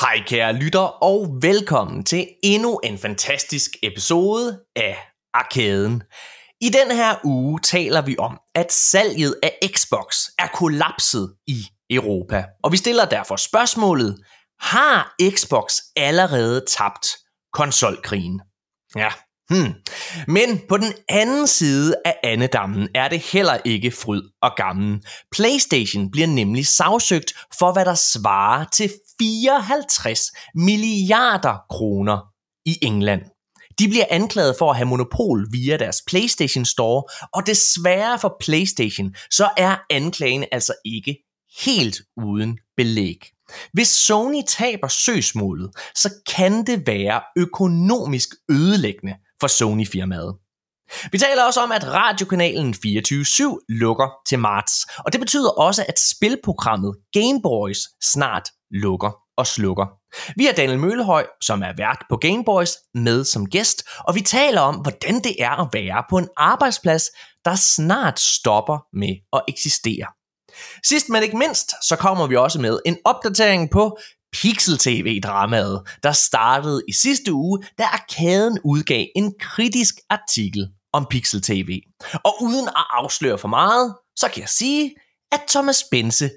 Hej kære lytter, og velkommen til endnu en fantastisk episode af Arkaden. I den her uge taler vi om, at salget af Xbox er kollapset i Europa. Og vi stiller derfor spørgsmålet, har Xbox allerede tabt konsolkrigen? Ja, Hmm. Men på den anden side af andedammen er det heller ikke fryd og gammen. PlayStation bliver nemlig sagsøgt for, hvad der svarer til 54 milliarder kroner i England. De bliver anklaget for at have monopol via deres PlayStation Store, og desværre for PlayStation, så er anklagen altså ikke helt uden belæg. Hvis Sony taber søgsmålet, så kan det være økonomisk ødelæggende for Sony-firmaet. Vi taler også om, at radiokanalen 24-7 lukker til marts, og det betyder også, at spilprogrammet Game Boys snart lukker og slukker. Vi har Daniel Møllehøj, som er vært på Game Boys, med som gæst, og vi taler om, hvordan det er at være på en arbejdsplads, der snart stopper med at eksistere. Sidst men ikke mindst, så kommer vi også med en opdatering på Pixel TV-dramaet, der startede i sidste uge, da Arkaden udgav en kritisk artikel om Pixel TV. Og uden at afsløre for meget, så kan jeg sige, at Thomas Bense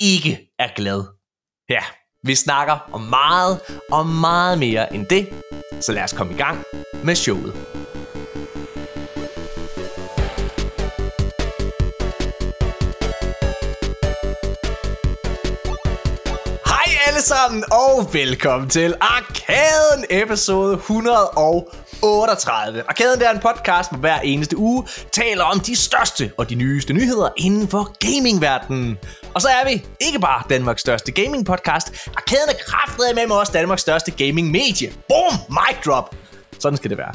ikke er glad. Ja, vi snakker om meget og meget mere end det, så lad os komme i gang med showet. Alle sammen, og velkommen til Arkaden episode 138. Arkaden er en podcast, hvor hver eneste uge taler om de største og de nyeste nyheder inden for gamingverdenen. Og så er vi ikke bare Danmarks største gaming podcast, Arkaden er kraftedet med også Danmarks største gaming medie. Boom! Mic drop! Sådan skal det være.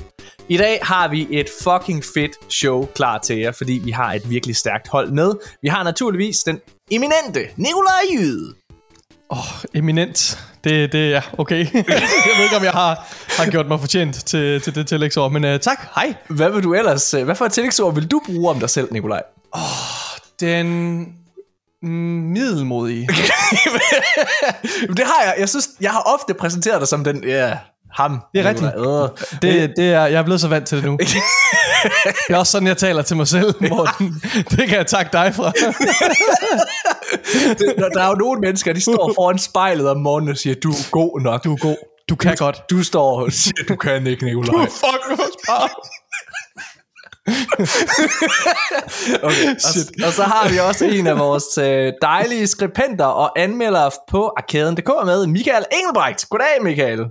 I dag har vi et fucking fedt show klar til jer, fordi vi har et virkelig stærkt hold med. Vi har naturligvis den eminente Nikolaj Jyde. Åh, oh, eminent. Det, det ja, okay. jeg ved ikke, om jeg har, har gjort mig fortjent til, til det tillægsord, men uh, tak. Hej. Hvad vil du ellers, øh, hvad for et tillægsord vil du bruge om dig selv, Nikolaj? Åh, oh, den middelmodige. det har jeg. Jeg synes, jeg har ofte præsenteret dig som den, ja, ham. Det er rigtigt. Øh. Det, det er, jeg er blevet så vant til det nu. det er også sådan, jeg taler til mig selv, Morten. Det kan jeg takke dig det, der er jo nogle mennesker, de står foran spejlet om morgenen og siger, du er god nok. Du er god. Du kan du, godt. Du står og siger, du kan ikke, Nikolaj. Du er fucking okay, og, og så har vi også en af vores øh, dejlige skribenter og anmeldere på arkaden.dk med, Michael Engelbrecht. Goddag, Michael.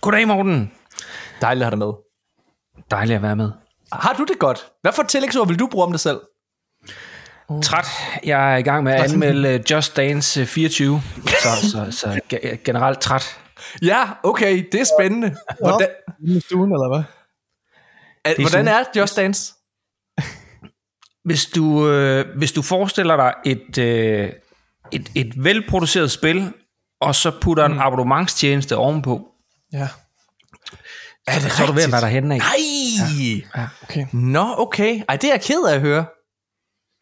Goddag, Morten. Dejligt at have dig med. Dejligt at være med. Har du det godt? Hvad for tillægsord vil du bruge om dig selv? Uh. Træt. Jeg er i gang med at anmelde uh, Just Dance 24, uh, så, så, så generelt træt. Ja, okay, det er spændende. Hvordan, I stuen, eller hvad? Er, er hvordan er Just Dance? Hvis du, øh, hvis du forestiller dig et, øh, et, et velproduceret spil, og så putter mm. en abonnementstjeneste ovenpå, Ja. Er det så, så er du ved at være derhenne, ikke? Nej! Ja. ja, okay. Nå, okay. Ej, det er jeg ked af at høre.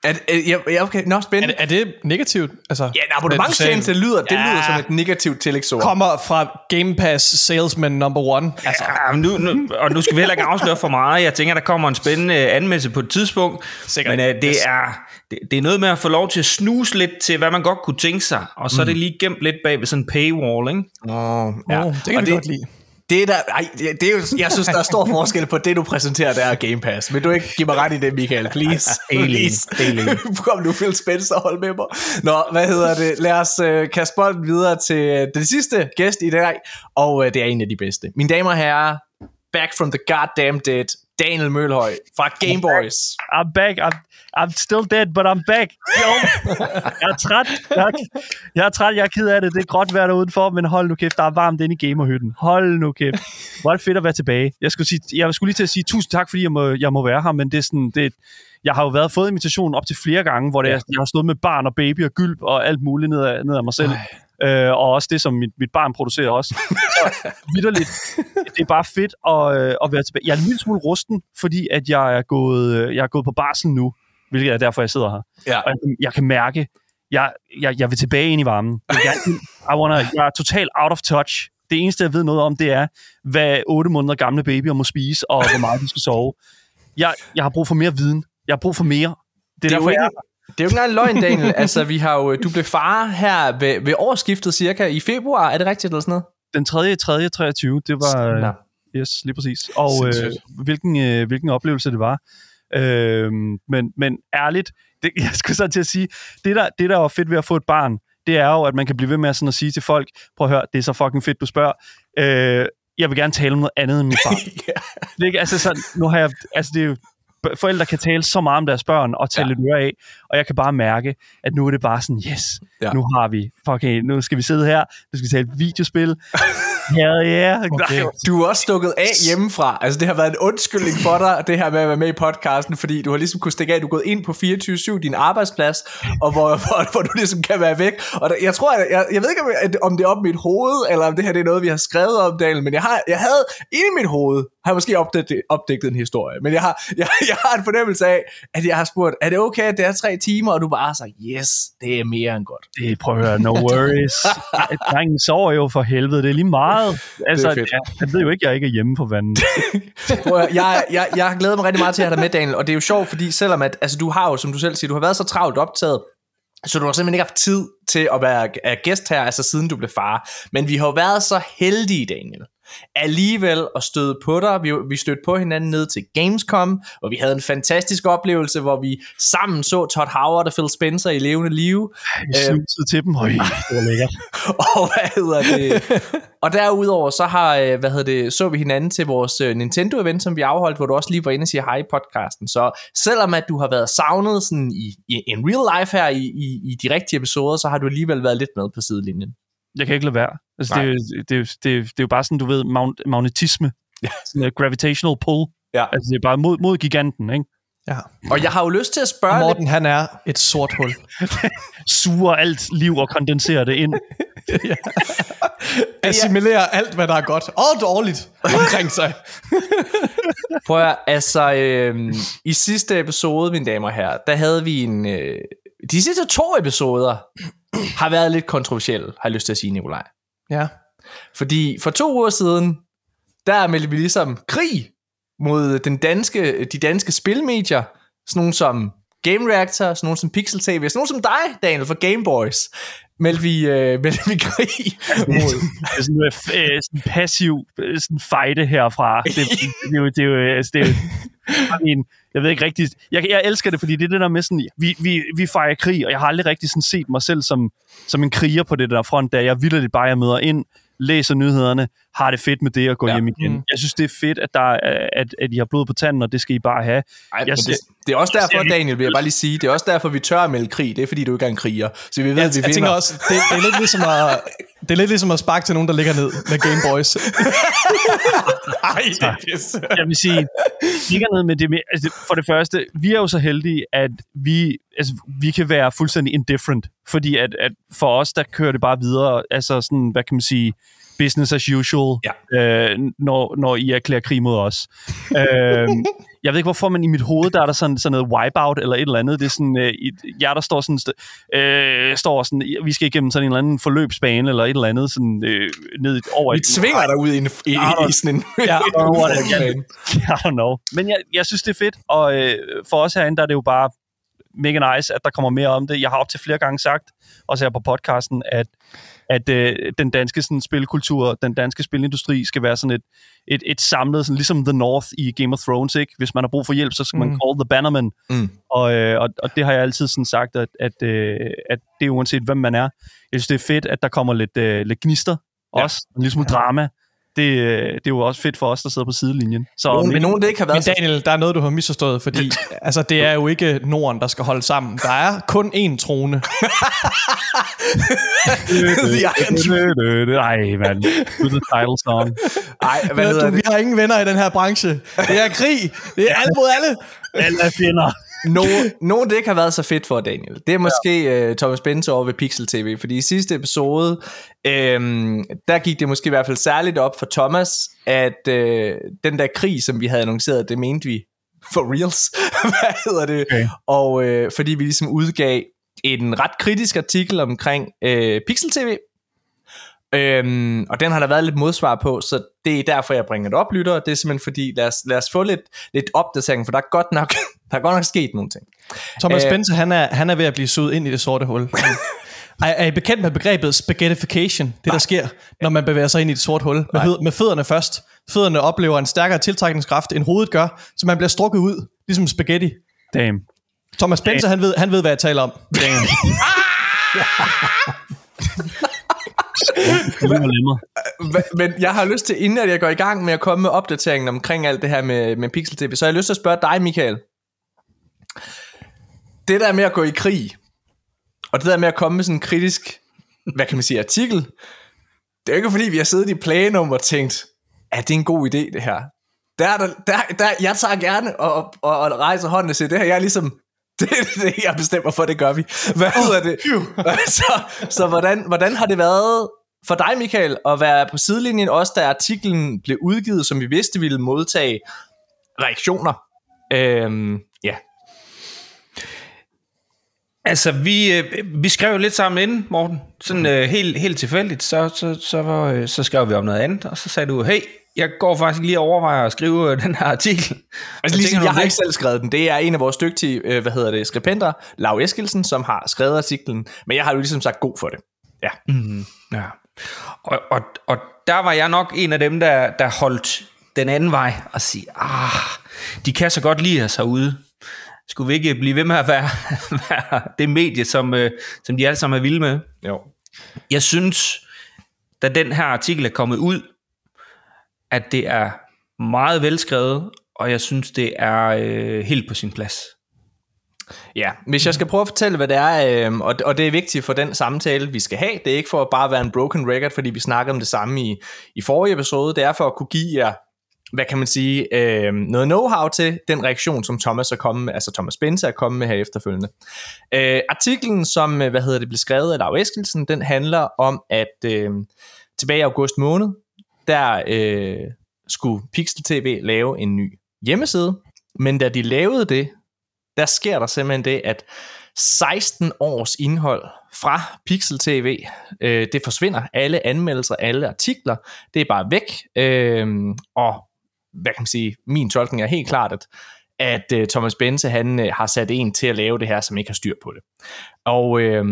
Er, er, ja, okay. Nå, spændende. Er, er det negativt? Altså, ja, en abonnementstjeneste lyder, det ja, lyder som et negativt tillægsord. Kommer fra Game Pass salesman number one. Altså. Ja, nu, nu, og nu skal vi heller ikke afsløre for meget. Jeg tænker, der kommer en spændende anmeldelse på et tidspunkt. Sikkert. Men uh, det, er, det, det er noget med at få lov til at snuse lidt til, hvad man godt kunne tænke sig. Og så mm. er det lige gemt lidt bag ved sådan en paywall, ikke? Åh, oh, ja. oh, det kan og vi det, godt lide. Det er der, ej, det er jo, jeg synes, der er stor forskel på det, du præsenterer, der er Game Pass. Vil du ikke give mig ret i det, Michael? Please. please. Kom nu, Phil Spencer, hold med mig. Nå, hvad hedder det? Lad os uh, kaste bolden videre til øh, den sidste gæst i dag, og uh, det er en af de bedste. Mine damer og herrer, back from the goddamn dead, Daniel Mølhøj fra Game Boys. I'm back. I'm, I'm still dead, but I'm back. Jo. jeg er træt. Jeg, jeg er træt. Jeg er ked af det. Det er gråt vejr udenfor, men hold nu kæft, der er varmt inde i gamerhytten. Hold nu kæft. Hvor er det fedt at være tilbage. Jeg skulle, sige, jeg skulle lige til at sige tusind tak, fordi jeg må, jeg må være her, men det er sådan, det, jeg har jo været fået invitationen op til flere gange, hvor det, ja. jeg, jeg har stået med barn og baby og gylp og alt muligt ned af, ned af mig selv. Ej. Øh, og også det, som mit, mit barn producerer også. Så, vidderligt, det er bare fedt at, øh, at være tilbage. Jeg er en lille smule rusten, fordi at jeg er gået, øh, jeg er gået på barsel nu, hvilket er derfor, jeg sidder her. Ja. Og jeg, jeg kan mærke, jeg, jeg, jeg vil tilbage ind i varmen. Jeg, I wanna, jeg er totalt out of touch. Det eneste, jeg ved noget om, det er, hvad 8 måneder gamle babyer må spise, og hvor meget de skal sove. Jeg, jeg har brug for mere viden. Jeg har brug for mere. Det er, Det er, jo derfor, ikke, jeg, det er jo ikke engang løgn, Daniel. altså, vi har jo, du blev far her ved, ved årsskiftet cirka i februar. Er det rigtigt eller sådan noget? den 3. 3. 23, det var... Nå. Yes, lige præcis. Og øh, hvilken, øh, hvilken oplevelse det var. Øh, men, men ærligt, det, jeg skulle så til at sige, det der, det der var fedt ved at få et barn, det er jo, at man kan blive ved med at, sådan at sige til folk, prøv at høre, det er så fucking fedt, du spørger. Øh, jeg vil gerne tale om noget andet end mit barn. ja. Det ikke, altså sådan, nu har jeg, altså det er jo, forældre kan tale så meget om deres børn og tale Ja. ja. lidt øre af, og jeg kan bare mærke, at nu er det bare sådan, yes, Ja. ja. nu har vi, okay, nu skal vi sidde her, nu skal vi tale videospil. Hell yeah. Okay. Du er også stukket af hjemmefra. Altså, det har været en undskyldning for dig, det her med at være med i podcasten, fordi du har ligesom kunnet stikke af. Du er gået ind på 24-7, din arbejdsplads, og hvor, hvor, hvor du ligesom kan være væk. Og der, jeg tror, jeg, jeg, jeg ved ikke, om, det er op i mit hoved, eller om det her det er noget, vi har skrevet om, Daniel, men jeg, har, jeg havde inde i mit hoved, har jeg måske opdigtet, opdigtet en historie, men jeg har, jeg, jeg har en fornemmelse af, at jeg har spurgt, er det okay, at det er tre timer, og du bare sagt, yes, det er mere end godt. Det, prøv at høre, no worries. Drengen sover jo for helvede, det er lige meget. Altså, fedt. ja, jeg ved jo ikke, jeg ikke er hjemme på vandet. Prøv at, jeg, jeg, jeg har glædet mig rigtig meget til at have dig med, Daniel, og det er jo sjovt, fordi selvom at, altså, du har jo, som du selv siger, du har været så travlt optaget, så du har simpelthen ikke haft tid til at være gæst her, altså siden du blev far. Men vi har jo været så heldige, Daniel, alligevel at støde på dig. Vi, vi stødte på hinanden ned til Gamescom, hvor vi havde en fantastisk oplevelse, hvor vi sammen så Todd Howard og Phil Spencer i levende live. Jeg snusede til dem. Øj, det var lækkert. og hvad hedder det? og derudover så har, øh, hvad hedder det, så vi hinanden til vores øh, Nintendo-event, som vi afholdt, hvor du også lige var inde og sige hej i podcasten. Så selvom at du har været savnet sådan i, i en real life her i, i, i de rigtige episoder, så har du alligevel været lidt med på sidelinjen. Jeg kan ikke lade være. Altså, det, er, jo- det, er, det, er, jo- det er jo bare sådan, du ved, magn- magnetisme. Ja. Sådan, gravitational pull. Ja. Altså, det er bare mod, mod giganten, ikke? Ja. Og jeg har jo lyst til at spørge lidt, Morten, han er et sort hul. Suger alt liv og kondenserer det ind. Assimilerer alt, hvad der er godt og dårligt omkring sig. Prøv at, altså, øh, i sidste episode, mine damer og herrer, der havde vi en... Øh, de sidste to episoder har været lidt kontroversielle, har jeg lyst til at sige, Nikolaj. Ja. Fordi for to uger siden, der meldte vi ligesom krig mod den danske, de danske spilmedier. Sådan nogle som Game Reactor, sådan nogle som Pixel TV, sådan nogle som dig, Daniel, fra Game Boys. Meldte vi, øh, meldte vi krig mod. Det er sådan, øh, sådan passiv øh, sådan fejde herfra. Det, det, det, er jo, det er jo, altså, det er en, jeg ved ikke rigtigt. Jeg, jeg elsker det, fordi det er det der med sådan, vi, vi, vi fejrer krig, og jeg har aldrig rigtig sådan set mig selv som, som en kriger på det der front, der jeg vildt bare, jeg møder ind, læser nyhederne, har det fedt med det og går Ja. hjem igen. Mm. Jeg synes, det er fedt, at, der, er- at, at I har blod på tanden, og det skal I bare have. Ej, Jeg det, ser- det er også derfor, ser- Daniel, vil jeg bare lige sige, det er også derfor, vi tør at melde krig. Det er fordi, du ikke er en kriger. Så vi ved, Jeg, at vi jeg vinder. tænker også, det, det, er lidt ligesom at, det er lidt ligesom at sparke til nogen, der ligger ned med Game Boys. Ej, det er pis. jeg vil sige, ligger ned med det med, altså, for det første, vi er jo så heldige, at vi, altså, vi kan være fuldstændig indifferent, fordi at, at for os, der kører det bare videre, altså sådan, hvad kan man sige, business as usual, Ja. øh, når, når I erklærer krig mod os. øh, jeg ved ikke, hvorfor, men i mit hoved, der er der sådan, sådan noget wipeout eller et eller andet. Det er sådan, øh, jer, der står sådan, øh, står sådan, vi skal igennem sådan en eller anden forløbsbane eller et eller andet, sådan øh, ned over Vi tvinger dig ud i, en, i, i, i sådan en... Ja. I don't know. Men jeg, jeg synes, det er fedt, og øh, for os herinde, der er det jo bare mega nice, at der kommer mere om det. Jeg har op til flere gange sagt, også her på podcasten, at, at øh, den danske sådan, spilkultur, den danske spilindustri skal være sådan et, et, et samlet, sådan, ligesom The North i Game of Thrones, ikke? Hvis man har brug for hjælp, så skal man Mm. call the bannerman. Mm. Og, øh, og, og det har jeg altid sådan sagt, at, at, øh, at det er uanset, hvem man er. Jeg synes, det er fedt, at der kommer lidt, øh, lidt gnister Ja. også, en lille smule drama. Det, øh, det er jo også fedt for os, der sidder på sidelinjen. Så, Nogen, men, nogen, det ikke har været Men Daniel, der er noget, du har misforstået, fordi altså, det er jo ikke Norden, der skal holde sammen. Der er kun én trone. Nej, mand. Du the title song. Ej, hvad du, vi det? har ingen venner i den her branche. Det er krig. Det er alle mod alle. Alle er fjender. Nogen, nogen, det ikke har været så fedt for, Daniel, det er måske ja. uh, Thomas Bente over ved Pixel TV, fordi i sidste episode, øhm, der gik det måske i hvert fald særligt op for Thomas, at øh, den der krig, som vi havde annonceret, det mente vi for reals. Hvad hedder det? Okay. Og øh, fordi vi ligesom udgav en ret kritisk artikel omkring øh, Pixel TV. Øhm, og den har der været lidt modsvar på, så det er derfor, jeg bringer det op, lytter. Det er simpelthen fordi, lad os, lad os få lidt, lidt opdatering, for der er godt nok, der er godt nok sket nogle ting. Thomas øh, Spencer, han er, han er ved at blive suget ind i det sorte hul. er, er I bekendt med begrebet spaghettification? Det, Nej. der sker, når man bevæger sig ind i et sort hul. Med, med fødderne først. Fødderne oplever en stærkere tiltrækningskraft, end hovedet gør, så man bliver strukket ud, ligesom spaghetti. Damn. Thomas Spencer, han ved, han ved, hvad jeg taler om. Damn. Men jeg har lyst til, inden at jeg går i gang med at komme med opdateringen omkring alt det her med, med Pixel TV, så har jeg lyst til at spørge dig, Michael. Det der med at gå i krig, og det der med at komme med sådan en kritisk, hvad kan man sige, artikel, det er jo ikke fordi, vi har siddet i plenum og tænkt, at det er en god idé, det her. Der, der, der, der, jeg tager gerne og, og, og rejser hånden og siger, det her, jeg er ligesom, det er det, jeg bestemmer for, det gør vi. Hvad hedder det? så så hvordan, hvordan har det været for dig, Michael, at være på sidelinjen, også da artiklen blev udgivet, som vi vidste ville modtage reaktioner? Øhm, ja. Altså, vi, øh, vi skrev jo lidt sammen inden, Morten. Sådan øh, helt, helt tilfældigt, så, så, så, øh, så skrev vi om noget andet, og så sagde du, hey, jeg går faktisk lige og overvejer at skrive øh, den her artikel. Altså, lige, jeg, jeg har ikke selv skrevet den. Det er en af vores dygtige, øh, hvad hedder det, skribenter, Lau Eskilsen, som har skrevet artiklen. Men jeg har jo ligesom sagt god for det. Ja. Mm, ja. Og, og, og der var jeg nok en af dem, der, der holdt den anden vej og sige, ah, de kan så godt lide os herude. Skulle vi ikke blive ved med at være, være det medie, som, øh, som de alle sammen er vilde med? Jo. Jeg synes, da den her artikel er kommet ud, at det er meget velskrevet, og jeg synes, det er øh, helt på sin plads. Ja, hvis jeg skal prøve at fortælle, hvad det er, øh, og, og det er vigtigt for den samtale, vi skal have, det er ikke for at bare være en broken record, fordi vi snakkede om det samme i, i forrige episode, det er for at kunne give jer, hvad kan man sige, øh, noget know-how til den reaktion, som Thomas er kommet med, altså Thomas Bense er kommet med her efterfølgende. Øh, artiklen, som øh, hvad hedder det, blev skrevet af Lav Eskelsen, den handler om, at øh, tilbage i august måned, der øh, skulle Pixel TV lave en ny hjemmeside, men da de lavede det, der sker der simpelthen det, at 16 års indhold fra Pixel TV, øh, det forsvinder. Alle anmeldelser, alle artikler, det er bare væk. Øh, og hvad kan man sige, min tolkning er helt klart, at at øh, Thomas Bense han øh, har sat en til at lave det her, som ikke har styr på det. Og øh,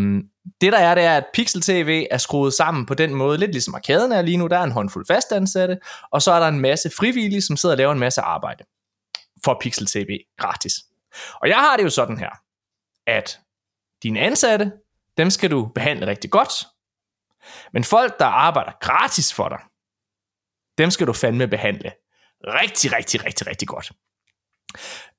det der er, det er, at Pixel TV er skruet sammen på den måde, lidt ligesom arkaden er lige nu, der er en håndfuld fastansatte, og så er der en masse frivillige, som sidder og laver en masse arbejde for Pixel TV gratis. Og jeg har det jo sådan her, at dine ansatte, dem skal du behandle rigtig godt, men folk, der arbejder gratis for dig, dem skal du fandme behandle rigtig, rigtig, rigtig, rigtig godt.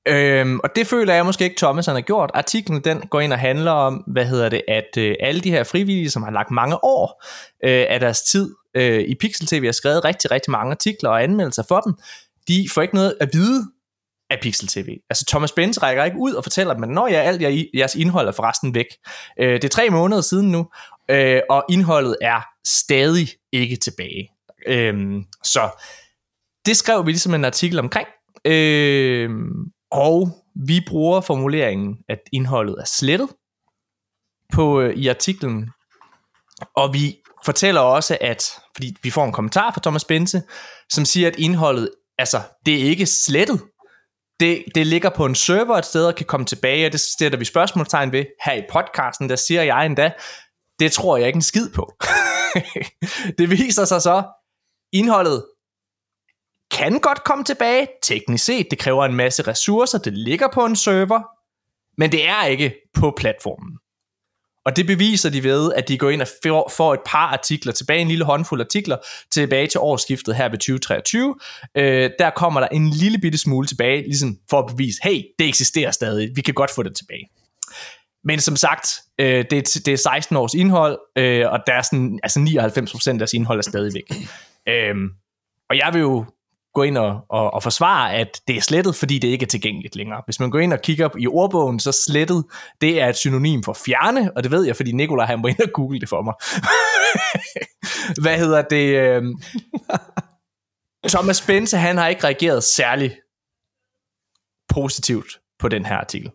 Øhm, og det føler jeg måske ikke, Thomas han har gjort. Artiklen den går ind og handler om, hvad hedder det, at øh, alle de her frivillige, som har lagt mange år øh, af deres tid øh, i Pixel TV, har skrevet rigtig, rigtig mange artikler og anmeldelser for dem, de får ikke noget at vide af Pixel TV. Altså Thomas Benz rækker ikke ud og fortæller dem, at når jeg alt jeres indhold er forresten væk. Øh, det er tre måneder siden nu, øh, og indholdet er stadig ikke tilbage. Øh, så det skrev vi ligesom en artikel omkring, Øh, og vi bruger formuleringen, at indholdet er slettet på, øh, i artiklen. Og vi fortæller også, at, fordi vi får en kommentar fra Thomas Bense, som siger, at indholdet, altså, det er ikke slettet. Det, det ligger på en server et sted og kan komme tilbage, og det sætter vi spørgsmålstegn ved her i podcasten. Der siger jeg endda, det tror jeg ikke en skid på. det viser sig så, indholdet kan godt komme tilbage, teknisk set. Det kræver en masse ressourcer, det ligger på en server, men det er ikke på platformen. Og det beviser de ved, at de går ind og får et par artikler tilbage, en lille håndfuld artikler tilbage til årsskiftet her ved 2023. Øh, der kommer der en lille bitte smule tilbage, ligesom for at bevise, hey, det eksisterer stadig, vi kan godt få det tilbage. Men som sagt, øh, det, er, det er 16 års indhold, øh, og der er sådan, altså 99% af deres indhold er stadigvæk. Øh, og jeg vil jo gå ind og, og, og forsvare, at det er slettet, fordi det ikke er tilgængeligt længere. Hvis man går ind og kigger i ordbogen, så slettet, det er et synonym for fjerne, og det ved jeg, fordi Nikolaj han må ind og google det for mig. Hvad hedder det? Øh... Thomas Spencer, han har ikke reageret særlig positivt på den her artikel.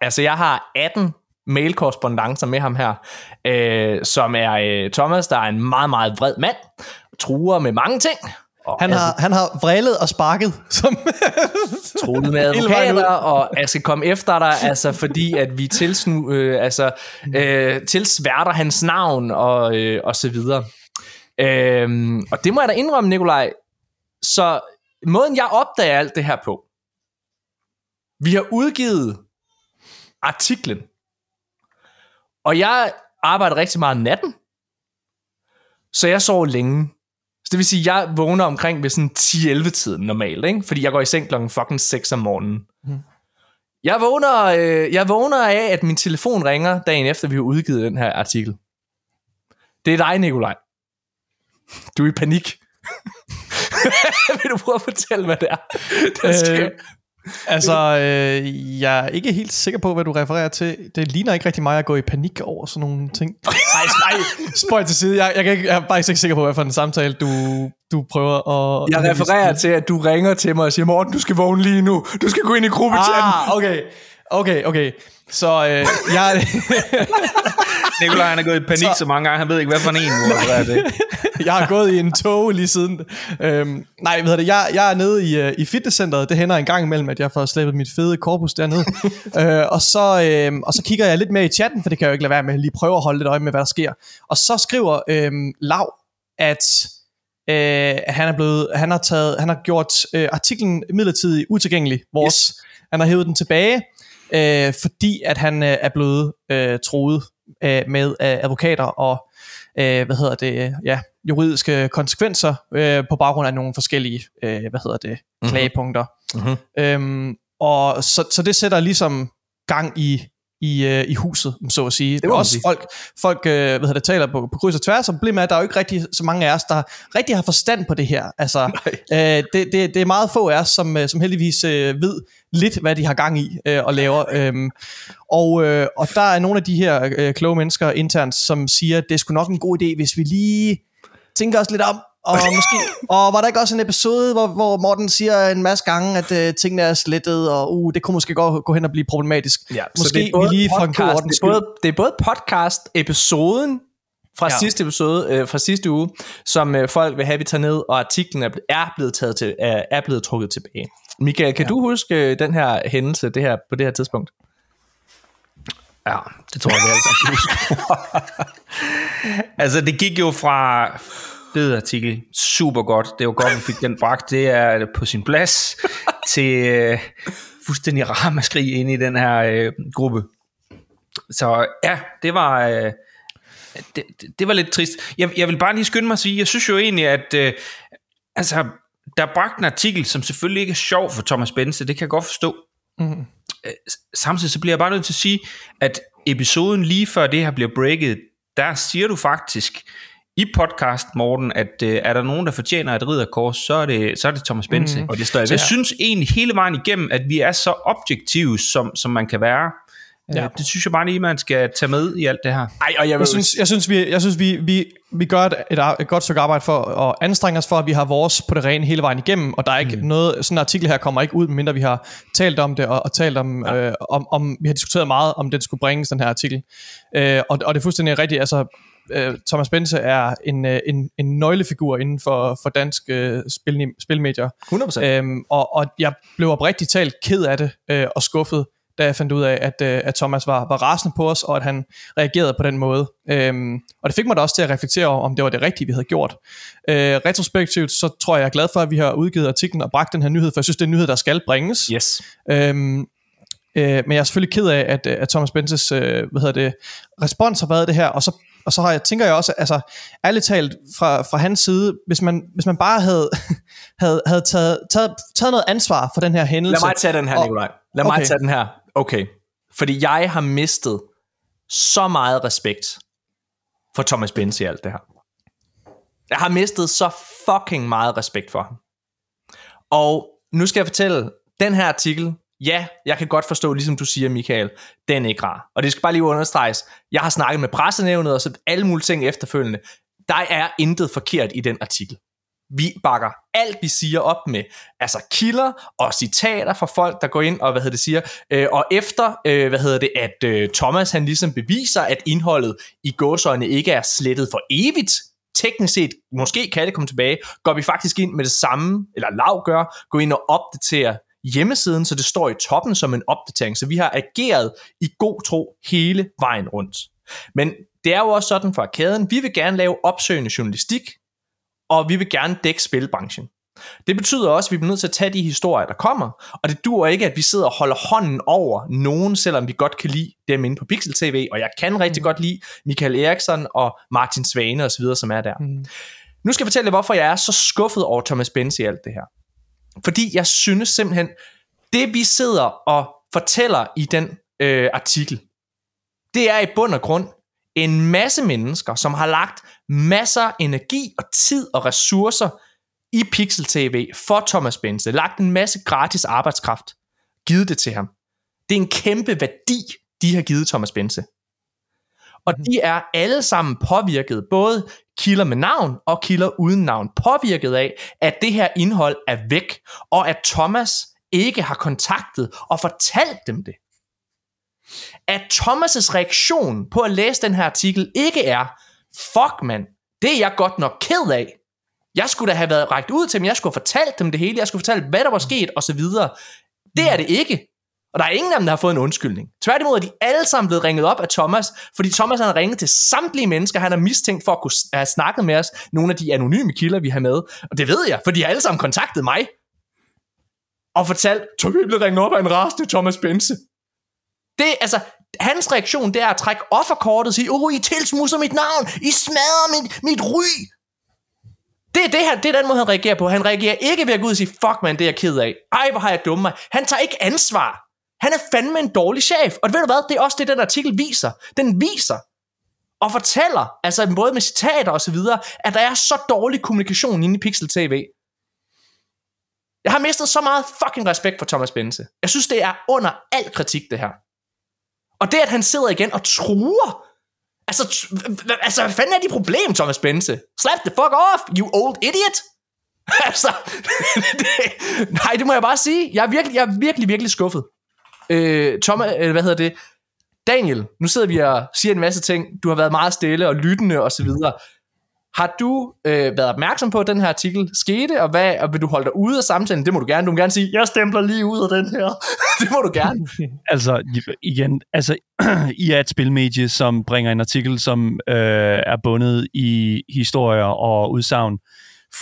Altså, jeg har 18 mailkorrespondancer med ham her, øh, som er øh, Thomas, der er en meget, meget vred mand, truer med mange ting. Og han, har, han har vrillet og sparket, som truet med advokater, og jeg skal komme efter dig, altså fordi at vi tilsnu, øh, altså, øh, tilsværter hans navn, og, øh, og så videre. Øh, og det må jeg da indrømme, Nikolaj. Så måden jeg opdager alt det her på, vi har udgivet artiklen, og jeg arbejder rigtig meget natten, så jeg sover længe. Det vil sige, jeg vågner omkring ved sådan 10-11 tiden normalt, ikke? fordi jeg går i seng klokken fucking 6 om morgenen. Mm. Jeg vågner, øh, jeg vågner af, at min telefon ringer dagen efter, vi har udgivet den her artikel. Det er dig, Nikolaj. Du er i panik. Vil du prøve at fortælle, hvad det er, der sker? Øh, Altså, øh, jeg er ikke helt sikker på, hvad du refererer til. Det ligner ikke rigtig mig at gå i panik over sådan nogle ting. Nej, nej, spøj til side. Jeg, jeg, jeg, jeg er bare ikke sikker på, hvad for en samtale du, du prøver at... Jeg refererer til, at du ringer til mig og siger, Morten, du skal vågne lige nu. Du skal gå ind i gruppechatten. Ah, okay. Okay, okay. Så øh, jeg... Nikolaj han er gået i panik så, så mange gange, han ved ikke, hvad for en nu er det. jeg har gået i en tog lige siden. Øhm, nej, hvad det, jeg, jeg er nede i, uh, i fitnesscenteret. Det hænder en gang imellem, at jeg får slæbet mit fede korpus dernede. øh, og, så, øh, og så kigger jeg lidt med i chatten, for det kan jeg jo ikke lade være med. Lige prøve at holde lidt øje med, hvad der sker. Og så skriver øh, Lav, at øh, han er blevet, han har taget, han har gjort øh, artiklen midlertidigt utilgængelig. Vores, yes. Han har hævet den tilbage, øh, fordi at han øh, er blevet øh, troet øh, med øh, advokater og øh, hvad hedder det, ja, juridiske konsekvenser øh, på baggrund af nogle forskellige, øh, hvad hedder det, mm-hmm. klagepunkter. Mm-hmm. Øhm, og så, så det sætter ligesom gang i i, øh, i huset, så at sige. Det er også folk, folk øh, hvad hedder det, taler på, på kryds og tværs, og problemet er, at der er jo ikke rigtig så mange af os, der rigtig har forstand på det her. Altså, øh, det, det, det er meget få af os, som, øh, som heldigvis øh, ved lidt, hvad de har gang i øh, og laver. Øhm, og, øh, og der er nogle af de her øh, kloge mennesker internt, som siger, at det er sgu nok en god idé, hvis vi lige tænker os lidt om, og måske, og var der ikke også en episode, hvor, hvor Morten siger en masse gange, at uh, tingene er slettet, og uh, det kunne måske gå, gå hen og blive problematisk. Ja, måske det er både vi lige podcast, for en det, er både, det er både podcast-episoden fra ja. sidste episode, øh, fra sidste uge, som øh, folk vil have, vi tager ned, og artiklen er, er blevet taget til, er, er blevet trukket tilbage. Michael, kan ja. du huske øh, den her hændelse det her, på det her tidspunkt? Ja, det tror jeg, vi alle sammen altså, det gik jo fra fed artikel. Super godt. Det var godt, vi fik den bragt. Det er på sin plads til øh, fuldstændig ramaskrig ind i den her øh, gruppe. Så ja, det var... Øh, det, det var lidt trist. Jeg, jeg vil bare lige skynde mig at sige, jeg synes jo egentlig, at øh, altså, der er bragt en artikel, som selvfølgelig ikke er sjov for Thomas Bense, det kan jeg godt forstå. Mm. Samtidig så bliver jeg bare nødt til at sige, at episoden lige før det her bliver breaket, der siger du faktisk, i podcast, Morten, at øh, er der nogen, der fortjener et ridderkors, så er det, så er det Thomas Bense. Mm, og det står jeg så jeg synes egentlig hele vejen igennem, at vi er så objektive, som, som man kan være. Øh, ja. Det synes jeg bare lige, man skal tage med i alt det her. Ej, og jeg, jeg, synes, jeg synes, vi, jeg synes vi, vi, vi gør et, et, et godt stykke arbejde for at anstrenge os for, at vi har vores på det rene hele vejen igennem, og der er ikke mm. noget, sådan en artikel her kommer ikke ud, mindre vi har talt om det, og, og talt om, ja. øh, om, om, vi har diskuteret meget, om det skulle bringes, den her artikel. Øh, og, og det er fuldstændig rigtigt, altså øh, Thomas Bense er en, øh, en, en nøglefigur inden for, for dansk øh, spil, spilmedier. 100%. Øhm, og, og jeg blev oprigtigt talt ked af det øh, og skuffet, da jeg fandt ud af, at, øh, at Thomas var, var rasende på os, og at han reagerede på den måde. Øhm, og det fik mig da også til at reflektere over, om det var det rigtige, vi havde gjort. Øh, retrospektivt, så tror jeg, jeg er glad for, at vi har udgivet artiklen og bragt den her nyhed, for jeg synes, det er en nyhed, der skal bringes. Yes. Øhm, øh, men jeg er selvfølgelig ked af, at, at Thomas Benses øh, hvad hedder det, respons har været det her, og så og så har jeg, tænker jeg også, altså ærligt talt fra, fra hans side, hvis man, hvis man bare havde, havde, havde taget, taget, taget noget ansvar for den her hændelse. Lad mig tage den her, og, Nikolaj. Lad okay. mig tage den her. Okay. Fordi jeg har mistet så meget respekt for Thomas Benz i alt det her. Jeg har mistet så fucking meget respekt for ham. Og nu skal jeg fortælle, den her artikel, ja, jeg kan godt forstå, ligesom du siger, Michael, den er ikke rar. Og det skal bare lige understreges. Jeg har snakket med pressenævnet og så alle mulige ting efterfølgende. Der er intet forkert i den artikel. Vi bakker alt, vi siger op med, altså kilder og citater fra folk, der går ind og, hvad hedder det, siger, øh, og efter, øh, hvad hedder det, at øh, Thomas han ligesom beviser, at indholdet i gåsøjne ikke er slettet for evigt, teknisk set, måske kan det komme tilbage, går vi faktisk ind med det samme, eller lav gør, gå ind og opdatere hjemmesiden, så det står i toppen som en opdatering. Så vi har ageret i god tro hele vejen rundt. Men det er jo også sådan for arkaden, vi vil gerne lave opsøgende journalistik, og vi vil gerne dække spilbranchen. Det betyder også, at vi bliver nødt til at tage de historier, der kommer, og det dur ikke, at vi sidder og holder hånden over nogen, selvom vi godt kan lide dem inde på Pixel TV, og jeg kan rigtig mm. godt lide Michael Eriksson og Martin Svane osv., som er der. Mm. Nu skal jeg fortælle hvorfor jeg er så skuffet over Thomas Benz i alt det her. Fordi jeg synes simpelthen, det vi sidder og fortæller i den øh, artikel, det er i bund og grund en masse mennesker, som har lagt masser af energi og tid og ressourcer i Pixel TV for Thomas Benze, lagt en masse gratis arbejdskraft, givet det til ham. Det er en kæmpe værdi, de har givet Thomas Benze. Og de er alle sammen påvirket, både kilder med navn og kilder uden navn, påvirket af, at det her indhold er væk, og at Thomas ikke har kontaktet og fortalt dem det. At Thomas' reaktion på at læse den her artikel ikke er, fuck man, det er jeg godt nok ked af. Jeg skulle da have været rækket ud til dem, jeg skulle have fortalt dem det hele, jeg skulle fortælle, hvad der var sket, og så videre. Det er det ikke. Og der er ingen af dem, der har fået en undskyldning. Tværtimod er de alle sammen blevet ringet op af Thomas, fordi Thomas han har ringet til samtlige mennesker, han har mistænkt for at kunne have snakket med os, nogle af de anonyme kilder, vi har med. Og det ved jeg, for de har alle sammen kontaktet mig. Og fortalt, Tom, vi blev ringet op af en rasende Thomas Bense. Det, altså, hans reaktion, det er at trække offerkortet og sige, oh, I tilsmusser mit navn, I smadrer mit, mit ry. Det er, det, her, det er den måde, han reagerer på. Han reagerer ikke ved at gå ud og sige, fuck man, det er jeg ked af. Ej, hvor har jeg dummet mig. Han tager ikke ansvar. Han er fandme en dårlig chef. Og ved du hvad, det er også det, den artikel viser. Den viser og fortæller, altså både med citater og så videre, at der er så dårlig kommunikation inde i Pixel TV. Jeg har mistet så meget fucking respekt for Thomas Bense. Jeg synes, det er under al kritik, det her. Og det, at han sidder igen og truer. Altså, altså hvad fanden er dit problem, Thomas Bense? Slap the fuck off, you old idiot! altså, det, nej, det må jeg bare sige. Jeg er virkelig, jeg er virkelig, virkelig skuffet. Øh, Thomas, øh, hvad hedder det? Daniel, nu sidder vi og siger en masse ting. Du har været meget stille og lyttende og så videre. Har du øh, været opmærksom på, at den her artikel skete, og, hvad, og vil du holde dig ude af samtalen? Det må du gerne. Du må gerne sige, jeg stempler lige ud af den her. det må du gerne. altså, igen, altså, I er et spilmedie, som bringer en artikel, som øh, er bundet i historier og udsagn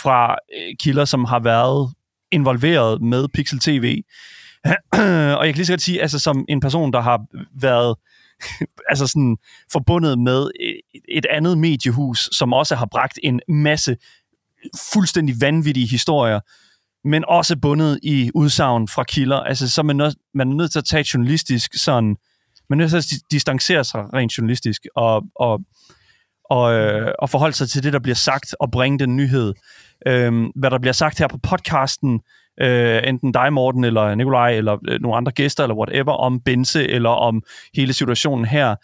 fra øh, kilder, som har været involveret med Pixel TV. og jeg kan lige så godt sige, altså som en person, der har været altså sådan forbundet med e-, et andet mediehus, som også har bragt en masse fuldstændig vanvittige historier, men også bundet i udsagn fra kilder. Altså, så er man, nød, man er nødt til at tage journalistisk sådan, man er nødt til at distancere sig rent journalistisk, og, og, og, øh, og forholde sig til det, der bliver sagt, og bringe den nyhed. Øhm, hvad der bliver sagt her på podcasten, øh, Øh, enten dig, Morten, eller Nikolaj, eller øh, nogle andre gæster, eller whatever, om Bense, eller om hele situationen her.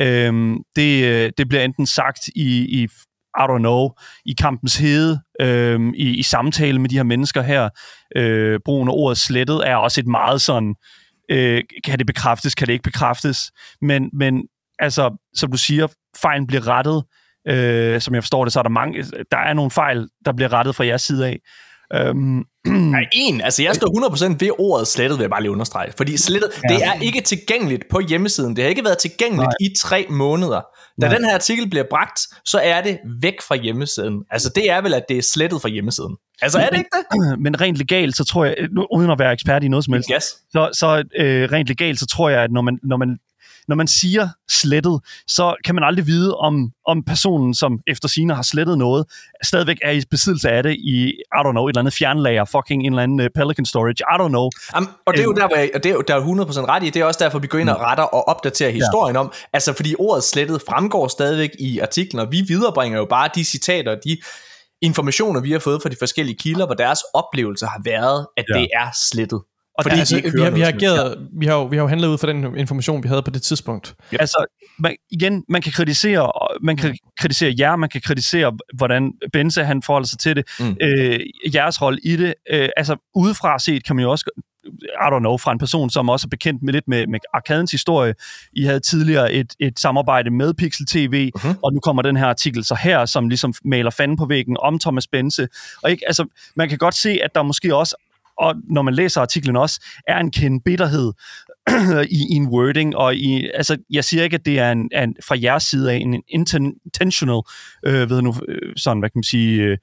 Øh, det, øh, det bliver enten sagt i, i I don't know, i kampens hede, øh, i, i samtale med de her mennesker her. Øh, brugen af ordet slettet er også et meget sådan, øh, kan det bekræftes, kan det ikke bekræftes? Men, men altså, som du siger, fejlen bliver rettet. Øh, som jeg forstår det, så er der mange, der er nogle fejl, der bliver rettet fra jeres side af. Øhm, Nej, en. Altså, jeg står 100% ved ordet slettet, vil jeg bare lige understrege. Fordi slettet, ja. det er ikke tilgængeligt på hjemmesiden. Det har ikke været tilgængeligt Nej. i tre måneder. Da Nej. den her artikel bliver bragt, så er det væk fra hjemmesiden. Altså, det er vel, at det er slettet fra hjemmesiden. Altså, er det ikke det? Men rent legalt, så tror jeg, uden at være ekspert i noget som helst, yes. så, så øh, rent legalt, så tror jeg, at når man, når man når man siger slettet, så kan man aldrig vide, om, om personen, som efter sine har slettet noget, stadigvæk er i besiddelse af det i, I don't know, et eller andet fjernlager, fucking en eller anden uh, Pelican Storage, I don't know. Um, og det er jo øhm. der, hvor jeg, og det er der er 100% ret i, det er også derfor, vi går ind og mm. retter og opdaterer historien ja. om, altså fordi ordet slettet fremgår stadigvæk i artiklen, og vi viderebringer jo bare de citater, de informationer, vi har fået fra de forskellige kilder, hvor deres oplevelse har været, at ja. det er slettet. Og Fordi altså, vi, har, vi, har ageret, vi, har jo, vi har jo handlet ud fra den information, vi havde på det tidspunkt. Ja. Altså, man, igen, man kan kritisere, man kan kritisere jer, man kan kritisere, hvordan Benze han forholder sig til det, mm. øh, jeres rolle i det. Øh, altså, udefra set kan man jo også i don't know, fra en person, som også er bekendt med lidt med, med arkadens historie. I havde tidligere et, et samarbejde med Pixel TV, uh-huh. og nu kommer den her artikel så her, som ligesom maler fanden på væggen om Thomas Bense. Og ikke, altså, man kan godt se, at der måske også og når man læser artiklen også, er en kendt bitterhed i, i en wording, og i, altså, jeg siger ikke, at det er en, en fra jeres side af en intentional, øh, ved nu, øh, sådan, hvad kan man sige, øh,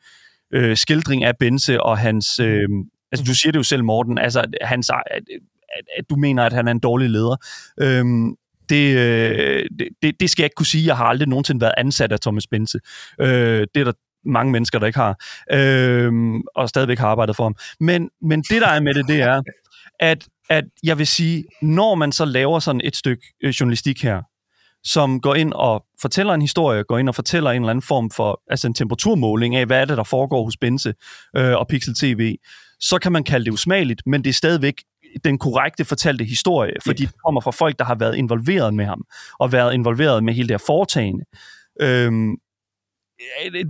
øh, skildring af Bense og hans, øh, altså du siger det jo selv, Morten, altså hans, at, at, at du mener, at han er en dårlig leder. Øh, det, det, det skal jeg ikke kunne sige. Jeg har aldrig nogensinde været ansat af Thomas Bense. Øh, det er der mange mennesker, der ikke har, øh, og stadigvæk har arbejdet for ham. Men, men det, der er med det, det er, at, at jeg vil sige, når man så laver sådan et stykke øh, journalistik her, som går ind og fortæller en historie, går ind og fortæller en eller anden form for altså en temperaturmåling af, hvad er det, der foregår hos Bense øh, og Pixel TV, så kan man kalde det usmageligt, men det er stadigvæk den korrekte fortalte historie, fordi yep. det kommer fra folk, der har været involveret med ham, og været involveret med hele det her foretagende. Øhm,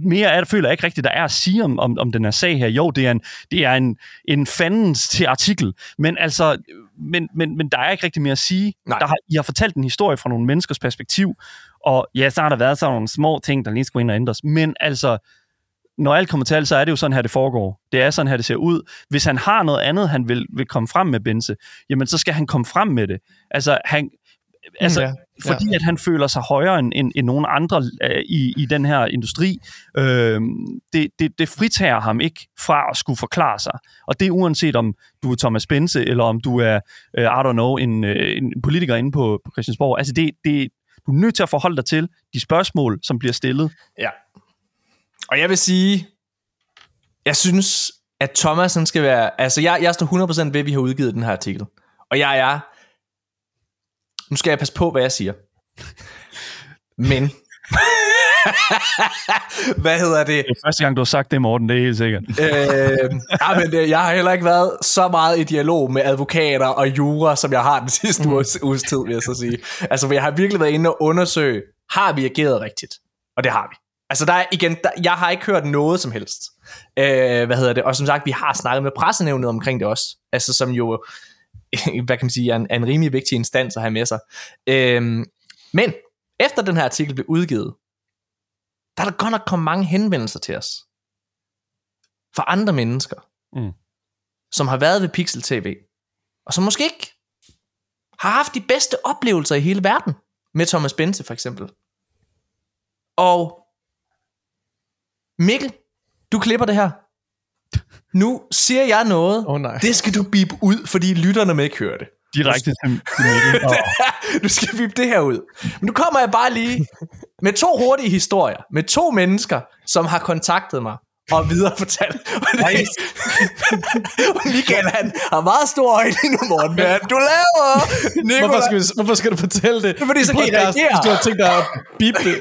mere er, føler jeg ikke rigtigt, der er at sige om, om, om den her sag her. Jo, det er en, det er en, en fandens til artikel, men altså, men, men, men der er ikke rigtig mere at sige. Nej. Der har, I har fortalt en historie fra nogle menneskers perspektiv, og ja, så har der været sådan nogle små ting, der lige skal ind og ændres, men altså, når alt kommer til alt, så er det jo sådan her, det foregår. Det er sådan her, det ser ud. Hvis han har noget andet, han vil, vil komme frem med, Bense, jamen så skal han komme frem med det. Altså, han, Altså, ja, fordi ja. at han føler sig højere end, end, end nogen andre øh, i, i den her industri. Øh, det, det, det fritager ham ikke fra at skulle forklare sig. Og det er uanset om du er Thomas Bense, eller om du er, øh, I don't know, en, øh, en politiker inde på, på Christiansborg. Altså, det, det, du er nødt til at forholde dig til de spørgsmål, som bliver stillet. Ja. Og jeg vil sige, jeg synes, at Thomas han skal være... Altså, jeg, jeg står 100% ved, at vi har udgivet den her artikel. Og jeg er nu skal jeg passe på, hvad jeg siger. Men... Hvad hedder det? Det er første gang, du har sagt det, Morten, det er helt sikkert. øh, ja, men det, jeg har heller ikke været så meget i dialog med advokater og jura, som jeg har den sidste mm. uges, uges tid, vil jeg så sige. Altså, jeg har virkelig været inde og undersøge, har vi ageret rigtigt? Og det har vi. Altså, der er igen, der, jeg har ikke hørt noget som helst. Øh, hvad hedder det? Og som sagt, vi har snakket med pressenævnet omkring det også. Altså, som jo hvad kan man sige, er en, er en rimelig vigtig instans at have med sig. Øhm, men efter den her artikel blev udgivet, der er der godt nok kommet mange henvendelser til os. Fra andre mennesker, mm. som har været ved Pixel TV, og som måske ikke har haft de bedste oplevelser i hele verden, med Thomas Bense for eksempel. Og Mikkel, du klipper det her. Nu siger jeg noget. Oh, nej. Det skal du bippe ud, fordi lytterne må ikke høre det. Direkte til, til oh. Du skal bippe det her ud. Men nu kommer jeg bare lige med to hurtige historier. Med to mennesker, som har kontaktet mig og videre fortalt. Og det, Michael, han har meget stor øjne nu, Morten. Men du laver... Nicolai. Hvorfor skal, vi, hvorfor skal du fortælle det? Det er fordi, så kan I reagere. Du har tænkt dig at bippe det.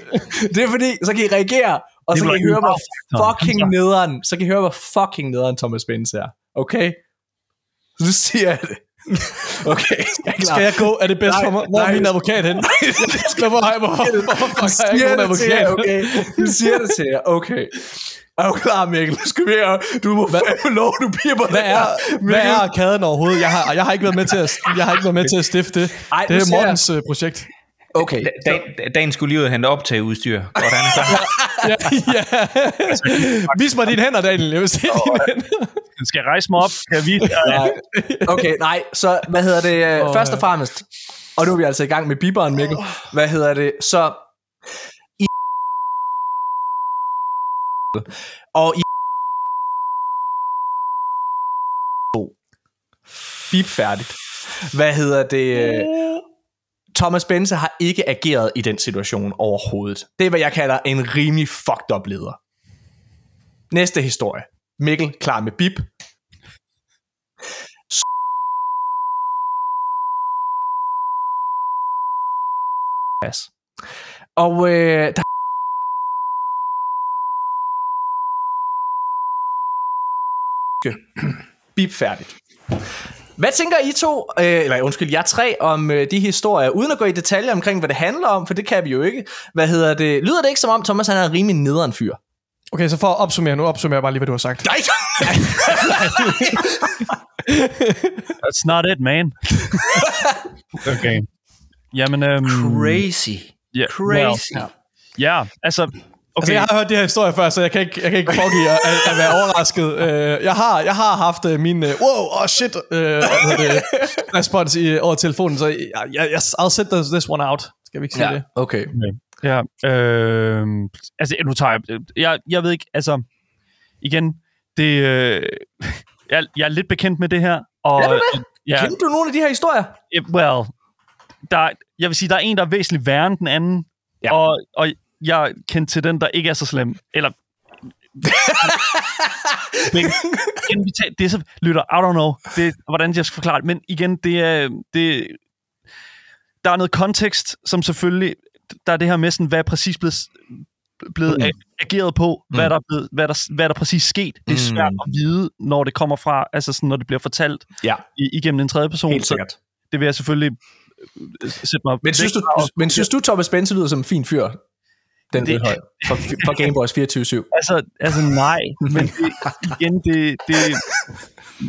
Det er fordi, så kan I reagere og så kan I høre, hvor fucking nederen, så kan I høre, hvor fucking nederen Thomas Benz er. Okay? Så siger jeg det. Okay, jeg Skal jeg gå? Er det bedst nej, for mig? Hvor er min advokat hen? Hvorfor har jeg, hvorfor, hvorfor fuck har jeg ikke nogen advokat? okay. Du siger det til jer, okay. Er du klar, Mikkel? Nu skal vi her. Du må fandme lov, du bliver på hvad er, hvad er arkaden overhovedet? Jeg har, jeg har ikke været med til at, jeg har ikke været med til at stifte det. Ej, det er Mortens jeg... Øh, projekt. Okay. Da, dagen skulle lige ud og hente optage udstyr. Hvordan er det? ja, ja. Vis mig dine hænder, Daniel. Jeg vil se oh, dine hænder. Skal jeg rejse mig op? Kan dig? Okay, nej. Så hvad hedder det? Oh, Først og fremmest. Og nu er vi altså i gang med biberen, Mikkel. Hvad hedder det? Så... I og i Bip færdigt. Hvad hedder det? Thomas Bense har ikke ageret i den situation overhovedet. Det er, hvad jeg kalder en rimelig fucked up leder. Næste historie. Mikkel klar med bip. Og øh, der bip færdigt. Hvad tænker I to, øh, eller undskyld, jeg tre, om øh, de historier, uden at gå i detaljer omkring, hvad det handler om, for det kan vi jo ikke. Hvad hedder det? Lyder det ikke som om, Thomas han er en rimelig nederen fyr? Okay, så for at opsummere, nu opsummerer jeg bare lige, hvad du har sagt. Nej! That's not it, man. okay. Jamen, øhm, Crazy. ja, Crazy. well, ja, altså, Okay. okay. Altså, jeg har hørt de her historier før, så jeg kan ikke, jeg kan ikke foregive at, at være overrasket. Uh, jeg, har, jeg har haft uh, min, uh, wow, oh shit, uh, det, respons i, over telefonen, så jeg, jeg, jeg, I'll set this, this one out. Skal vi ikke sige ja, det? okay. Ja, øh, altså nu tager jeg, jeg, jeg ved ikke, altså, igen, det, øh, jeg, jeg er lidt bekendt med det her, og, Er du det? ja, Kender du nogle af de her historier? eh, well, der, jeg vil sige, der er en, der er væsentligt værre end den anden, Ja. og, og jeg kendte til den, der ikke er så slem, eller men, igen, vi tager, det er så, lytter, I don't know, det, hvordan jeg skal forklare det, men igen, det er, det, der er noget kontekst, som selvfølgelig, der er det her med sådan, hvad er præcis blevet, blevet Mm. ageret på, hvad, Mm. der er blevet, hvad, der, hvad der præcis sket. Det er svært Mm. at vide, når det kommer fra, altså sådan, når det bliver fortalt Ja, i, igennem en tredje person. helt Så sikkert. det vil jeg selvfølgelig øh, sætte mig Men synes, du, men synes du, Thomas Bense lyder som en fin fyr? Den Det- høj, for, for Gameboys 24 Altså, altså nej, men det, igen, det, det...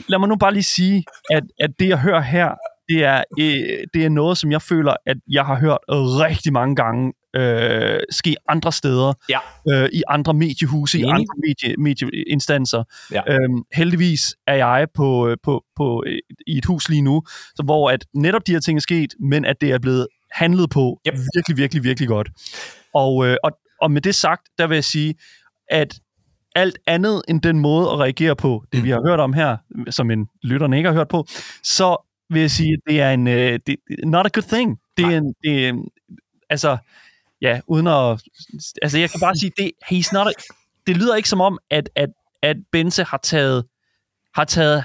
Lad mig nu bare lige sige, at, at det, jeg hører her, det er, øh, det er noget, som jeg føler, at jeg har hørt rigtig mange gange øh, ske andre steder, Ja. øh, i andre mediehuse, i Enig. andre medie, medieinstanser. Ja. Øhm, heldigvis er jeg på, øh, på, på, øh, i et hus lige nu, så hvor at netop de her ting er sket, men at det er blevet handlet på Yep. virkelig, virkelig, virkelig godt. Og, øh, og, og med det sagt, der vil jeg sige, at alt andet end den måde at reagere på, det vi har hørt om her, som en lytterne ikke har hørt på, så vil jeg sige, at det er en øh, det, not a good thing. Det er en, det er, altså, ja, uden at, altså jeg kan bare sige, det, he's not a, det lyder ikke som om, at, at, at Benze har taget har taget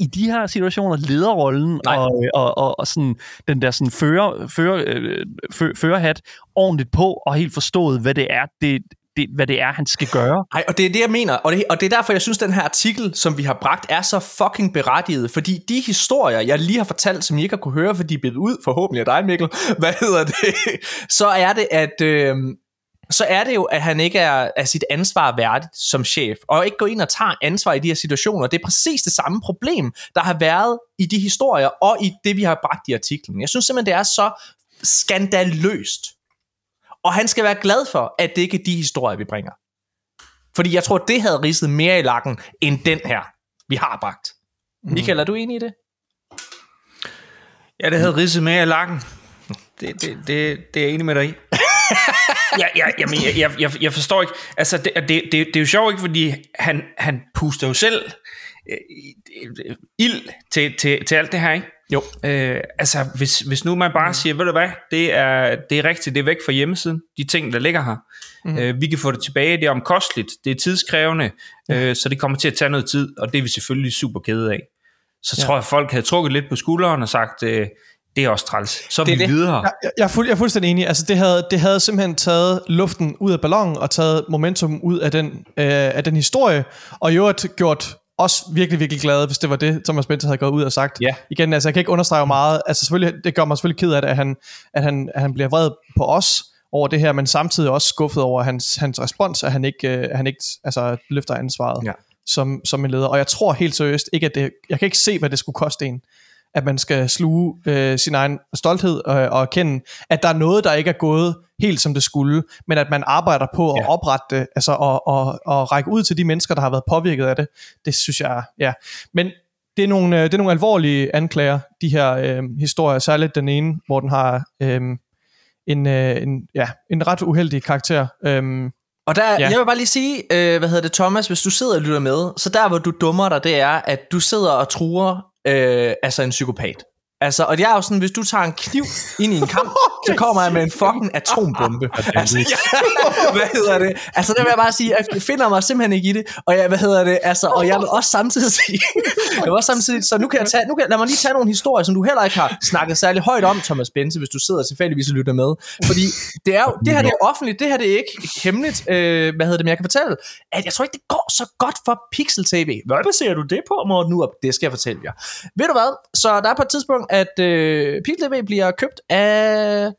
i de her situationer lederrollen Nej. og, og, og, og sådan, den der sådan fører, fører, øh, fører, førerhat ordentligt på og helt forstået, hvad det er, det, det, hvad det er, han skal gøre. Nej, og det er det, jeg mener. Og det, og det er derfor, jeg synes, den her artikel, som vi har bragt, er så fucking berettiget. Fordi de historier, jeg lige har fortalt, som I ikke har kunne høre, fordi de er blevet ud, forhåbentlig af dig, Mikkel, hvad hedder det? Så er det, at... Øh, så er det jo, at han ikke er, er sit ansvar værdigt som chef, og ikke går ind og tager ansvar i de her situationer. Det er præcis det samme problem, der har været i de historier, og i det, vi har bragt i artiklen. Jeg synes simpelthen, det er så skandaløst. Og han skal være glad for, at det ikke er de historier, vi bringer. Fordi jeg tror, det havde ridset mere i lakken, end den her, vi har bragt. Michael, er du enig i det? Ja, det havde ridset med af lakken. Det, det, det, det er jeg enig med dig i. ja, ja, jamen, jeg, jeg, jeg, jeg forstår ikke. Altså, det, det, det, det er jo sjovt ikke, fordi han, han puster jo selv øh, ild til, til, til alt det her, ikke? Jo. Øh, altså, hvis, hvis nu man bare siger, ved du hvad, det er, det er rigtigt, det er væk fra hjemmesiden, de ting, der ligger her. Mm. Øh, vi kan få det tilbage, det er omkosteligt, det er tidskrævende, øh, så det kommer til at tage noget tid, og det er vi selvfølgelig super kede af. Så Ja. tror jeg, folk havde trukket lidt på skulderen og sagt, øh, det er også træls. Så er Det vi det. videre. Jeg, jeg, jeg, er fuld, jeg er fuldstændig enig. Altså, det havde, det havde simpelthen taget luften ud af ballonen og taget momentum ud af den, øh, af den historie, og i øvrigt gjort os virkelig, virkelig glade, hvis det var det, Thomas Benson havde gået ud og sagt. Ja. Igen, altså, jeg kan ikke understrege meget. Altså, selvfølgelig, det gør mig selvfølgelig ked af det, at han, at han, at han bliver vred på os over det her, men samtidig også skuffet over hans, hans respons, at han ikke, øh, at han ikke altså, løfter ansvaret Ja. som, som en leder. Og jeg tror helt seriøst ikke, at det, jeg kan ikke se, hvad det skulle koste en, at man skal sluge øh, sin egen stolthed øh, og erkende, at der er noget, der ikke er gået helt som det skulle, men at man arbejder på at Ja. oprette det, altså og, og, og række ud til de mennesker, der har været påvirket af det. Det synes jeg, ja. Men det er nogle, øh, det er nogle alvorlige anklager, de her øh, historier, særligt den ene, hvor den har øh, en, øh, en, ja, en ret uheldig karakter. Øh, Og der, ja. jeg vil bare lige sige, øh, hvad hedder det, Thomas, hvis du sidder og lytter med, så der, hvor du dummer dig, det er, at du sidder og truer øh, altså en psykopat. Altså, og jeg er jo sådan, hvis du tager en kniv ind i en kamp, så kommer jeg med en fucking atombombe. altså, ja, hvad hedder det? Altså, det vil jeg bare sige, jeg finder mig simpelthen ikke i det. Og jeg, hvad hedder det? Altså, og jeg vil også samtidig sige, jeg vil også samtidig, så nu kan jeg tage, nu kan, lad mig lige tage nogle historier, som du heller ikke har snakket særlig højt om, Thomas Bense, hvis du sidder tilfældigvis og lytter med. Fordi det er jo, det her det er offentligt, det her det er ikke hemmeligt, øh, hvad hedder det, men jeg kan fortælle, at jeg tror ikke, det går så godt for Pixel TV. Hvad baserer du det på, Morten, nu? Det skal jeg fortælle jer. Ved du hvad? Så der er på et tidspunkt, at øh, Pixel bliver købt af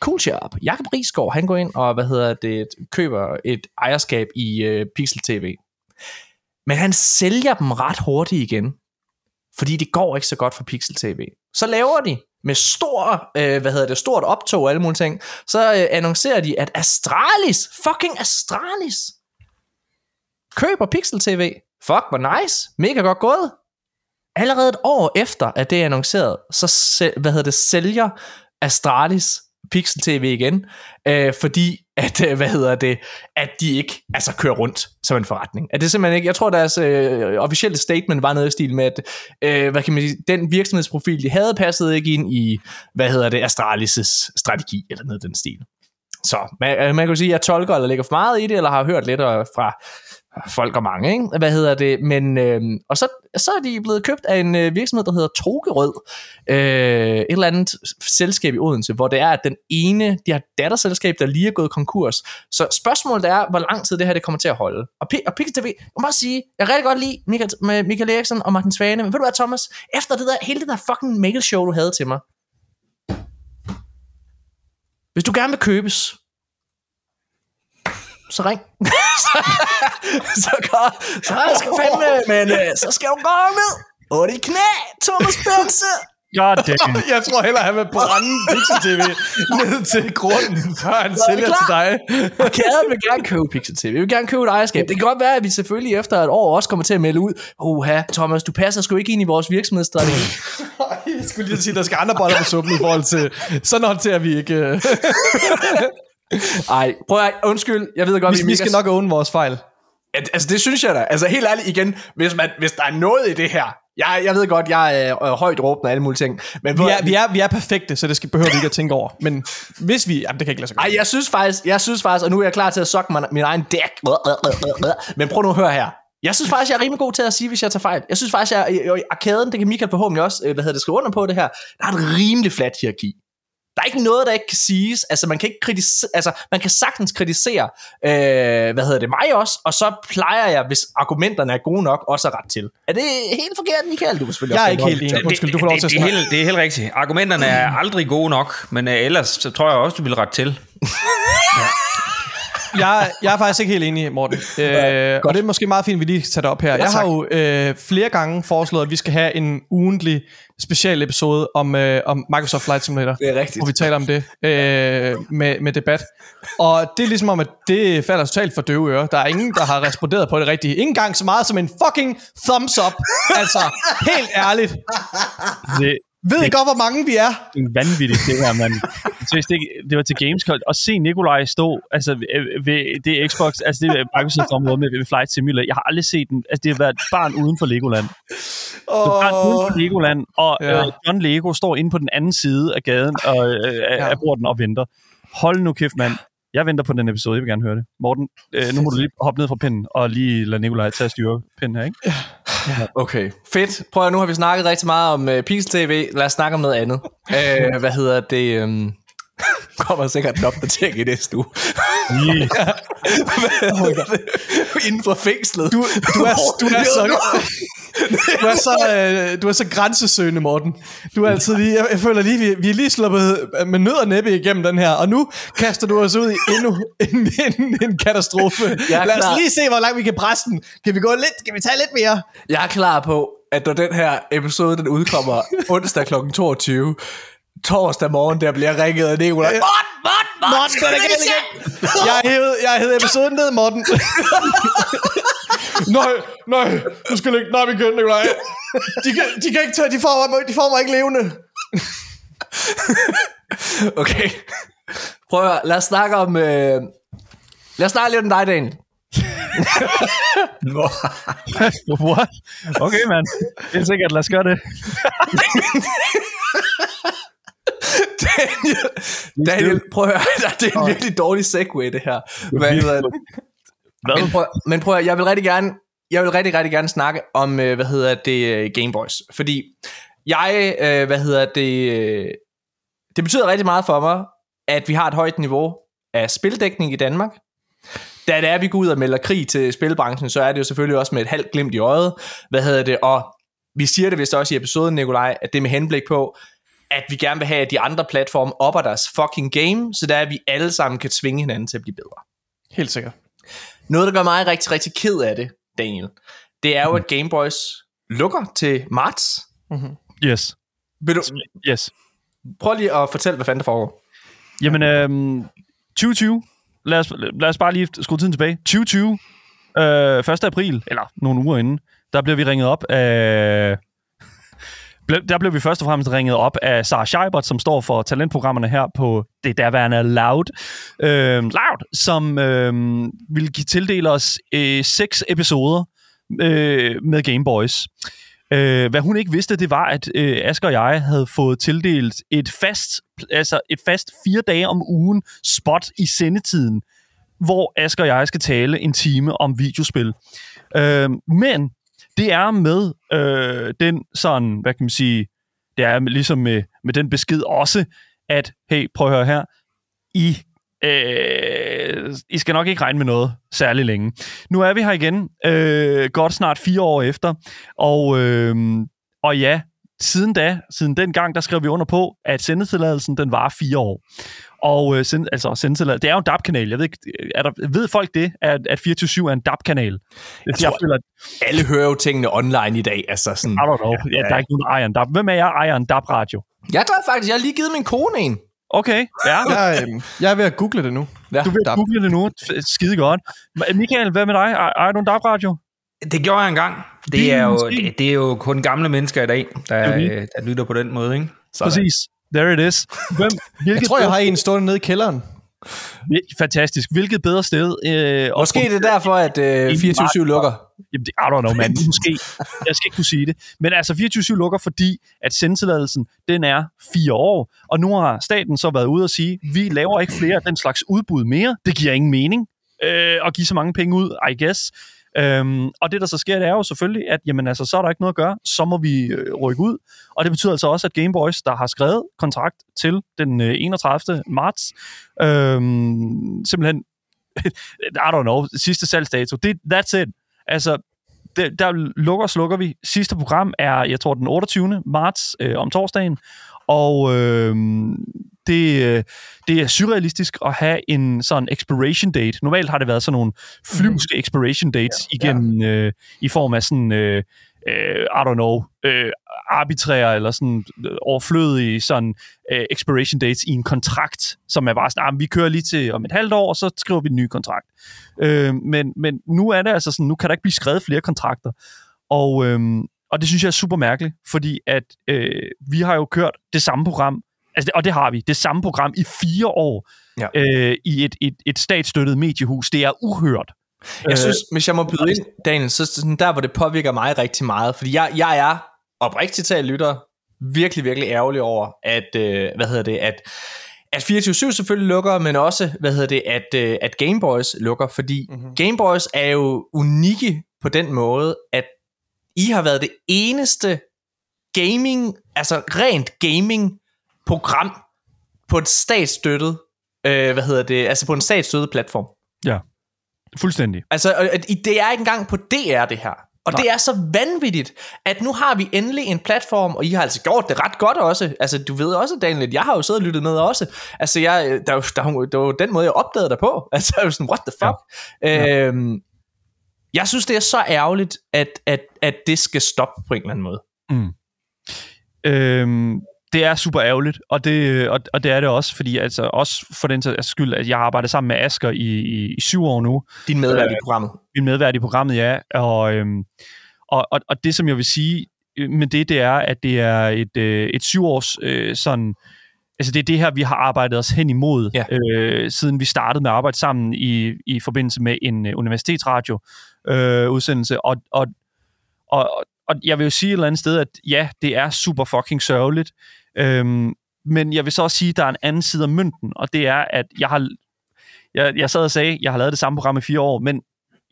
Cool Jakob Risgaard, han går ind og, hvad hedder det, køber et ejerskab i øh, Pixel TV. Men han sælger dem ret hurtigt igen, fordi det går ikke så godt for Pixel TV. Så laver de med stor, øh, hvad hedder det, stort optog og alle mulige ting, så øh, annoncerer de, at Astralis, fucking Astralis, køber Pixel TV. Fuck, hvor nice. Mega godt gået. Allerede et år efter, at det er annonceret, så hvad hedder det, sælger Astralis Pixel TV igen, øh, fordi at, øh, hvad hedder det, at de ikke altså kører rundt som en forretning. At det simpelthen ikke, jeg tror deres øh, officielle statement var noget i stil med, at øh, hvad kan man sige, den virksomhedsprofil, de havde, passede ikke ind i, hvad hedder det, Astralis' strategi, eller noget den stil. Så man, øh, man kan sige, at jeg tolker eller lægger for meget i det, eller har hørt lidt øh, fra folk og mange, ikke? Hvad hedder det? Men, øh, og så, så er de blevet købt af en øh, virksomhed, der hedder Togerød. Øh, et eller andet selskab i Odense, hvor det er, at den ene, de har datterselskab, der lige er gået konkurs. Så spørgsmålet er, hvor lang tid det her det kommer til at holde. Og, P- og Pixel TV, jeg må bare sige, jeg kan rigtig godt lide Michael, med Michael Eriksen og Martin Svane, men ved du hvad, Thomas? Efter det der, hele det der fucking mail show, du havde til mig, hvis du gerne vil købes, så ring. så, så, går, så skal fandme, men øh, så skal hun gå ned. Og det knæ, Thomas Bense. God damn. Jeg tror heller, han vil brænde Pixel TV ned til grunden, før han Så er sælger til dig. Kæden vil gerne købe Pixel TV. Vi vil gerne købe et ejerskab. Det kan godt være, at vi selvfølgelig efter et år også kommer til at melde ud. Oha, Thomas, du passer sgu ikke ind i vores virksomhedsstrategi. Jeg skulle lige sige, at der skal andre boller på suppen i forhold til... Sådan håndterer vi ikke... Ej, prøv at, undskyld, jeg ved godt, Vi, vi skal nok own vores fejl. Ja, altså det synes jeg da. Altså helt ærligt igen, hvis, man, hvis der er noget i det her, jeg, jeg ved godt, jeg er øh, højt råbende og alle mulige ting, men Vi er, vi er, vi er perfekte, så det skal, behøver vi ikke at tænke over. Men hvis vi... Jamen, det kan ikke lade sig gøre. Ej, jeg synes faktisk, jeg synes faktisk, og nu er jeg klar til at sokke min, min egen dæk. Men prøv nu at høre her. Jeg synes faktisk, jeg er rimelig god til at sige, hvis jeg tager fejl. Jeg synes faktisk, jeg i arkaden, det kan Michael forhåbentlig også, øh, hvad hedder det, skrive under på det her. Der er et rimelig fladt hierarki. Der er ikke noget, der ikke kan siges. Altså, man kan ikke kritisere, altså, man kan sagtens kritisere, øh, hvad hedder det, mig også, og så plejer jeg, hvis argumenterne er gode nok, også at ret til. Er det helt forkert, Michael? Du kan selvfølgelig Jeg er ikke helt enig. Undskyld, du får lov til at det, det, er snakke. helt, det er helt rigtigt. Argumenterne er aldrig gode nok, men uh, ellers så tror jeg også, du vil rette til. jeg, jeg er faktisk ikke helt enig, Morten. Øh, og det er måske meget fint, at vi lige tager det op her. Jeg har jo øh, flere gange foreslået, at vi skal have en ugentlig special episode om, øh, om Microsoft Flight Simulator. Det er rigtigt. Hvor vi taler om det øh, med, med debat. Og det er ligesom om, at det falder totalt for døve ører. Der er ingen, der har responderet på det rigtige. Ingen gang så meget som en fucking thumbs up. Altså, helt ærligt. Det, Ved I godt, hvor mange vi er? det er vanvittigt, det her, mand. Det, det var til Gamescom. Og se Nikolaj stå altså, ved det Xbox, altså det er Microsoft-område med, ved Flight Simulator. Jeg har aldrig set den. Altså, det har været et barn uden for Legoland. Oh, Barn uden for Legoland, og Ja. øh, John Lego står inde på den anden side af gaden og, øh, Ja. af borden og venter. Hold nu kæft, mand. Jeg venter på den episode, jeg vil gerne høre det. Morten, øh, nu må du lige hoppe ned fra pinden og lige lade Nikolaj tage styre pinden her, ikke? Okay, fedt. Prøv at nu har vi snakket rigtig meget om uh, Pixel TV. Lad os snakke om noget andet. uh, hvad hedder det? Um, kommer sikkert en opdatering i næste uge. Inden for fængslet. Du, du, er, du er så... Du er så, øh, du er så grænsesøgende, Morten. Du er altid lige, jeg, jeg føler lige, vi, vi er lige sluppet med nød og næppe igennem den her, og nu kaster du os ud i endnu en, en, en katastrofe. Lad os lige se, hvor langt vi kan presse den. Kan vi gå lidt, kan vi tage lidt mere? Jeg er klar på, at når den her episode den udkommer onsdag kl. 22, torsdag morgen, der bliver ringet af Nicolaj. Morten, Morten, Morten, Morten, skal det du igen, ikke igen. Jeg har hævet, jeg har hævet episoden ned, Morten. nej, nej, du skal ikke, nej, vi kan Nikolaj. De kan, de kan ikke tage, de får, mig, de får mig ikke levende. Okay. Prøv at høre, lad os snakke om... Øh, lad os snakke lidt om dig, Daniel. What? Okay, mand. Det er sikkert, lad os gøre det. Daniel, Daniel, prøv at høre, det er en virkelig dårlig segue, det her. Men, Hvad? men, prøv, men prøv jeg vil rigtig gerne, jeg vil rigtig, rigtig gerne snakke om, øh, hvad hedder det, øh, Game Boys. Fordi jeg, øh, hvad hedder det, det betyder rigtig meget for mig, at vi har et højt niveau af spildækning i Danmark. Da det er, at vi går ud og melder krig til spilbranchen, så er det jo selvfølgelig også med et halvt glimt i øjet. Hvad hedder det? Og vi siger det vist også i episoden, Nikolaj, at det er med henblik på, at vi gerne vil have, at de andre platforme opper deres fucking game, så der er, at vi alle sammen kan tvinge hinanden til at blive bedre. Helt sikkert. Noget, der gør mig rigtig, rigtig ked af det, Daniel, det er jo, at Game Boys lukker til marts. Yes. Vil du, Yes. prøv lige at fortælle, hvad fanden der foregår. Jamen, øhm, 2020. Lad os, lad os bare lige skrue tiden tilbage. 2020. Øh, 1. april, eller nogle uger inden, der blev vi ringet op af... Der blev vi først og fremmest ringet op af Sara Scheibert, som står for talentprogrammerne her på det derværende Loud, øh, Loud som øh, ville give tildele os øh, seks episoder øh, med Game Boys. Øh, hvad hun ikke vidste, det var, at øh, Asger og jeg havde fået tildelt et fast, altså et fast fire dage om ugen spot i sendetiden, hvor Asger og jeg skal tale en time om videospil. Øh, men det er med øh, den sådan, hvad kan man sige, det er ligesom med, med den besked også, at hey, prøv at høre her, I, øh, I skal nok ikke regne med noget særlig længe. Nu er vi her igen, øh, godt snart fire år efter, og, øh, og ja, siden da, siden den gang, der skrev vi under på, at sendetilladelsen, den var fire år. Og øh, send, altså, sendetilladelsen, det er jo en DAB-kanal. Jeg ved, ikke, er der, ved folk det, at, at 24-7 er en DAB-kanal? Jeg, tror- føler, Alle hører jo tingene online i dag, altså sådan. I don't know. Ja, der er ikke nogen, der ejer en DAB. Hvem er jeg, ejer en DAB-radio? Jeg tror faktisk, jeg har lige givet min kone en. Okay, ja. Jeg, øh, jeg er ved at google det nu. Ja. Du vil DAB. google det nu. Skide godt. Michael, hvad med dig? Ejer ejer du en DAB-radio? Det gjorde jeg engang. Det Det er jo, det, det er jo kun gamle mennesker i dag, der, er øh, der lytter på den måde, ikke? Sådan. Præcis. There it is. Hvem, Jeg tror, jeg har en stående nede i kælderen. Fantastisk. Hvilket bedre sted? Øh, at Måske det er derfor, at øh, 24-7 lukker. Jamen, det, I don't know, man. Måske. Jeg skal ikke kunne sige det. Men altså, 24-7 lukker, fordi at sendtilladelsen, den er fire år. Og nu har staten så været ude og sige, vi laver ikke flere af den slags udbud mere. Det giver ingen mening øh, at give så mange penge ud, I guess. Øhm, og det, der så sker, det er jo selvfølgelig, at jamen, altså, så er der ikke noget at gøre. Så må vi øh, rykke ud. Og det betyder altså også, at Game Boys, der har skrevet kontrakt til den øh, 31. marts, øhm, simpelthen, I don't know, sidste salgsdato, det, that's it. Altså, det, der lukker og slukker vi. Sidste program er, jeg tror, den 28. marts øh, om torsdagen, og øh, det, øh, det er surrealistisk at have en sådan expiration date. Normalt har det været sådan nogle flyvske expiration dates ja, igennem øh, i form af sådan øh, øh, I don't know, øh, arbitrære eller sådan øh, overflødige sådan øh, expiration dates i en kontrakt, som er bare sådan, ah, vi kører lige til om et halvt år, og så skriver vi en ny kontrakt. Øh, men, men nu er det altså sådan, nu kan der ikke blive skrevet flere kontrakter. Og, øh, og det synes jeg er super mærkeligt, fordi at øh, vi har jo kørt det samme program, altså, det- og det har vi, det samme program i fire år Ja. øh, i et, et, et statsstøttet mediehus. Det er uhørt. Jeg synes, hvis jeg må byde ind, Daniel, så sådan der, hvor det påvirker mig rigtig meget, fordi jeg, jeg er oprigtigt talt lytter virkelig, virkelig ærgerlig over, at, øh, hvad hedder det, at, at 24-7 selvfølgelig lukker, men også, hvad hedder det, at, øh, at Game Boys lukker, fordi mm-hmm. Game Boys er jo unikke på den måde, at I har været det eneste gaming, altså rent gaming program på et statsstøttet, øh, hvad hedder det, altså på en statsstøttet platform. Ja, fuldstændig. Altså, og- det er ikke engang på DR, det her. Og Nej. det er så vanvittigt, at nu har vi endelig en platform, og I har altså gjort det ret godt også. Altså, du ved også, Daniel, at jeg har jo siddet og lyttet med også. Altså, jeg, der, er jo- der, er jo- det var den måde, jeg opdagede dig på. Altså, jeg var sådan, what the fuck? Ja. Øhm, jeg synes, det er så ærgerligt, at, at, at det skal stoppe på en eller anden måde. Øhm, det er super ærgerligt, og det, og, og det er det også, fordi altså, også for den skyld, at jeg har arbejdet sammen med Asker i, i, i syv år nu, Din medvært i programmet. min medvært i programmet, ja, og, øhm, og, og, og det, som jeg vil sige øh, med det, det er, at det er et, øh, et syv års øh, sådan altså det er det her, vi har arbejdet os hen imod, Ja. øh, siden vi startede med at arbejde sammen i, i forbindelse med en øh, universitetsradio øh, udsendelse. Og, og, og, og jeg vil jo sige et eller andet sted, at ja, det er super fucking sørgeligt. Øhm, men jeg vil så også sige, at der er en anden side af mønten, og det er, at jeg har... Jeg, jeg sad og sagde, at jeg har lavet det samme program i fire år, men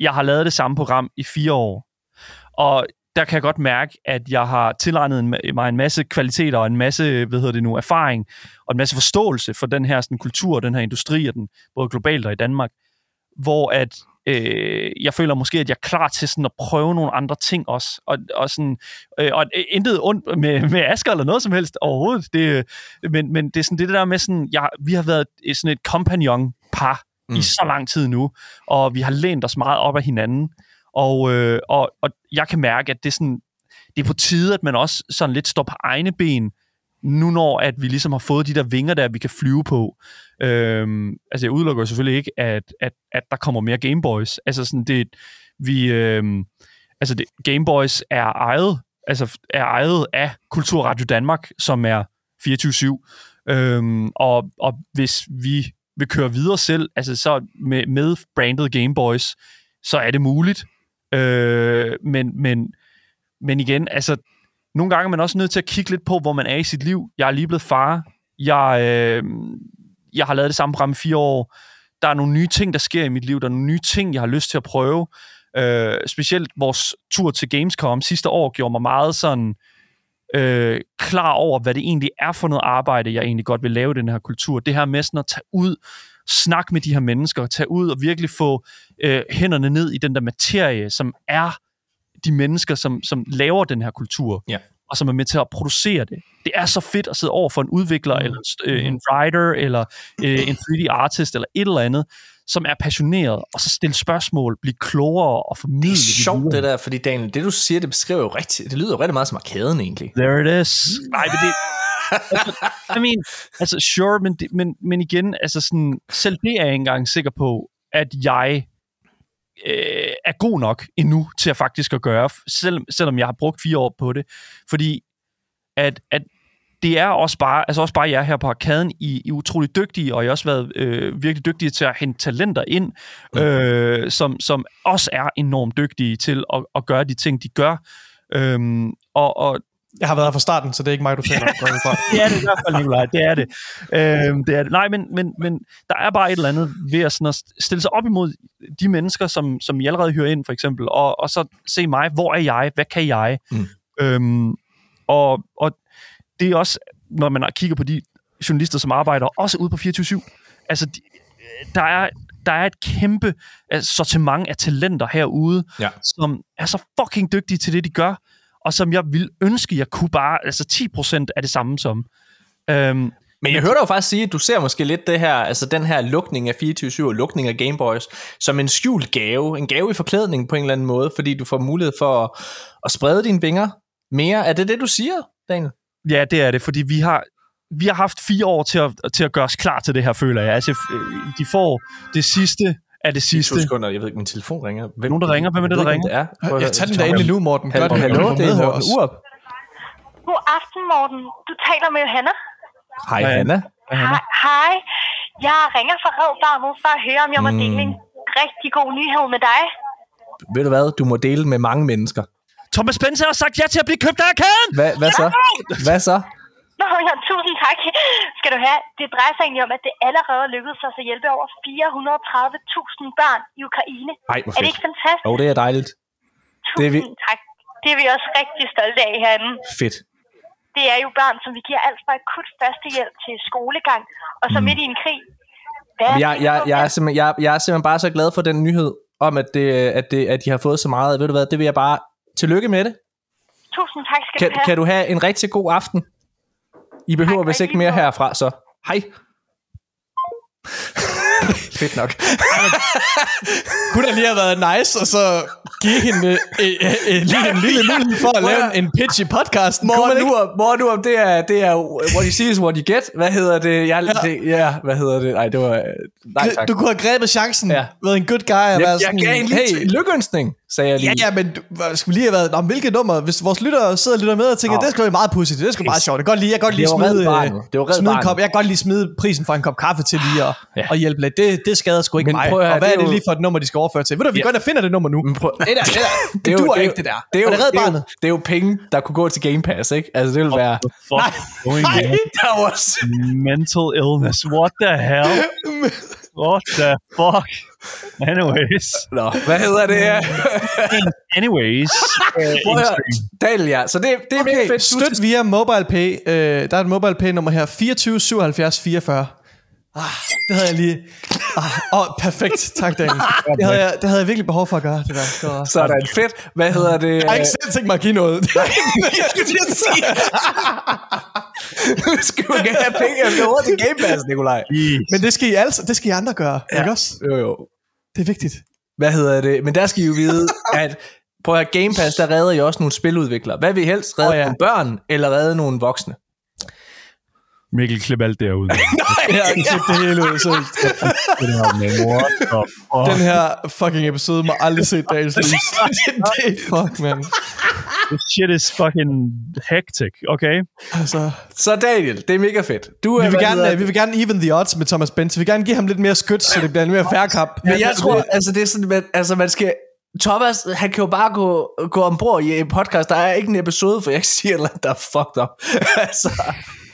jeg har lavet det samme program i fire år. Og der kan jeg godt mærke, at jeg har tilegnet en, mig en masse kvaliteter og en masse, hvad hedder det nu, erfaring og en masse forståelse for den her sådan, kultur og den her industri, og den, både globalt og i Danmark, hvor at øh, jeg føler måske, at jeg er klar til sådan at prøve nogle andre ting også. Og, og, sådan, øh, og intet ondt med, med Asger eller noget som helst overhovedet. Det, men, men det er sådan det der med sådan, jeg, vi har været sådan et compagnon par mm. i så lang tid nu, og vi har lænt os meget op af hinanden. Og, øh, og, og jeg kan mærke, at det er, sådan, det er på tide, at man også sådan lidt står på egne ben, nu når at vi ligesom har fået de der vinger der, vi kan flyve på. Øhm, altså jeg udelukker selvfølgelig ikke, at, at, at der kommer mere Gameboys. Altså sådan det, vi, øhm, altså det, Gameboys er ejet, altså er ejet af Kulturradio Danmark, som er 24-7. Øhm, og, og hvis vi vil køre videre selv, altså så med, med branded Gameboys, så er det muligt. Øh, men, men, men igen, altså, nogle gange er man også nødt til at kigge lidt på, hvor man er i sit liv. Jeg er lige blevet far. Jeg, øh, jeg har lavet det samme program i fire år. Der er nogle nye ting, der sker i mit liv. Der er nogle nye ting, jeg har lyst til at prøve. Øh, specielt vores tur til Gamescom sidste år gjorde mig meget sådan øh, klar over, hvad det egentlig er for noget arbejde, jeg egentlig godt vil lave i den her kultur. Det her med sådan at tage ud, snakke med de her mennesker, tage ud og virkelig få øh, hænderne ned i den der materie, som er de mennesker, som, som laver den her kultur, Ja. og som er med til at producere det. Det er så fedt at sidde over for en udvikler, mm. eller øh, en writer, eller øh, en 3D artist, eller et eller andet, som er passioneret, og så stille spørgsmål, blive klogere og formidle Det er det sjovt videre. det der, fordi Daniel, det du siger, det beskriver jo rigtigt, det lyder jo rigtig meget som arkaden egentlig. There it is. Nej, men det... altså, I mean, altså, sure, men, det, men, men igen, altså sådan, selv det er jeg ikke engang sikker på, at jeg øh, er god nok endnu til at faktisk at gøre, selv, selvom jeg har brugt fire år på det. Fordi at, at det er også bare, altså også bare jer her på arkaden, I, I er utrolig dygtige, og I har også været øh, virkelig dygtige til at hente talenter ind, øh, som, som også er enormt dygtige til at, at gøre de ting, de gør. Øhm, og, og Jeg har været her fra starten, så det er ikke mig, du taler om. det er det i hvert fald, Nikolaj. Det er det. Øhm, det er det. Nej, men, men, men der er bare et eller andet ved at, sådan at stille sig op imod de mennesker, som, som I allerede hører ind, for eksempel, og, og så se mig, hvor er jeg? Hvad kan jeg? Mm. Øhm, og, og det er også, når man kigger på de journalister, som arbejder også ude på 24-7, altså, de, der er der er et kæmpe altså, sortiment af talenter herude, Ja. som er så fucking dygtige til det, de gør, og som jeg ville ønske, jeg kunne bare, altså 10% af det samme som. Øhm, Men jeg hørte dig jo faktisk sige, at du ser måske lidt det her, altså den her lukning af 24-7 og lukning af Gameboys, som en skjult gave, en gave i forklædning på en eller anden måde, fordi du får mulighed for at, at sprede dine vinger mere. Er det det, du siger, Daniel? Ja, det er det, fordi vi har, vi har haft fire år til at, til at gøre os klar til det her, føler jeg. Altså, øh, de får det sidste af det sidste. To sekunder, jeg ved ikke, min telefon ringer. Hvem, Nogen, der ringer? Hvem er det, der ringer? Det er. Prøv Jeg tager den der endelig nu, Morten. Gør Hallo, det. hallo, det er Morten. Urup. God aften, Morten. Du taler med Johanna. Hej, Hej. Hanna. Er Hej. Hej. Jeg ringer fra Red Barnet for at høre, om jeg må Mm. dele en rigtig god nyhed med dig. Ved du hvad, du må dele med mange mennesker. Thomas Spencer har sagt ja til at blive købt af arkaden! Hvad, hvad så? Hvad så? Nå, ja, tusind tak. Skal du have. Det drejer sig egentlig om, at det allerede lykkedes os at hjælpe over 430.000 børn i Ukraine. Ej, Er det ikke fantastisk? Jo, det er dejligt. Tusind det er vi- tak. Det er vi også rigtig stolte af herinde. Fedt. Det er jo børn, som vi giver alt fra akut førstehjælp til skolegang, og så Mm. midt i en krig. Hvad Jeg, jeg, jeg, er simpelthen, jeg, jeg er simpelthen bare så glad for den nyhed, om at, det, at, det, at de har fået så meget. Ved du hvad, det vil jeg bare... Tillykke med det. Tusind tak skal Kan, du have. kan du have en rigtig god aften? I behøver vist ikke mere herfra, så hej. Fedt nok. Kunne da lige have været nice, og så give hende øh, øh, øh, lige en lille mulighed for at lave en pitch i podcasten. Ikke? nu, op- morgen nu, op, det er, det er what you see is what you get. Hvad hedder det? Jeg, ja. det ja, hvad hedder det? Nej, det var... Nej, tak. Du kunne have grebet chancen, Ja. været en good guy, og jeg, sådan, gav en lille hey, lykkeønskning. Sagde jeg lige. Ja, ja, men du, skulle lige have været, Nå, hvilket nummer, hvis vores lyttere sidder og lytter med og tænker, Nå. det skal være meget pudsigt, det skal være meget sjovt, jeg kan godt lide, jeg kan godt var Red smide, øh, Det var Red smide en kop, jeg kan godt lige smide prisen for en kop kaffe til lige at, Ja. og hjælpe lidt, det, det skader sgu ikke Men mig, prøv og hvad det er er det lige for et nummer, de skal overføre til? Ved du, vi Ja. går ind og finder det nummer nu. Men prøv, Det der, det der, det, er duer det er ikke det der. Det er, jo, det Red er Barnet? det er jo penge, der kunne gå til Game Pass, ikke? Altså, det vil være... Nej. there. Der er også... mental illness. What the hell? What the fuck? Anyways. Nå, hvad hedder det her? Anyways. Uh. Daniel, ja. Så det, det er Okay, fedt. Støt via MobilePay. Øh, der er et MobilePay nummer her, 24 77 44. Ah, det havde jeg lige... Ah, oh, perfekt, tak Daniel. Det havde, jeg, det havde jeg virkelig behov for at gøre, det der. Det var, Sådan, fedt. Hvad hedder det? jeg har ikke selv tænkt mig at give noget. jeg skulle til at sige. du skal jo ikke have penge. Jeg skal over til Game Pass, Nikolaj. Men det skal I altså, det skal I andre gøre, ja. ikke også? Jo, jo. Det er vigtigt. Hvad hedder det? Men der skal I jo vide, at på Game Pass, der redder I også nogle spiludviklere. Hvad vil I helst? Redde oh, ja. ja. nogle børn, eller redde nogle voksne? Mikkel, klip alt derude. Ja, klip det hele ud. Så det der med what the fuck? den her fucking episode må aldrig se dagens lys. det fuck, man. This shit is fucking hectic, okay? Altså, Så Daniel, det er mega fedt. Du er, vi, vil gerne, hedder øh, vi vil gerne even the odds med Thomas Benz. Vi vil gerne give ham lidt mere skyt, så det bliver en mere færre kamp. Men jeg tror, altså det er sådan, man, altså man skal... Thomas, han kan jo bare gå, gå ombord i en podcast. Der er ikke en episode, for jeg ikke siger noget, der er fucked up. altså,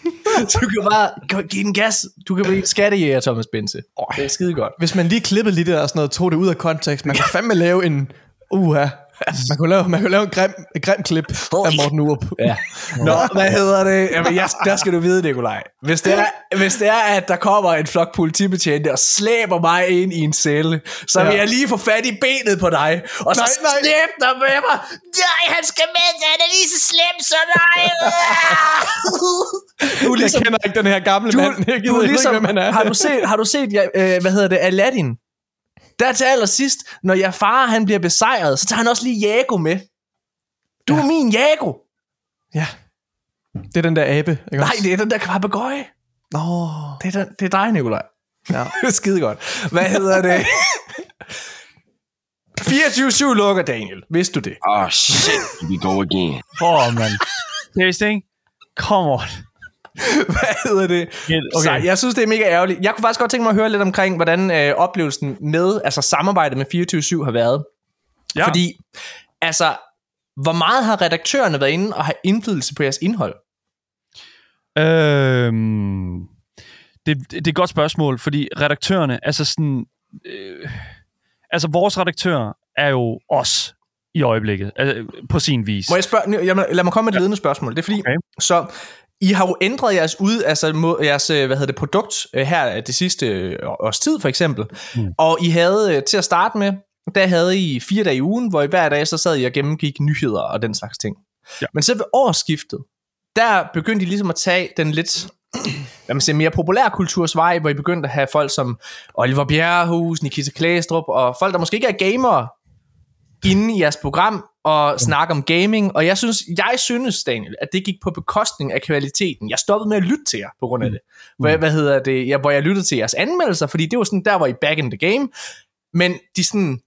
du kan bare give den gas. Du kan blive en skattejæger, Thomas Bense. Oh, det er skide godt. Hvis man lige klippede lidt og sådan noget, tog det ud af kontekst, man kan fandme lave en... Uha. Man kunne lave, man kunne lave en grim, en grim klip af Morten Urup. Ja. Nå, hvad hedder det? Jamen, jeg, der skal du vide, Nikolaj. Hvis det, er, hvis det er, at der kommer en flok politibetjente og slæber mig ind i en celle, så vil Ja. jeg lige få fat i benet på dig, og så Nej, nej. slæb dig med mig. Nej, han skal med, han er lige så slem som dig. du er Jeg kender ikke den her gamle du, mand. Jeg du gider er ikke, ligesom, hvem han er. har du set, har du set ja, øh, hvad hedder det, Aladdin? Der til allersidst, når jeg far han bliver besejret, så tager han også lige Jago med. Du ja. er min Jago. Ja. Det er den der abe, ikke Nej, også? det er den der papegøje. Nå. Det er, den, det er dig, Nikolaj. Ja. Skide godt. Hvad hedder det? 24-7 lukker Daniel. Vidste du det? Oh shit, we go again. Åh, oh, man. Seriously? Come on. Hvad hedder det? Okay. Så jeg synes, det er mega ærgerligt. Jeg kunne faktisk godt tænke mig at høre lidt omkring, hvordan øh, oplevelsen med, altså samarbejdet med 24-7 har været. Ja. Fordi, altså, hvor meget har redaktørerne været inde og have indflydelse på jeres indhold? Øhm, det, det, er et godt spørgsmål, fordi redaktørerne, altså sådan, øh, altså vores redaktør er jo os i øjeblikket, altså, på sin vis. Må jeg spørge, jamen, lad mig komme med et ledende spørgsmål. Det er fordi, Okay. så I har jo ændret jeres, ud, altså, må, jeres øh, hvad hedder det, produkt øh, her det sidste øh, års tid, for eksempel. Mm. Og I havde til at starte med, der havde I fire dage i ugen, hvor I hver dag så sad I og gennemgik nyheder og den slags ting. Ja. Men så ved årsskiftet, der begyndte I ligesom at tage den lidt hvad man siger, mere populær kulturs vej, hvor I begyndte at have folk som Oliver Bjerrehus, Nikita Klæstrup, og folk, der måske ikke er gamere, inde i jeres program og snakke om gaming, og jeg synes, jeg synes, Daniel, at det gik på bekostning af kvaliteten. Jeg stoppede med at lytte til jer på grund af det. Hvad, hvad hedder det? Ja, hvor jeg lyttede til jeres anmeldelser, fordi det var sådan, der var I back in the game. Men de sådan,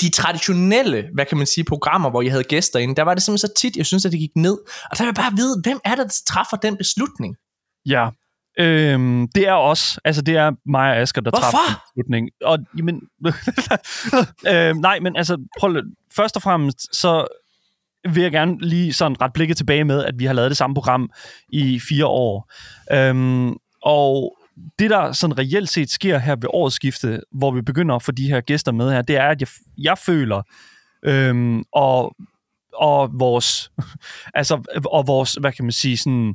de traditionelle, hvad kan man sige, programmer, hvor I havde gæster inde, der var det simpelthen så tit, jeg synes, at det gik ned. Og der vil jeg bare vide, hvem er det, der træffer den beslutning? Ja. Øhm, det er os. Altså, det er mig og Asger, der Hvorfor? træffer den beslutning. Og, jamen, øhm, nej, men altså, prøv. Først og fremmest, så vil jeg gerne lige sådan ret blikket tilbage med, at vi har lavet det samme program i fire år. Øhm, og det, der sådan reelt set sker her ved årsskiftet, hvor vi begynder at få de her gæster med her, det er, at jeg, jeg føler, øhm, og, og vores, altså, og vores, hvad kan man sige, sådan, øh,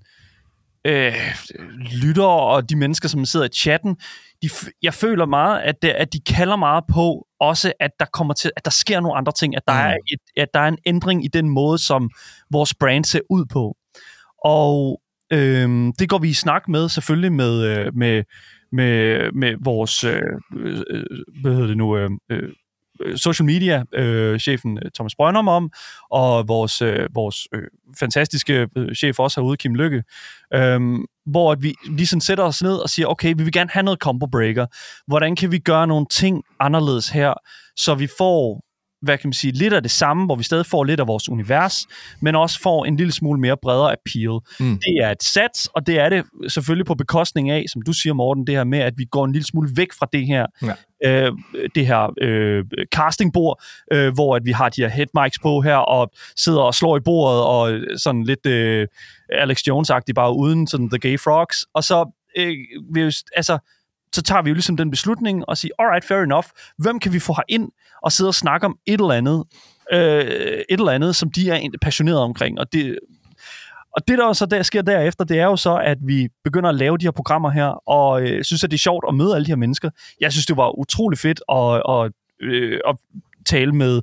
lyttere og de mennesker, som sidder i chatten, de, jeg føler meget, at, det, at de kalder meget på også, at der kommer til, at der sker nogle andre ting, at der, Mm. er, et, at der er en ændring i den måde, som vores brand ser ud på. Og øhm, det går vi i snak med, selvfølgelig med, øh, med, med, med vores, øh, øh, hvad hedder det nu, øh, øh, Øh, social media øh, chefen øh, Thomas Brøndum om, og vores, øh, vores øh, fantastiske øh, chef også herude, Kim Lykke, øh, hvor at vi ligesom sætter os ned og siger, okay, vi vil gerne have noget combo breaker. Hvordan kan vi gøre nogle ting anderledes her, så vi får hvad kan man sige, lidt af det samme, hvor vi stadig får lidt af vores univers, men også får en lille smule mere bredere appeal. Mm. Det er et sats, og det er det selvfølgelig på bekostning af, som du siger, Morten, det her med, at vi går en lille smule væk fra det her, ja. øh, det her øh, castingbord, øh, hvor at vi har de her head mics på her, og sidder og slår i bordet, og sådan lidt øh, Alex Jones-agtigt, bare uden sådan The Gay Frogs, og så øh, vi, altså, så tager vi jo ligesom den beslutning og siger, alright, fair enough, hvem kan vi få ind og sidde og snakke om et eller andet, øh, et eller andet, som de er passionerede omkring, og det, og det, der så der sker derefter, det er jo så, at vi begynder at lave de her programmer her, og øh, synes, at det er sjovt at møde alle de her mennesker. Jeg synes, det var utrolig fedt at, at, øh, at tale med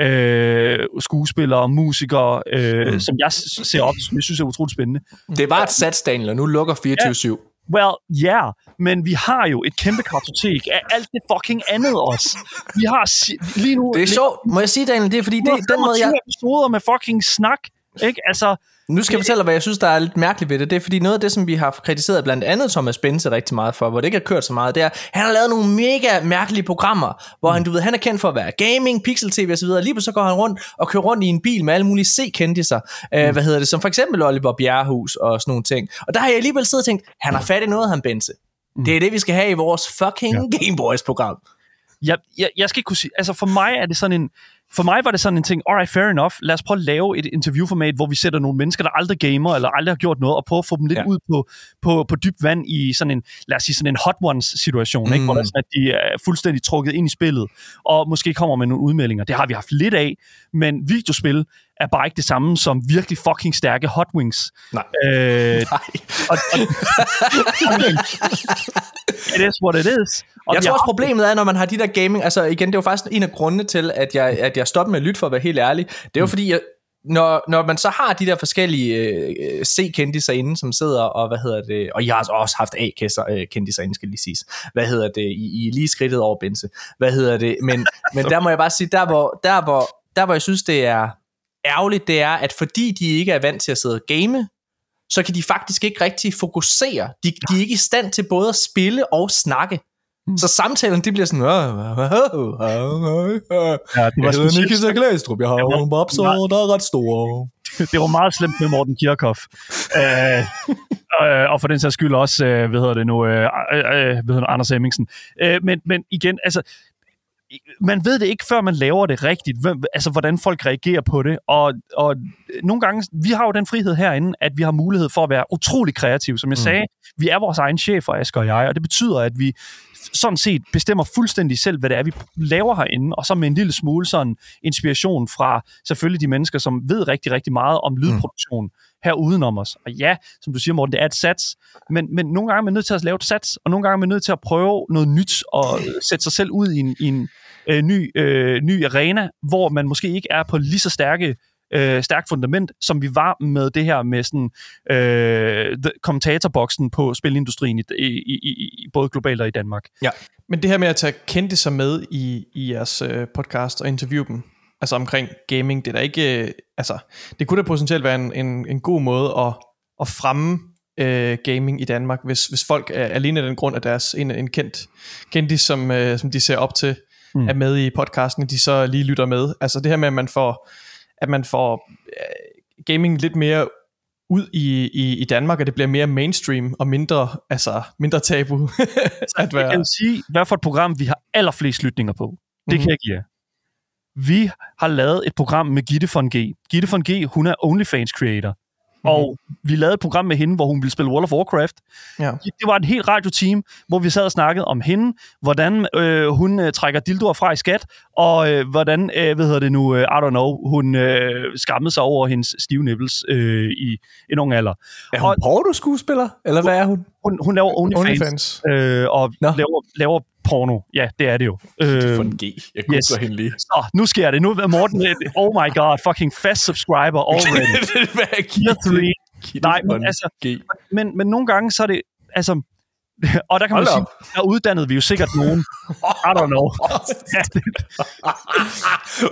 øh, skuespillere og musikere, øh, mm. som jeg ser op, som jeg synes er utroligt spændende. Det var et sats, Daniel, og nu lukker 24-7. Ja. Well, ja, yeah, men vi har jo et kæmpe kartotek af alt det fucking andet også. Vi har lige nu... Det er sjovt. Må jeg sige, Daniel, det er fordi, det, den måde, jeg... episoder med fucking snak, ikke? Altså, nu skal jeg fortælle dig, hvad jeg synes, der er lidt mærkeligt ved det. Det er fordi noget af det, som vi har kritiseret blandt andet Thomas Bense rigtig meget for, hvor det ikke har kørt så meget, det er, han har lavet nogle mega mærkelige programmer, hvor han, du ved, han er kendt for at være gaming, pixel-tv osv., og lige så går han rundt og kører rundt i en bil med alle mulige C-kendiser, øh, mm. hvad hedder det, som for eksempel Oliver Bjerrehus og sådan nogle ting. Og der har jeg alligevel siddet og tænkt, han har fat i noget, han Bense. Mm. Det er det, vi skal have i vores fucking ja. Gameboys-program. Jeg, jeg, jeg skal ikke kunne sige, altså for mig er det sådan en, for mig var det sådan en ting, alright, fair enough, lad os prøve at lave et interviewformat, hvor vi sætter nogle mennesker, der aldrig gamer, eller aldrig har gjort noget, og prøve at få dem lidt ja. ud på, på, på dybt vand i sådan en, lad os sige, sådan en hot ones situation, mm. ikke? hvor der sådan, at de er fuldstændig trukket ind i spillet, og måske kommer med nogle udmeldinger. Det har vi haft lidt af, men videospil er bare ikke det samme som virkelig fucking stærke Hot Wings. Nej. Øh, Nej. Og, og, it is what it is. Og jeg tror også, problemet er, når man har de der gaming... Altså igen, det var faktisk en af grundene til, at jeg, at jeg stoppede med at lytte, for at være helt ærlig. Det var mm. fordi, jeg, når, når man så har de der forskellige øh, C-kendiser inde, som sidder og, hvad hedder det, og jeg har også haft A-kendiser inde, skal lige siges, hvad hedder det, i, i lige skridtet over Bense, hvad hedder det, men, men der må jeg bare sige, der hvor, der hvor, der hvor jeg synes, det er ærgerligt, det er, at fordi de ikke er vant til at sidde og game, så kan de faktisk ikke rigtig fokusere. De, de er ikke i stand til både at spille og snakke. Mm. Så samtalen, de bliver sådan, ja, det var hedder Nikita Glæstrup, jeg har nogle babser, der er ret store. det var meget slemt med Morten Kirchhoff. øh, øh, og for den sags skyld også, øh, hvad hedder det nu, øh, øh, hvad hedder Anders Hemmingsen. Øh, men, men igen, altså, man ved det ikke, før man laver det rigtigt, hvem, altså hvordan folk reagerer på det, og, og nogle gange, vi har jo den frihed herinde, at vi har mulighed for at være utrolig kreative. Som jeg mm. sagde, vi er vores egen chef, Asger og jeg, og det betyder, at vi sådan set bestemmer fuldstændig selv, hvad det er, vi laver herinde, og så med en lille smule sådan inspiration fra selvfølgelig de mennesker, som ved rigtig, rigtig meget om lydproduktion mm. her udenom os. Og ja, som du siger, Morten, det er et sats, men, men nogle gange er man nødt til at lave et sats, og nogle gange er man nødt til at prøve noget nyt, og sætte sig selv ud i en, i en øh, ny, øh, ny arena, hvor man måske ikke er på lige så stærke øh, stærkt fundament, som vi var med det her med sådan øh, kommentatorboksen på spilindustrien i, i, i, i, både globalt og i Danmark. Ja, men det her med at tage kendte sig med i, i jeres øh, podcast og interviewe dem, altså omkring gaming, det er da ikke, øh, altså, det kunne da potentielt være en, en, en god måde at, at fremme øh, gaming i Danmark, hvis, hvis folk er alene af den grund, at deres en, en kendt kendis, som, øh, som de ser op til, mm. er med i podcasten, de så lige lytter med. Altså det her med, at man får at man får uh, gaming lidt mere ud i, i, i Danmark, og det bliver mere mainstream og mindre, altså, mindre tabu. at være. Jeg kan sige, hvad for et program vi har allerflest lytninger på. Det mm-hmm. kan jeg give jer. Vi har lavet et program med Gitte von G. Gitte von G, hun er OnlyFans creator. Mm-hmm. Og vi lavede et program med hende, hvor hun ville spille World of Warcraft. Ja. Det var et helt radioteam, hvor vi sad og snakkede om hende, hvordan øh, hun øh, trækker dildoer fra i skat, og øh, hvordan, øh, hvad hedder det nu, øh, I don't know, hun øh, skammede sig over hendes stive nipples øh, i en ung alder. Er hun porno-skuespiller, eller hvad er hun? Hun, hun laver OnlyFans, OnlyFans. Øh, og laver, laver porno. Ja, det er det jo. Øh, for en G. Jeg googler yes. hende lige. Så, nu sker det. Nu er Morten, oh my god, fucking fast subscriber already. Hvad er G? Nej, men altså, G. Men, men nogle gange så er det, altså, og der kan man sige, der uddannede vi jo sikkert nogen. I don't know.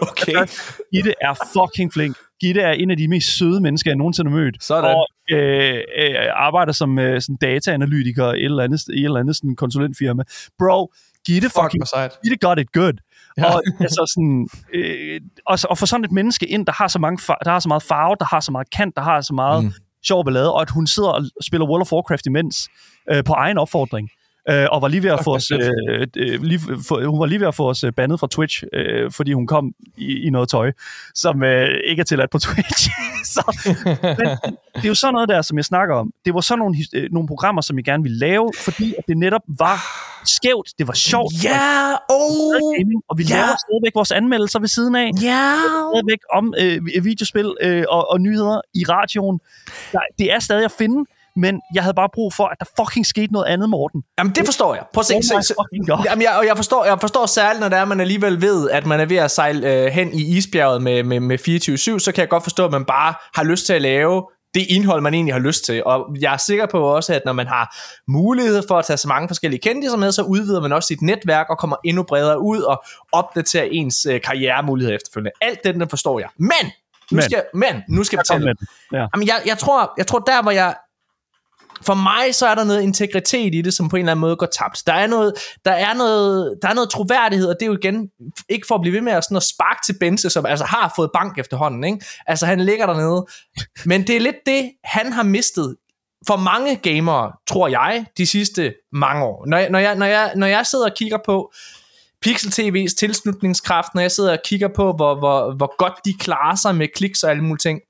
okay. Gitte er fucking flink. Gitte er en af de mest søde mennesker, jeg nogensinde har mødt. Sådan. Og øh, øh, arbejder som øh, sådan data-analytiker i et eller andet, et eller andet sådan konsulentfirma. Bro, Gitte fucking, Gitte got it good. Ja. Og, altså sådan, øh, og, og få sådan et menneske ind, der har så, mange der har så meget farve, der har så meget kant, der har så meget mm. sjov ballade, og at hun sidder og spiller World of Warcraft imens øh, på egen opfordring øh, og var lige ved at få os, øh, øh, lige, for, hun var lige ved at få os øh, bandet fra Twitch, øh, fordi hun kom i, i noget tøj, som øh, ikke er tilladt på Twitch. så, men det er jo sådan noget der, som jeg snakker om. Det var sådan nogle, øh, nogle programmer, som jeg gerne ville lave, fordi at det netop var skævt, det var sjovt. Ja, yeah, oh, og vi yeah. laver stadigvæk vores anmeldelser ved siden af. Ja. Yeah. Stadigvæk om øh, videospil øh, og, og nyheder i radioen. Det er stadig at finde, men jeg havde bare brug for, at der fucking skete noget andet, Morten. Jamen, det forstår jeg. Prøv at se. Oh se, jamen, jeg, og jeg forstår, jeg forstår særligt, når det er, man alligevel ved, at man er ved at sejle øh, hen i isbjerget med, med, med 24-7, så kan jeg godt forstå, at man bare har lyst til at lave det indhold, man egentlig har lyst til. Og jeg er sikker på også, at når man har mulighed for at tage så mange forskellige kendte med, så udvider man også sit netværk og kommer endnu bredere ud og opdaterer ens øh, karrieremuligheder efterfølgende. Alt det, den forstår jeg. Men nu skal, men, nu skal jeg fortælle. Ja. Jamen, jeg, jeg, tror, jeg tror, der hvor jeg for mig så er der noget integritet i det, som på en eller anden måde går tabt. Der er noget, der er noget, der er noget troværdighed, og det er jo igen, ikke for at blive ved med at, sådan at sparke til Benze, som altså har fået bank efterhånden, ikke? Altså han ligger dernede. Men det er lidt det, han har mistet for mange gamere, tror jeg, de sidste mange år. Når jeg, når jeg, når jeg, når jeg sidder og kigger på Pixel TV's tilslutningskraft, når jeg sidder og kigger på, hvor, hvor, hvor godt de klarer sig med kliks og alle mulige ting,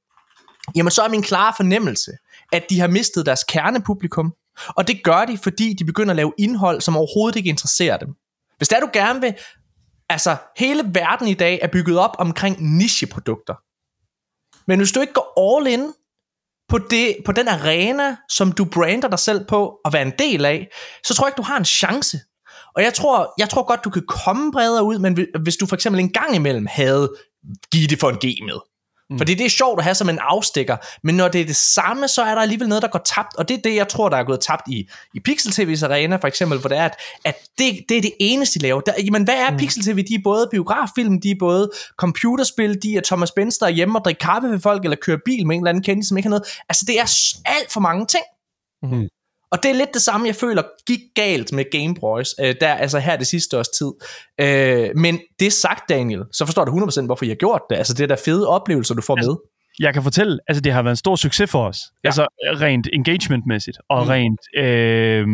jamen så er min klare fornemmelse, at de har mistet deres kernepublikum, og det gør de, fordi de begynder at lave indhold, som overhovedet ikke interesserer dem. Hvis der du gerne vil, altså hele verden i dag er bygget op omkring nicheprodukter. Men hvis du ikke går all in på, det, på den arena, som du brander dig selv på at være en del af, så tror jeg ikke, du har en chance. Og jeg tror, jeg tror godt, du kan komme bredere ud, men hvis du for eksempel en gang imellem havde givet det for en G med, Mm. Fordi det er sjovt at have som en afstikker, men når det er det samme, så er der alligevel noget, der går tabt, og det er det, jeg tror, der er gået tabt i, i Pixel TV's arena, for eksempel, hvor det er, at, at det, det er det eneste, de laver. Der, jamen, hvad er mm. Pixel TV? De er både biograffilm, de er både computerspil, de er Thomas Benz, der er hjemme og drikker kaffe med folk, eller kører bil med en eller anden kendelse, som ikke har noget. Altså, det er alt for mange ting. Mm. Og det er lidt det samme, jeg føler gik galt med Game Boys, øh, der, altså her det sidste års tid. Øh, men det sagt, Daniel, så forstår du 100% hvorfor jeg har gjort det. Altså det er der fede oplevelser, du får altså, med. Jeg kan fortælle, altså det har været en stor succes for os. Ja. Altså rent engagementmæssigt, og mm. rent... Øh,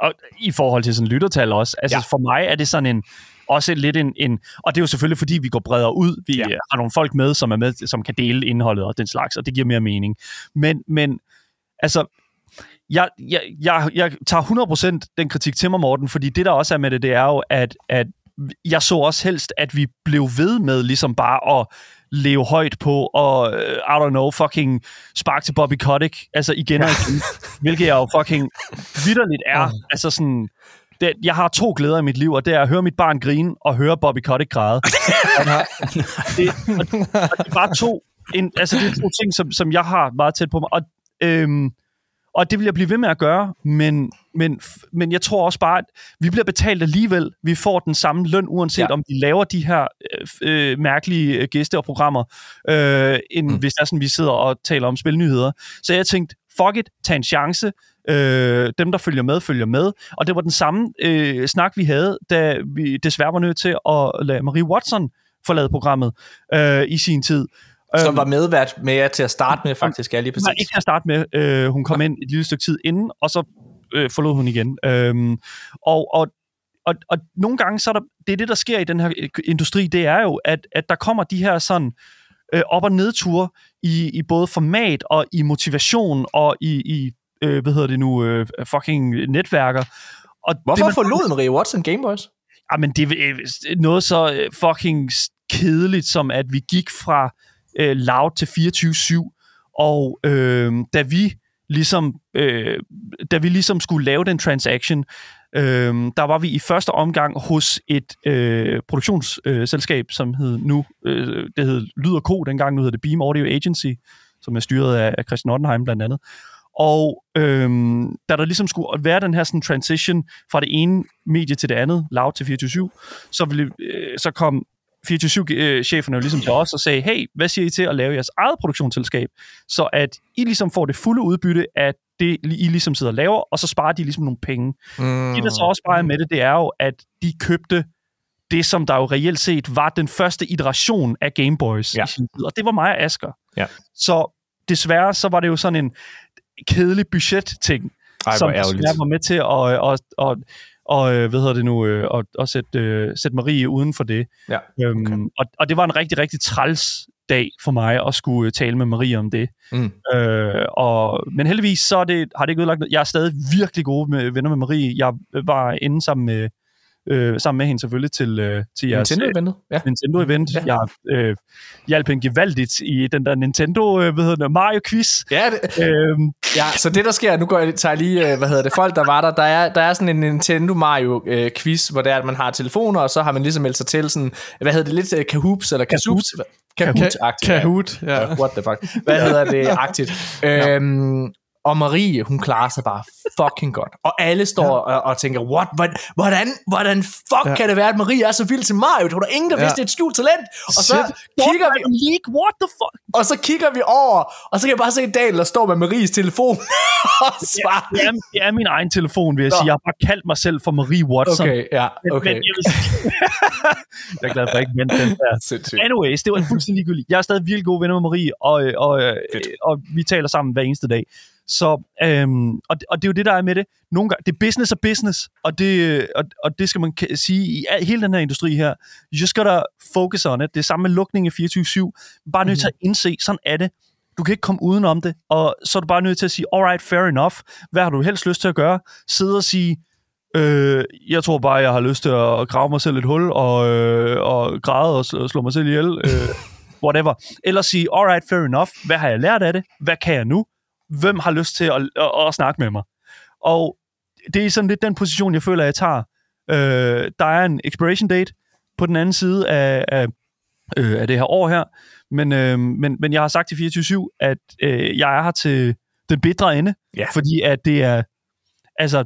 og i forhold til sådan lyttertal også. Altså ja. for mig er det sådan en også lidt en, en, og det er jo selvfølgelig fordi vi går bredere ud. Vi ja. har nogle folk med, som er med, som kan dele indholdet og den slags, og det giver mere mening. Men, men altså jeg, jeg, jeg, jeg tager 100% den kritik til mig, Morten, fordi det der også er med det, det er jo, at, at jeg så også helst, at vi blev ved med ligesom bare at leve højt på, og uh, I don't know, fucking spark til Bobby Kotick, altså igen og igen, hvilket jeg jo fucking vidderligt er. Altså sådan, det, jeg har to glæder i mit liv, og det er at høre mit barn grine, og høre Bobby Kotick græde. det, og, og det er bare to, en, altså det er to ting, som, som jeg har meget tæt på mig, og øhm, og det vil jeg blive ved med at gøre, men, men, men jeg tror også bare, at vi bliver betalt alligevel. Vi får den samme løn, uanset ja. om de laver de her øh, øh mærkelige øh, gæste og programmer, øh, end mm. hvis det er sådan, vi sidder og taler om spilnyheder. Så jeg tænkte, fuck it, tag en chance. Øh, dem, der følger med, følger med. Og det var den samme øh, snak, vi havde, da vi desværre var nødt til at lade Marie Watson forlade programmet øh, i sin tid. Som øhm, var medvært med jer til at starte med, faktisk, ja, lige præcis. Nej, ikke til at starte med. Øh, hun kom ind et lille stykke tid inden, og så øh, forlod hun igen. Øhm, og, og, og, og nogle gange, så er der, det er det, der sker i den her industri, det er jo, at, at der kommer de her sådan øh, op- og nedture i, i både format og i motivation og i, i øh, hvad hedder det nu, øh, fucking netværker. Og Hvorfor det, man, forlod Marie Watson Gameboys? Jamen, det er noget så øh, fucking kedeligt, som at vi gik fra øh, loud til 24-7, og øh, da vi ligesom øh, da vi ligesom skulle lave den transaction, øh, der var vi i første omgang hos et øh, produktionsselskab, øh, som hed nu, øh, det hed Lyd Co. dengang, nu hedder det Beam Audio Agency, som er styret af, af Christian Ottenheim blandt andet. Og øhm, da der ligesom skulle være den her sådan transition fra det ene medie til det andet, loud til 24-7, så, ville, øh, så kom 24-7-cheferne jo ligesom til os og sagde, hey, hvad siger I til at lave jeres eget produktionsselskab, så at I ligesom får det fulde udbytte af det, I ligesom sidder og laver, og så sparer de ligesom nogle penge. Mm. Det, der så også bare med det, det er jo, at de købte det, som der jo reelt set var den første iteration af Game Boys Ja. i sin tid, og det var mig og Asger. Ja. Så desværre, så var det jo sådan en kedelig budget-ting, Ej, som desværre var med til at, at, at, og, øh, hvad hedder det nu, øh, at, at sætte, øh, sætte Marie uden for det. Ja, Øhm, og, og det var en rigtig, rigtig træls dag for mig at skulle øh, tale med Marie om det. Mm. Øh, og, men heldigvis så er det, har det ikke ødelagt noget. Jeg er stadig virkelig gode med, venner med Marie. Jeg var inde sammen med, øh, sammen med hende selvfølgelig til, øh, til jeres Nintendo-eventet? Ja. Nintendo-event. Ja. Jeg øh, hjalp hende gevaldigt i den der Nintendo, øh, hvad hedder det, Mario-quiz. Ja, det, Øhm, ja, så det der sker, nu går jeg, tager jeg lige, øh, hvad hedder det, folk der var der, der er, der er sådan en Nintendo Mario øh, quiz, hvor det er, at man har telefoner, og så har man ligesom meldt sig til sådan, hvad hedder det, lidt øh, Kahoops, eller Kahoops? Kahoot-agtigt. Kahoot, ja. Ja, what the fuck. Hvad hedder det, agtigt. Øhm, og Marie, hun klarer sig bare fucking godt. Og alle står ja. og, og tænker, what, Hvordan- hvordan, hvordan fuck Ja. ja. kan det være, at Marie er så vild til Mario? Der var der ingen, der Ja. vidste, det er et skjult talent. Og så Shit. kigger vi, League, what the fuck? og så kigger vi over, og så kan jeg bare se Daniel, der står med Maries telefon og svarer. Det er, det er min egen telefon, vil jeg Nå. sige. Jeg har bare kaldt mig selv for Marie Watson. Okay, ja, Men, okay. men jeg, vil sige, jeg er glad for, at jeg ikke vendte den der. Sindssygt. Anyways, det var fuldstændig ligegyldigt. Jeg er stadig virkelig gode venner med Marie, og, øh, og, øh, Fedt. og vi taler sammen hver eneste dag. Så, øhm, og, det- og det er jo det, der er med det. Nogle gange, det er business og business, og det, og, og det skal man sige i al, hele den her industri her. You just gotta focus on it. Det er samme med lukning af 24-7. Bare nødt til at indse, sådan er det. Du kan ikke komme udenom det, og så er du bare nødt til at sige, alright, fair enough. Hvad har du helst lyst til at gøre? Sidde og sige, Øh, jeg tror bare, jeg har lyst til at grave mig selv et hul, og, øh, og græde og, sl- og slå mig selv ihjel. Øh, whatever. Eller sige, alright, fair enough. Hvad har jeg lært af det? Hvad kan jeg nu? Hvem har lyst til at, at, at snakke med mig? Og det er sådan lidt den position, jeg føler, jeg tager. Øh, der er en expiration date på den anden side af, af, øh, af det her år her, men, øh, men, men jeg har sagt til 24-7, at øh, jeg er her til den bedre ende, Ja. fordi at det er, altså,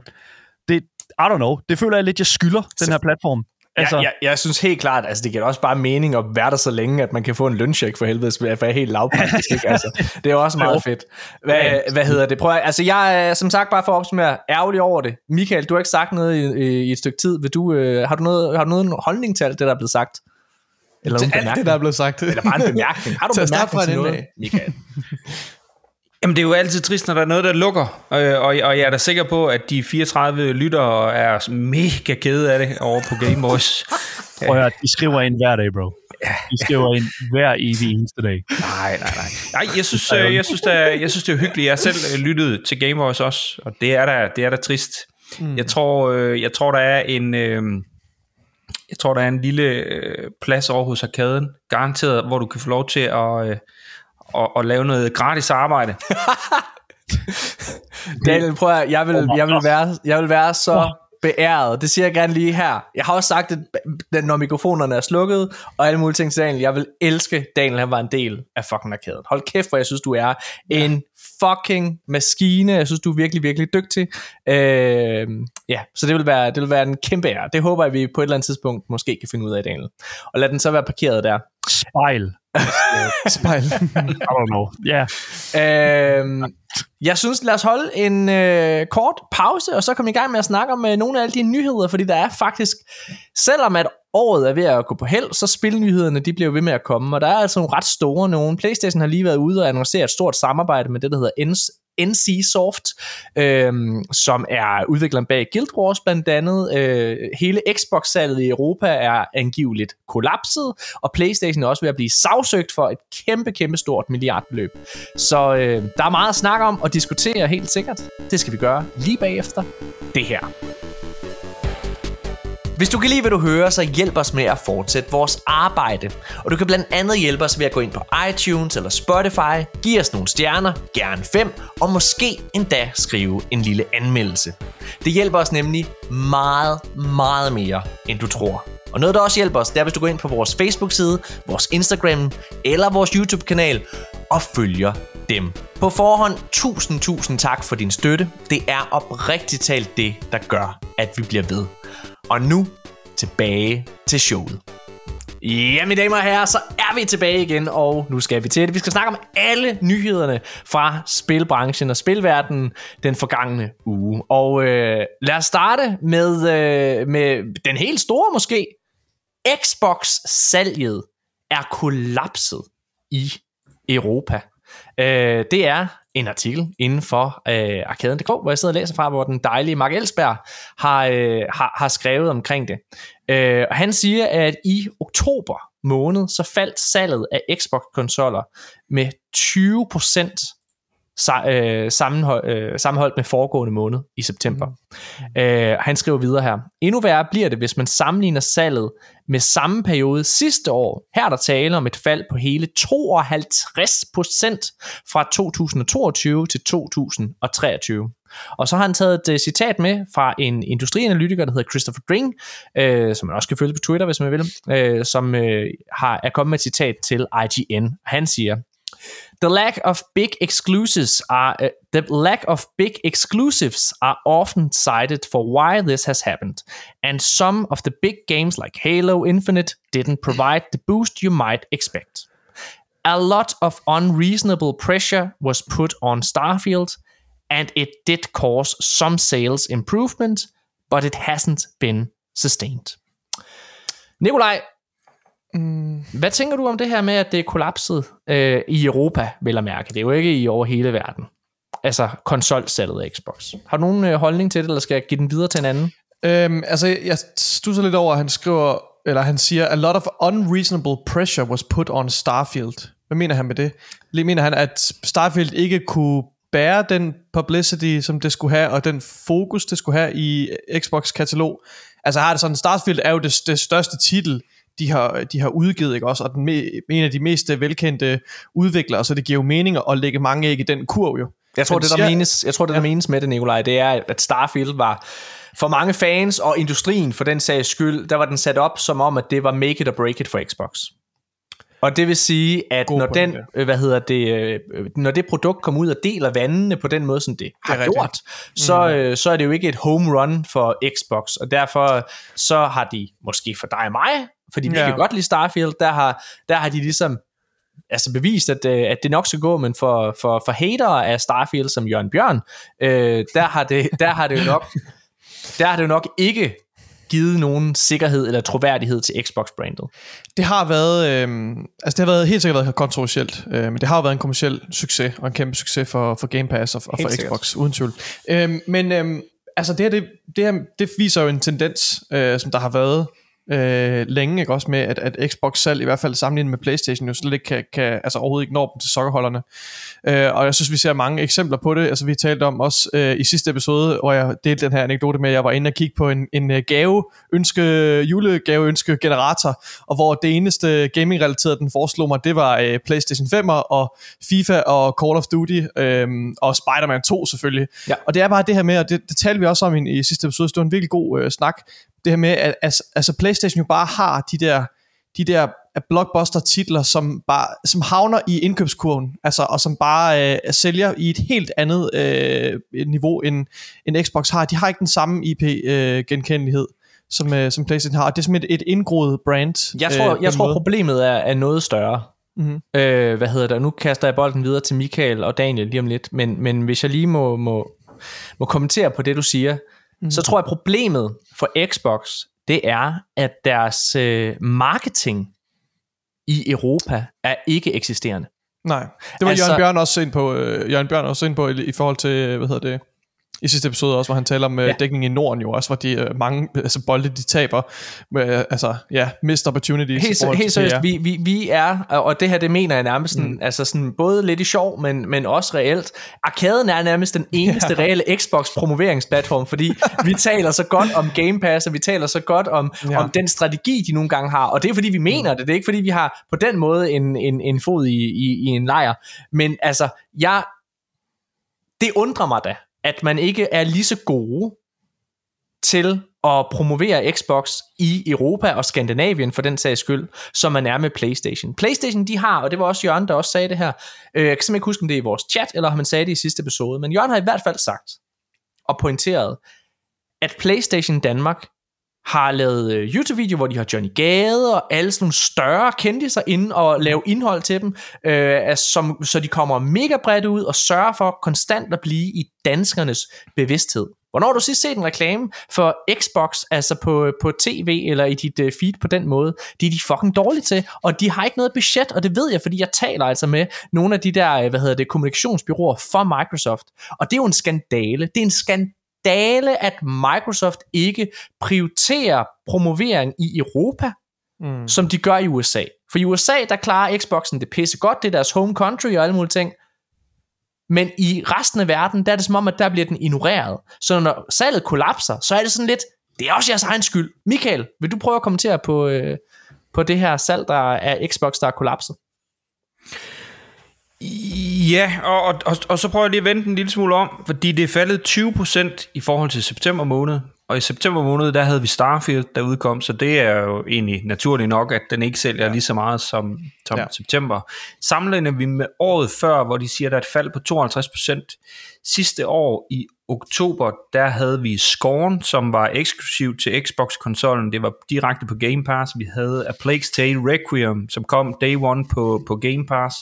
det, I don't know, det føler jeg lidt, jeg skylder den her platform. Altså, jeg, jeg, jeg synes helt klart, altså det giver også bare mening at være der så længe, at man kan få en løncheck for helvede, for jeg er helt lavpraktisk, ikke? Altså, det er også meget fedt. Hvad, hvad hedder det? Prøv at, altså jeg er som sagt bare for at opsummere ærgerlig over det. Michael, du har ikke sagt noget i, i, i et stykke tid. Vil du, øh, har, du noget, har du noget holdning til alt det, der er blevet sagt? Eller Til alt det, der er blevet sagt. Eller bare en bemærkning. Har du en bemærkning til noget. Michael? Jamen, det er jo altid trist, når der er noget, der lukker. Og, og, og jeg er da sikker på, at de 34 lyttere er mega kede af det over på Game Boys. Prøv at de skriver ind hver dag, bro. De skriver ind hver evig eneste dag. Nej, nej, nej. Nej, jeg synes, øh, jeg synes, det er, jeg synes det er hyggeligt. Jeg har selv øh, lyttet til Game Boys også, og det er da, det er da trist. Mm. Jeg, tror, øh, jeg tror, der er en... Øh, jeg tror, der er en lille øh, plads over hos Arkaden, garanteret, hvor du kan få lov til at, øh, at, at lave noget gratis arbejde. Daniel, prøv at, jeg vil, jeg vil, være, jeg vil være så beæret. Det siger jeg gerne lige her. Jeg har også sagt, at når mikrofonerne er slukket, og alle mulige ting til Daniel, jeg vil elske, Daniel han var en del af fucking arkaden. Hold kæft, hvor jeg synes, du er en fucking maskine. Jeg synes, du er virkelig, virkelig dygtig. Øh, ja, så det vil, være, det vil være en kæmpe ære. Det håber jeg, vi på et eller andet tidspunkt måske kan finde ud af, Daniel. Og lad den så være parkeret der. Spejl. Spejl. I don't know. Ja. Øhm, jeg synes, lad os holde en øh, kort pause, og så komme i gang med at snakke om øh, nogle af alle de nyheder, fordi der er faktisk, selvom at året er ved at gå på held, så spilnyhederne, de bliver ved med at komme, og der er altså nogle ret store nogle. Playstation har lige været ude og annoncere et stort samarbejde med det, der hedder NC-Soft, øh, som er udvikleren bag Guild Wars blandt andet. Øh, hele Xbox-salget i Europa er angiveligt kollapset, og Playstation er også ved at blive sagsøgt for et kæmpe, kæmpe stort milliardbeløb. Så øh, der er meget at snakke om og diskutere helt sikkert. Det skal vi gøre lige bagefter det her. Hvis du kan lide, hvad du hører, så hjælp os med at fortsætte vores arbejde. Og du kan blandt andet hjælpe os ved at gå ind på iTunes eller Spotify, give os nogle stjerner, gerne fem, og måske endda skrive en lille anmeldelse. Det hjælper os nemlig meget, meget mere, end du tror. Og noget, der også hjælper os, det er, hvis du går ind på vores Facebook-side, vores Instagram eller vores YouTube-kanal og følger dem. På forhånd, tusind, tusind tak for din støtte. Det er oprigtigt talt det, der gør, at vi bliver ved. Og nu tilbage til showet. Ja, mine damer og herrer, så er vi tilbage igen, og nu skal vi til det. Vi skal snakke om alle nyhederne fra spilbranchen og spilverdenen den forgangne uge. Og øh, lad os starte med, øh, med den helt store måske, Xbox-salget er kollapset i Europa. Øh, det er en artikel inden for øh, arkaden.dk, hvor jeg sidder og læser fra, hvor den dejlige Mark Elsberg har, øh, har, har skrevet omkring det. Øh, og han siger, at i oktober måned, så faldt salget af Xbox-konsoller med 20 øh, sammenhold, øh, sammenholdt med foregående måned i september. Mm. Øh, han skriver videre her. Endnu værre bliver det, hvis man sammenligner salget med samme periode sidste år. Her er der tale om et fald på hele 52% fra 2022 til 2023. Og så har han taget et uh, citat med fra en industrianalytiker, der hedder Christopher Dring, øh, som man også kan følge på Twitter, hvis man vil, øh, som øh, har, er kommet med et citat til IGN. Han siger, The lack of big exclusives are uh, the lack of big exclusives are often cited for why this has happened, and some of the big games like Halo Infinite didn't provide the boost you might expect. A lot of unreasonable pressure was put on Starfield, and it did cause some sales improvement, but it hasn't been sustained. Nikolaj, Mm. Hvad tænker du om det her med, at det er kollapset øh, i Europa, vil at mærke? Det er jo ikke i over hele verden. Altså konsolsalget af Xbox. Har du nogen øh, holdning til det, eller skal jeg give den videre til en anden? Øhm, altså, jeg stusser lidt over, at han skriver, eller han siger, a lot of unreasonable pressure was put on Starfield. Hvad mener han med det? Lige mener han, at Starfield ikke kunne bære den publicity, som det skulle have, og den fokus, det skulle have i Xbox-katalog. Altså har det sådan, Starfield er jo det, det største titel de har, de har udgivet, ikke også? Og den me, en af de mest velkendte udviklere, så det giver jo mening at lægge mange æg i den kurv jo. Jeg tror, det, der siger, menes, jeg tror, det der ja. menes med det, Nikolaj, det er, at Starfield var for mange fans og industrien for den sags skyld, der var den sat op som om, at det var make it or break it for Xbox. Og det vil sige, at God når den. Øh, hvad hedder det, øh, når det produkt kommer ud og deler vandene på den måde, som det, det har rigtigt. gjort, så, mm. Øh, så er det jo ikke et home run for Xbox, og derfor så har de, måske for dig og mig, fordi vi ja. kan godt lide Starfield, der har, der har de ligesom altså bevist, at, at det nok skal gå, men for, for, for hatere af Starfield som Jørgen Bjørn, øh, der, har det, der har det jo nok der har det jo nok ikke givet nogen sikkerhed eller troværdighed til Xbox-brandet? Det har været, øh, altså det har været helt sikkert været kontroversielt, øh, men det har jo været en kommersiel succes, og en kæmpe succes for, for Game Pass og, og for sikkert. Xbox, uden tvivl. Øh, men øh, altså det her, det, det, her, det viser jo en tendens, øh, som der har været øh, længe, ikke også med, at, at Xbox selv, i hvert fald sammenlignet med Playstation, jo slet ikke kan, kan altså overhovedet ikke nå dem til sokkerholderne. Øh, og jeg synes, vi ser mange eksempler på det. Altså vi talte om også øh, i sidste episode, hvor jeg delte den her anekdote med, at jeg var inde og kigge på en, en øh, gave, ønske, julegave ønske generator, og hvor det eneste gaming-relaterede, den foreslog mig, det var øh, Playstation 5'er og FIFA og Call of Duty øh, og Spider-Man 2 selvfølgelig. Ja. Og det er bare det her med, og det, det talte vi også om i, i sidste episode, det var en virkelig god øh, snak, det her med, at altså, altså PlayStation jo bare har de der, de der blockbuster titler, som, bare, som havner i indkøbskurven, altså, og som bare øh, sælger i et helt andet øh, niveau, end, end Xbox har. De har ikke den samme IP-genkendelighed. Øh, som, øh, som PlayStation har. Det er simpelthen et, et indgroet brand. Jeg tror, øh, jeg tror problemet er, er noget større. Mm-hmm. Øh, hvad hedder det? Nu kaster jeg bolden videre til Michael og Daniel lige om lidt, men, men hvis jeg lige må, må, må kommentere på det, du siger, mm. så tror jeg, problemet for Xbox, det er, at deres øh, marketing i Europa er ikke eksisterende. Nej, det var altså, Jørgen Bjørn også ind på, øh, Jørgen Bjørn også ind på i, i forhold til, hvad hedder det, i sidste episode også, hvor han taler om øh, ja. dækning i Norden jo også, hvor de uh, mange altså bolde, de taber, med, altså ja, missed opportunities. Helt, helt seriøst, vi, vi, vi er, og det her det mener jeg nærmest sådan, mm. altså sådan, både lidt i sjov, men, men også reelt. Arkaden er nærmest den eneste ja. reelle Xbox promoveringsplatform, fordi vi taler så godt om Game Pass, og vi taler så godt om, ja. om den strategi, de nogle gange har, og det er fordi vi mener mm. det, det er ikke fordi vi har på den måde en, en, en fod i, i, i en lejr, men altså, jeg, det undrer mig da, at man ikke er lige så gode til at promovere Xbox i Europa og Skandinavien for den sags skyld, som man er med PlayStation. PlayStation de har, og det var også Jørgen, der også sagde det her, øh, jeg kan simpelthen ikke huske, om det er i vores chat, eller om han sagde det i sidste episode, men Jørgen har i hvert fald sagt og pointeret, at PlayStation Danmark har lavet øh, YouTube-video, hvor de har Johnny Gade og alle sådan nogle større kendiser ind og lave indhold til dem, øh, som, så de kommer mega bredt ud og sørger for konstant at blive i danskernes bevidsthed. Hvornår har du sidst set en reklame for Xbox, altså på, øh, på tv eller i dit uh, feed på den måde? Det er de fucking dårlige til, og de har ikke noget budget, og det ved jeg, fordi jeg taler altså med nogle af de der, hvad hedder det, kommunikationsbyråer for Microsoft. Og det er jo en skandale. Det er en skandale, at Microsoft ikke prioriterer promovering i Europa, mm. som de gør i USA. For i USA, der klarer Xboxen det pisse godt, det er deres home country og alle mulige ting. Men i resten af verden, der er det som om, at der bliver den ignoreret. Så når salget kollapser, så er det sådan lidt, det er også jeres egen skyld. Michael, vil du prøve at kommentere på, øh, på det her salg der er Xbox, der er kollapset? Ja, og, og, og, og så prøver jeg lige at vente en lille smule om, fordi det er faldet 20% i forhold til september måned. Og i september måned, der havde vi Starfield, der udkom, så det er jo egentlig naturligt nok, at den ikke sælger ja. lige så meget som, som ja. september. Sammenligner vi med året før, hvor de siger, der er et fald på 52%. Sidste år i oktober, der havde vi Scorn, som var eksklusiv til Xbox-konsollen. Det var direkte på Game Pass. Vi havde A Plague's Tale Requiem, som kom day one på, på Game Pass.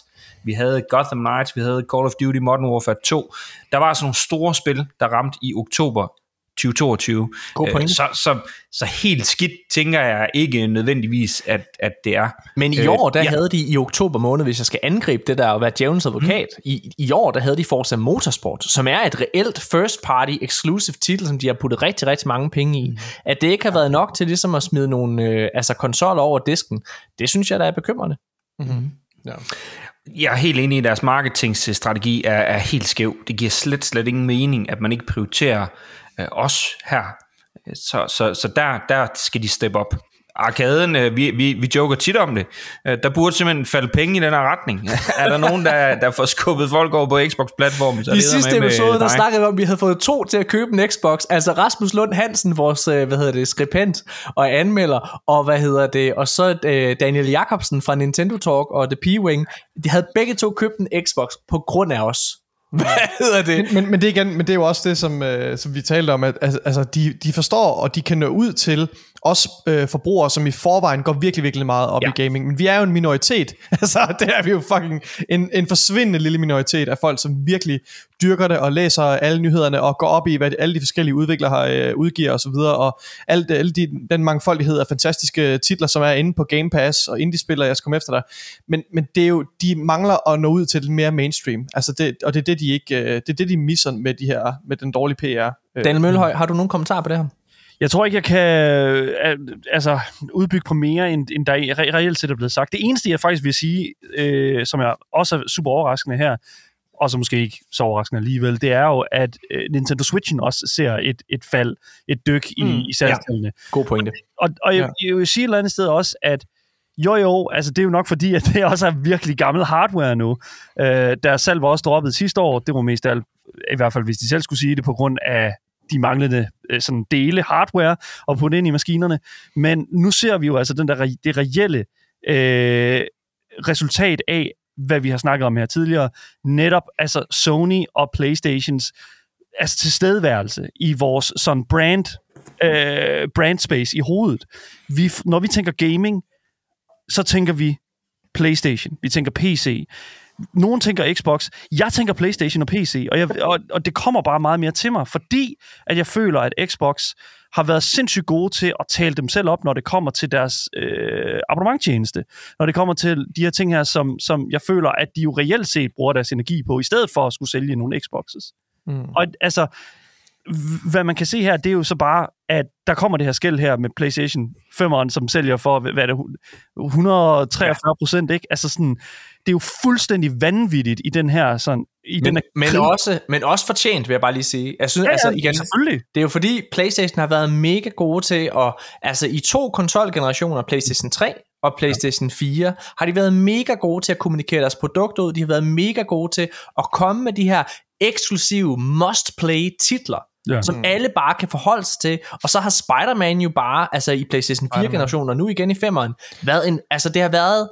Vi havde Gotham Knights, vi havde Call of Duty Modern Warfare 2. Der var altså nogle store spil, der ramte i oktober 2022. God point. Så, så, så helt skidt tænker jeg ikke nødvendigvis, at, at det er. Men i år, der øh, ja. havde de i oktober måned, hvis jeg skal angribe det der og være djævelens advokat, mm. i, i år, der havde de Forza Motorsport, som er et reelt first party exclusive titel, som de har puttet rigtig, rigtig mange penge i. Mm. At det ikke har været nok til ligesom at smide nogle øh, altså konsoller over disken, det synes jeg, der er bekymrende. Mm-hmm. Ja. Jeg er helt enig i, at deres marketingstrategi er, er helt skæv. Det giver slet, slet ingen mening, at man ikke prioriterer øh, os her. Så, så, så der, der skal de steppe op. Arkaden, øh, vi, vi, vi joker tit om det. Øh, der burde simpelthen falde penge i den her retning. er der nogen, der, der får skubbet folk over på Xbox-platformen? I sidste episode, der snakkede vi om, at vi havde fået to til at købe en Xbox. Altså Rasmus Lund Hansen, vores øh, hvad hedder det, skribent og anmelder, og hvad hedder det, og så Daniel Jakobsen fra Nintendo Talk og The P-Wing. De havde begge to købt en Xbox på grund af os. Hvad hedder det? Men, men, men, det, igen, men det er jo også det, som, øh, som vi talte om, at altså, de, de forstår, og de kan nå ud til os øh, forbrugere, som i forvejen går virkelig, virkelig meget op ja. i gaming. Men vi er jo en minoritet. altså, det er vi jo fucking en, en forsvindende lille minoritet af folk, som virkelig dyrker det og læser alle nyhederne og går op i, hvad alle de forskellige udviklere har, øh, udgiver osv. Og, og alt, alle de, den mangfoldighed af fantastiske titler, som er inde på Game Pass og indie-spillere, jeg skal komme efter dig. Men, men det er jo, de mangler at nå ud til det mere mainstream. Altså det, og det er det, de ikke, øh, det er det, de misser med, de her, med den dårlige PR. Daniel Møllehøj, har du nogen kommentar på det her? Jeg tror ikke, jeg kan øh, altså, udbygge på mere, end, end der re- reelt set er blevet sagt. Det eneste, jeg faktisk vil sige, øh, som er også er super overraskende her, og så måske ikke så overraskende alligevel, det er jo, at øh, Nintendo Switchen også ser et, et fald, et dyk i, mm, i salgstallene. Ja, god pointe. Og, og jeg, jeg vil sige et eller andet sted også, at jo jo, altså det er jo nok fordi, at det også er virkelig gammel hardware nu. Øh, der salg var også droppet sidste år, det var mest alt, i hvert fald hvis de selv skulle sige det, på grund af de manglende øh, sådan dele hardware og putte ind i maskinerne. Men nu ser vi jo altså den der, det reelle øh, resultat af, hvad vi har snakket om her tidligere, netop altså Sony og Playstations altså tilstedeværelse i vores sådan brand, øh, brand space i hovedet. Vi, når vi tænker gaming, så tænker vi PlayStation, vi tænker PC. Nogen tænker Xbox, jeg tænker PlayStation og PC, og, jeg, og, og det kommer bare meget mere til mig, fordi at jeg føler, at Xbox har været sindssygt gode til at tale dem selv op, når det kommer til deres øh, abonnementtjeneste. Når det kommer til de her ting her, som, som jeg føler, at de jo reelt set bruger deres energi på, i stedet for at skulle sælge nogle Xboxes. Mm. Og altså, hvad man kan se her, det er jo så bare, at der kommer det her skæld her med PlayStation 5'eren, som sælger for, hvad er det, 143 procent, ikke? Altså sådan, det er jo fuldstændig vanvittigt i den her sådan, i men, den her men, også, men også fortjent, vil jeg bare lige sige. Jeg synes, ja, altså, igen, selvfølgelig. Det er jo fordi, PlayStation har været mega gode til at, altså i to konsolgenerationer, PlayStation 3 og PlayStation 4, har de været mega gode til at kommunikere deres produkter ud. De har været mega gode til at komme med de her eksklusive must-play titler, ja. som mm. alle bare kan forholde sig til. Og så har Spider-Man jo bare, altså i PlayStation 4-generationen, og nu igen i 5'eren, været en, altså det har været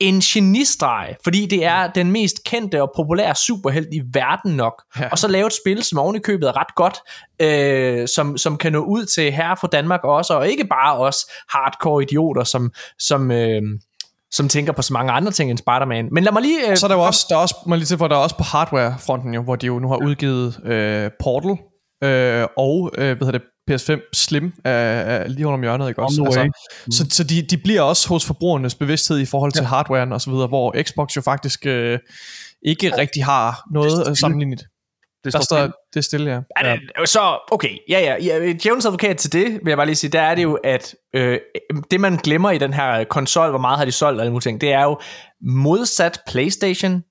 en genistreg, fordi det er den mest kendte og populære superhelt i verden nok. Ja. Og så lave et spil, som oven i købet er ret godt, øh, som, som kan nå ud til her fra Danmark også, og ikke bare os hardcore idioter, som, som, øh, som tænker på så mange andre ting end Spider-Man. Men lad mig lige... Øh, så er der jo også, der er også, må lige til for, der er også på hardware-fronten jo, hvor de jo nu har udgivet øh, Portal, øh, og øh, hvad hedder det, PS5 Slim er, er lige under hjørnet, ikke også? Altså, så så de, de bliver også hos forbrugernes bevidsthed i forhold til ja. hardwaren og så videre, hvor Xbox jo faktisk øh, ikke rigtig har noget sammenlignet. Det står, står det er stille, ja. Er det, så, okay, ja, ja, ja. Djævelens advokat til det, vil jeg bare lige sige, der er det jo, at øh, det man glemmer i den her konsol, hvor meget har de solgt og alle ting, det er jo, modsat Playstation,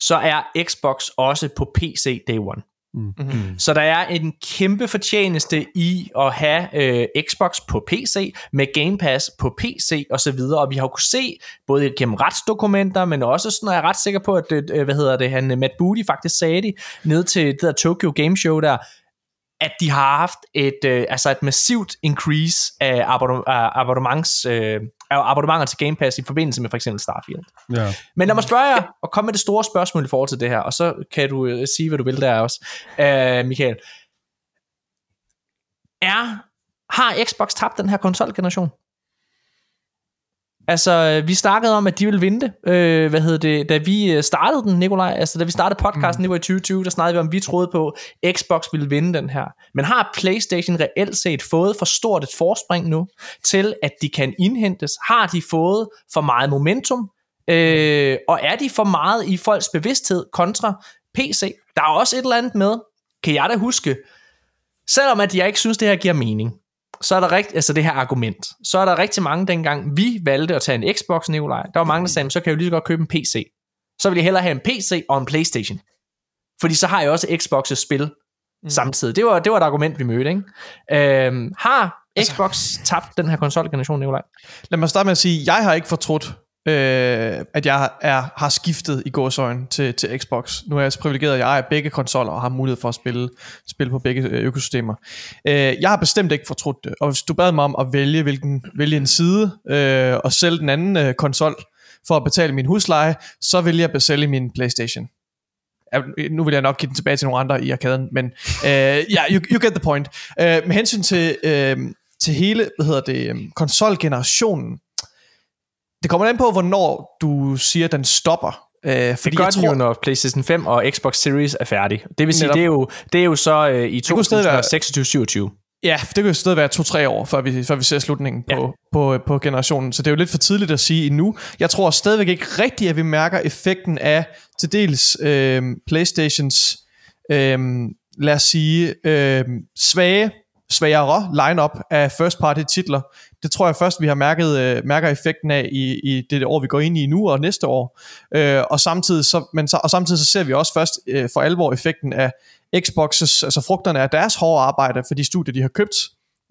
så er Xbox også på PC Day One. Mm-hmm. Så der er en kæmpe fortjeneste i at have øh, Xbox på PC, med Game Pass på PC og så videre, og vi har jo kunnet se, både gennem retsdokumenter, men også sådan, og jeg er ret sikker på, at, øh, øh, hvad hedder det, han, Matt Booty faktisk sagde det, ned til det der Tokyo Game Show der, at de har haft et, øh, altså et massivt increase af abonnements, øh, abonnementer til Game Pass i forbindelse med for eksempel Starfield. Ja. Men lad mig spørge jer, og komme med det store spørgsmål i forhold til det her, og så kan du øh, sige, hvad du vil der også, øh, Michael. Er, har Xbox tabt den her konsolgeneration? Altså, vi snakkede om, at de ville vinde det. Øh, hvad hedder det? Da vi øh, startede den, Nikolaj, altså da vi startede podcasten, mm. det var i 2020, der snakkede vi om, at vi troede på, at Xbox ville vinde den her. Men har PlayStation reelt set fået for stort et forspring nu, til at de kan indhentes? Har de fået for meget momentum? Øh, og er de for meget i folks bevidsthed kontra PC? Der er også et eller andet med, kan jeg da huske, selvom at jeg ikke synes, det her giver mening, så er der rigtig, altså det her argument, så er der rigtig mange dengang, vi valgte at tage en Xbox, Nikolaj, der var mange, der sagde, så kan jeg jo lige så godt købe en PC. Så vil jeg hellere have en PC og en Playstation. Fordi så har jeg også Xbox's spil mm. samtidig. Det var, det var et argument, vi mødte. Ikke? Øhm, har altså- Xbox altså, tabt den her konsolgeneration, Nikolaj? Lad mig starte med at sige, jeg har ikke fortrudt øh, at jeg er, har skiftet i gåsøjne til, til Xbox. Nu er jeg så privilegeret, at jeg ejer begge konsoller og har mulighed for at spille, spille på begge øh, økosystemer. Øh, jeg har bestemt ikke fortrudt det, og hvis du bad mig om at vælge, hvilken, vælge en side øh, og sælge den anden øh, konsol for at betale min husleje, så vil jeg besælge min Playstation. Nu vil jeg nok give den tilbage til nogle andre i arkaden, men øh, ja, yeah, you, you get the point. Øh, med hensyn til, øh, til hele, hvad hedder det, konsolgenerationen, det kommer an på, hvornår du siger, at den stopper. Øh, fordi det gør den tror, jo, når PlayStation 5 og Xbox Series er færdig. Det vil sige, det er, jo, det er jo så øh, i 2026-27. Ja, det kan jo stadig være to-tre år, før vi, før vi ser slutningen på, ja. på, på generationen. Så det er jo lidt for tidligt at sige endnu. Jeg tror stadigvæk ikke rigtigt, at vi mærker effekten af til dels øh, Playstations, øh, lad os sige, øh, svage, svagere lineup af first party titler det tror jeg først, vi har mærket, øh, mærker effekten af i, i det år, vi går ind i nu og næste år. Øh, og, samtidig så, men så, og samtidig så ser vi også først øh, for alvor effekten af Xboxes, altså frugterne af deres hårde arbejde for de studier, de har købt,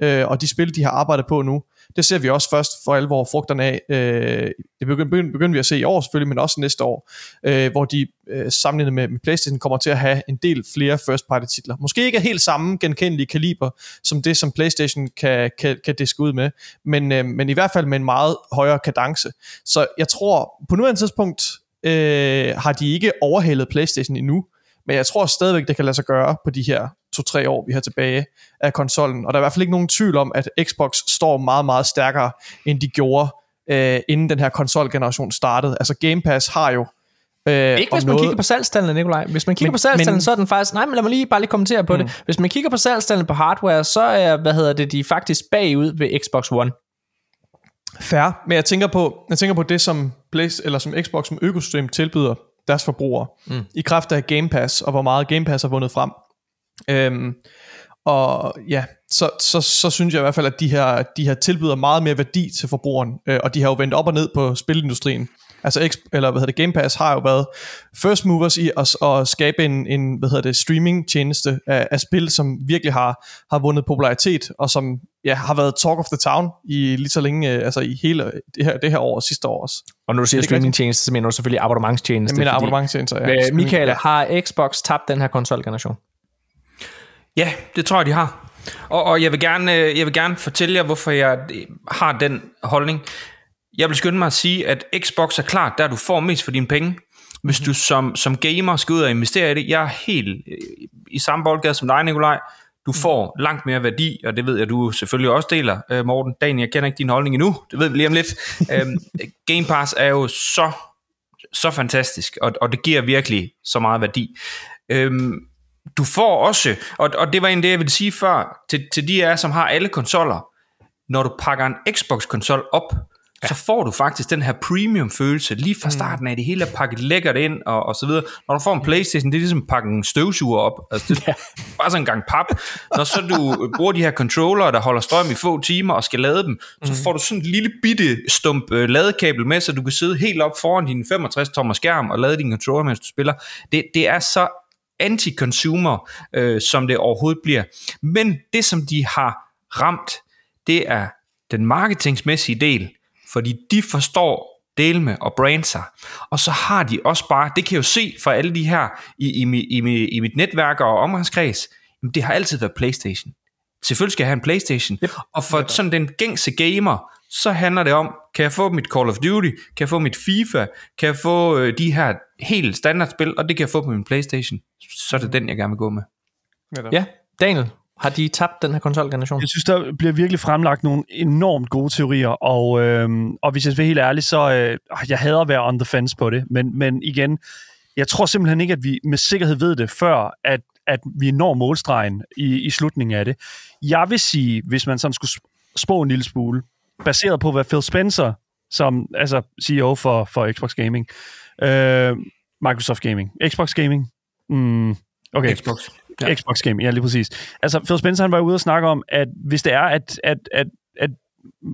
øh, og de spil, de har arbejdet på nu. Det ser vi også først for alvor frugterne af. Øh, det begynder, begynder vi at se i år selvfølgelig, men også næste år, øh, hvor de øh, sammenlignet med, med PlayStation kommer til at have en del flere first party titler. Måske ikke helt samme genkendelige kaliber, som det, som PlayStation kan, kan, kan diske ud med, men, øh, men i hvert fald med en meget højere kadence. Så jeg tror, på nuværende tidspunkt øh, har de ikke overhalet PlayStation endnu, men jeg tror stadigvæk, det kan lade sig gøre på de her to-tre år, vi har tilbage af konsollen. Og der er i hvert fald ikke nogen tvivl om, at Xbox står meget, meget stærkere, end de gjorde, øh, inden den her konsolgeneration startede. Altså Game Pass har jo Øh, ikke hvis man noget... kigger på salgstallene, Nikolaj. Hvis man kigger men, på salgstallene, men, så er den faktisk... Nej, men lad mig lige bare lige kommentere på mm. det. Hvis man kigger på salgstallene på hardware, så er, hvad hedder det, de er faktisk bagud ved Xbox One. Fair, men jeg tænker på, jeg tænker på det, som, Place, eller som Xbox som økosystem tilbyder deres forbrugere, mm. i kraft af Game Pass, og hvor meget Game Pass har vundet frem. Øhm, og ja, så, så, så synes jeg i hvert fald, at de her, de her tilbyder meget mere værdi til forbrugeren, øh, og de har jo vendt op og ned på spilindustrien. Altså, X, eller hvad hedder det, Game Pass har jo været first movers i at, at skabe en, en hvad hedder det, streaming tjeneste af, af spil, som virkelig har, har vundet popularitet, og som ja, har været talk of the town i lige så længe, øh, altså i hele det her, det her år og sidste år også. Og når du siger streaming-tjeneste, så mener du selvfølgelig abonnementstjeneste. Jeg mener abonnementstjeneste, ja. Øh, Michael, har Xbox tabt den her konsolgeneration? Ja, det tror jeg, de har. Og, og jeg, vil gerne, øh, jeg vil gerne fortælle jer, hvorfor jeg har den holdning. Jeg vil skynde mig at sige, at Xbox er klart der, du får mest for dine penge. Hvis du som, som gamer skal ud og investere i det, jeg er helt øh, i samme boldgade som dig, Nikolaj. Du får langt mere værdi, og det ved jeg, du selvfølgelig også deler, øh, Morten. Daniel, jeg kender ikke din holdning endnu, det ved vi lige om lidt. Øhm, Game Pass er jo så, så fantastisk, og, og det giver virkelig så meget værdi. Øhm, du får også, og, og det var en det, jeg ville sige før, til, til de af jer, som har alle konsoller, når du pakker en Xbox-konsol op, ja. så får du faktisk den her premium-følelse lige fra starten af, det hele er pakket lækkert ind, og, og så videre. Når du får en Playstation, det er ligesom at pakke en støvsuger op. Altså, det er bare sådan en gang pap. Når så du bruger de her controller, der holder strøm i få timer, og skal lade dem, så får du sådan en lille bitte stump øh, ladekabel med, så du kan sidde helt op foran din 65-tommer skærm og lade din controller, mens du spiller. Det, det er så anti-consumer, øh, som det overhovedet bliver. Men det, som de har ramt, det er den marketingsmæssige del, fordi de forstår dele med og brand sig. Og så har de også bare, det kan jeg jo se fra alle de her i, i, i, i, i mit netværk og omgangskreds, jamen det har altid været Playstation. Selvfølgelig skal jeg have en Playstation. Yep. Og for sådan den gængse gamer, så handler det om, kan jeg få mit Call of Duty, kan jeg få mit FIFA, kan jeg få øh, de her helt standardspil, og det kan jeg få på min Playstation. Så er det den, jeg gerne vil gå med. Ja, Daniel, har de tabt den her konsolgeneration? Jeg synes, der bliver virkelig fremlagt nogle enormt gode teorier, og, øh, og hvis jeg skal være helt ærlig, så øh, jeg hader at være on the fence på det, men, men igen, jeg tror simpelthen ikke, at vi med sikkerhed ved det, før at, at vi når målstregen i, i slutningen af det. Jeg vil sige, hvis man sådan skulle spå en lille smule, baseret på, hvad Phil Spencer, som altså CEO for, for Xbox Gaming, øh, Microsoft Gaming, Xbox Gaming, mm, okay. Xbox. Ja. Xbox Gaming, ja lige præcis. Altså Phil Spencer han var ude og snakke om, at hvis det er, at, at, at, at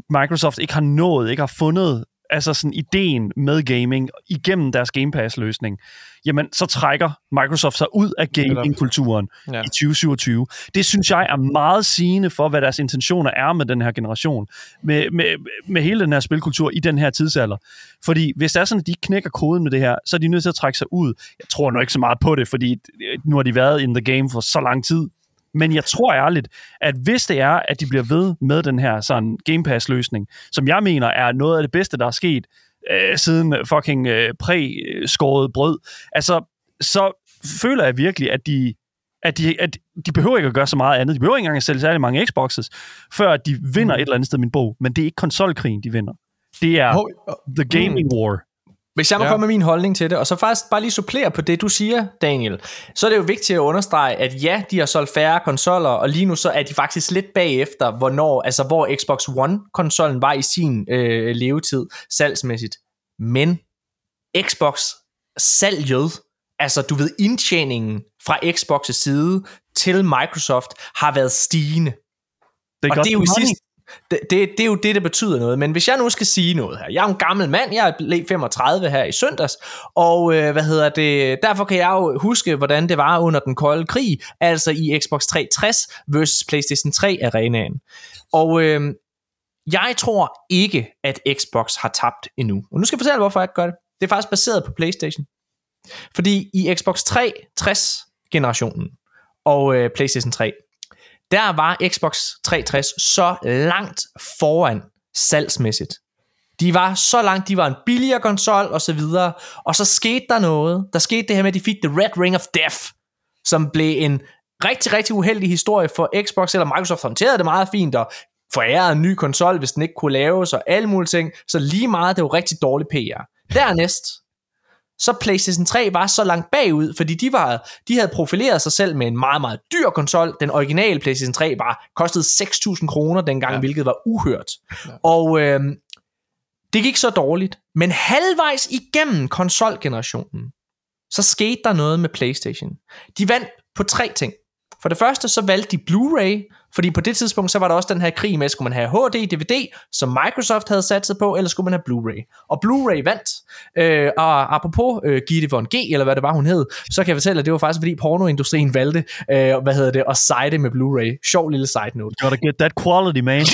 Microsoft ikke har nået, ikke har fundet altså sådan ideen med gaming igennem deres Game Pass-løsning, jamen så trækker Microsoft sig ud af gaming-kulturen ja. i 2027. Det synes jeg er meget sigende for, hvad deres intentioner er med den her generation, med, med, med hele den her spilkultur i den her tidsalder. Fordi hvis det er sådan, at de knækker koden med det her, så er de nødt til at trække sig ud. Jeg tror nok ikke så meget på det, fordi nu har de været in the game for så lang tid, men jeg tror ærligt, at hvis det er, at de bliver ved med den her sådan Game Pass-løsning, som jeg mener er noget af det bedste, der er sket øh, siden fucking øh, præ-skåret brød, altså, så føler jeg virkelig, at de at de, at de behøver ikke at gøre så meget andet. De behøver ikke engang at sælge særlig mange Xboxes, før de vinder mm. et eller andet sted min bog. Men det er ikke konsolkrigen, de vinder. Det er oh, The Gaming mm. War. Hvis jeg må ja. komme med min holdning til det, og så faktisk bare lige supplere på det, du siger, Daniel, så er det jo vigtigt at understrege, at ja, de har solgt færre konsoller, og lige nu så er de faktisk lidt bagefter, hvornår, altså hvor Xbox One-konsollen var i sin øh, levetid salgsmæssigt. Men Xbox salget, altså du ved indtjeningen fra Xbox' side til Microsoft, har været stigende. Det og det er jo i sidste, det, det, det er jo det, der betyder noget. Men hvis jeg nu skal sige noget her. Jeg er en gammel mand, jeg er 35 her i søndags, og øh, hvad hedder det, derfor kan jeg jo huske, hvordan det var under den kolde krig, altså i Xbox 360 versus PlayStation 3 arenaen. Og øh, jeg tror ikke, at Xbox har tabt endnu. Og nu skal jeg fortælle, hvorfor jeg ikke gør det. Det er faktisk baseret på PlayStation. Fordi i Xbox 360 generationen og øh, PlayStation 3, der var Xbox 360 så langt foran salgsmæssigt. De var så langt, de var en billigere konsol og så videre, og så skete der noget. Der skete det her med, at de fik The Red Ring of Death, som blev en rigtig, rigtig uheldig historie for Xbox, eller Microsoft håndterede det meget fint, og forærede en ny konsol, hvis den ikke kunne laves, og alle mulige ting. Så lige meget, det var rigtig dårlig PR. Dernæst, så PlayStation 3 var så langt bagud, fordi de, var, de havde profileret sig selv med en meget, meget dyr konsol. Den originale PlayStation 3 var kostede 6.000 kroner dengang, ja. hvilket var uhørt. Ja. Og øh, det gik så dårligt. Men halvvejs igennem konsolgenerationen, så skete der noget med PlayStation. De vandt på tre ting. For det første, så valgte de Blu-ray, fordi på det tidspunkt, så var der også den her krig med, skulle man have HD, DVD, som Microsoft havde sat sig på, eller skulle man have Blu-ray? Og Blu-ray vandt. Øh, og apropos øh, Gitte von G, eller hvad det var, hun hed, så kan jeg fortælle, at det var faktisk, fordi pornoindustrien valgte, øh, hvad hedder det, at sejde med Blu-ray. Sjov lille side note. Gotta get that quality, man.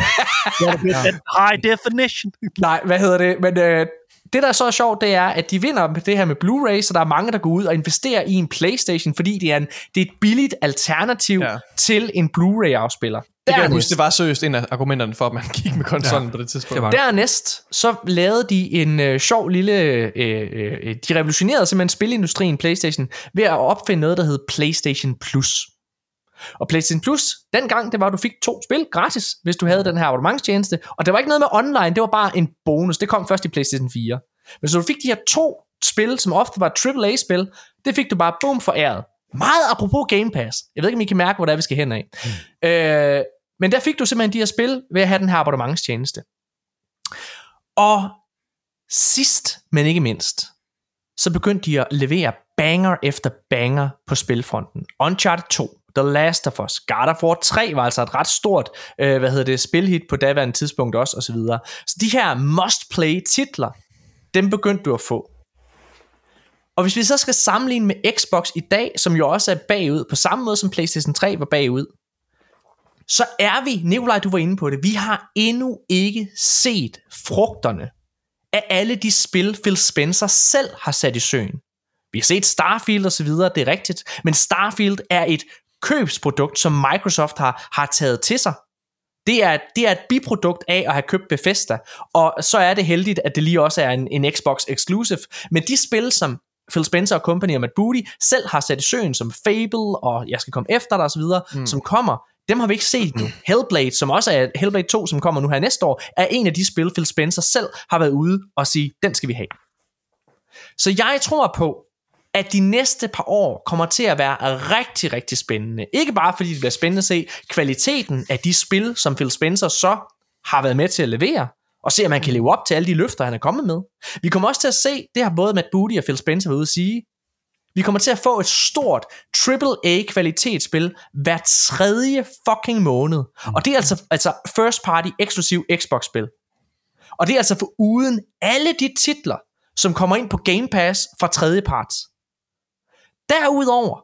Gotta get that high definition. Nej, hvad hedder det? Men øh, det, der er så sjovt, det er, at de vinder det her med Blu-ray, så der er mange, der går ud og investerer i en Playstation, fordi det er, en, det er et billigt alternativ ja. til en Blu-ray-afspiller. Det kan jeg huske, det var seriøst en af argumenterne for, at man gik med konsollen ja, på det tidspunkt. Det Dernæst, så lavede de en øh, sjov lille... Øh, øh, de revolutionerede simpelthen spilindustrien PlayStation ved at opfinde noget, der hed PlayStation Plus. Og PlayStation Plus, dengang, det var, at du fik to spil gratis, hvis du havde den her abonnementstjeneste. Og det var ikke noget med online, det var bare en bonus. Det kom først i PlayStation 4. Men så du fik de her to spil, som ofte var AAA-spil, det fik du bare boom foræret. Meget apropos Game Pass. Jeg ved ikke, om I kan mærke, hvor det er, vi skal hen af. Mm. Øh, men der fik du simpelthen de her spil ved at have den her abonnementstjeneste. Og sidst, men ikke mindst, så begyndte de at levere banger efter banger på spilfronten. Uncharted 2, The Last of Us, God of War 3 var altså et ret stort, øh, hvad hedder det, spilhit på daværende tidspunkt også, og så videre. Så de her must-play titler, dem begyndte du at få. Og hvis vi så skal sammenligne med Xbox i dag, som jo også er bagud, på samme måde som PlayStation 3 var bagud, så er vi, Nikolaj du var inde på det, vi har endnu ikke set frugterne af alle de spil, Phil Spencer selv har sat i søen. Vi har set Starfield og så videre, det er rigtigt, men Starfield er et købsprodukt, som Microsoft har, har taget til sig. Det er, det er et biprodukt af at have købt Bethesda, og så er det heldigt, at det lige også er en, en Xbox exclusive. Men de spil, som Phil Spencer og company og Matt Booty selv har sat i søen, som Fable og Jeg skal komme efter dig osv., mm. som kommer, dem har vi ikke set nu. Hellblade, som også er Hellblade 2, som kommer nu her næste år, er en af de spil, Phil Spencer selv har været ude og sige, den skal vi have. Så jeg tror på, at de næste par år kommer til at være rigtig, rigtig spændende. Ikke bare fordi det bliver spændende at se kvaliteten af de spil, som Phil Spencer så har været med til at levere, og se, om man kan leve op til alle de løfter, han er kommet med. Vi kommer også til at se, det har både Matt Booty og Phil Spencer været ude at sige, vi kommer til at få et stort AAA kvalitetsspil hver tredje fucking måned. Og det er altså, altså first party eksklusiv Xbox spil. Og det er altså for uden alle de titler, som kommer ind på Game Pass fra tredje parts. Derudover,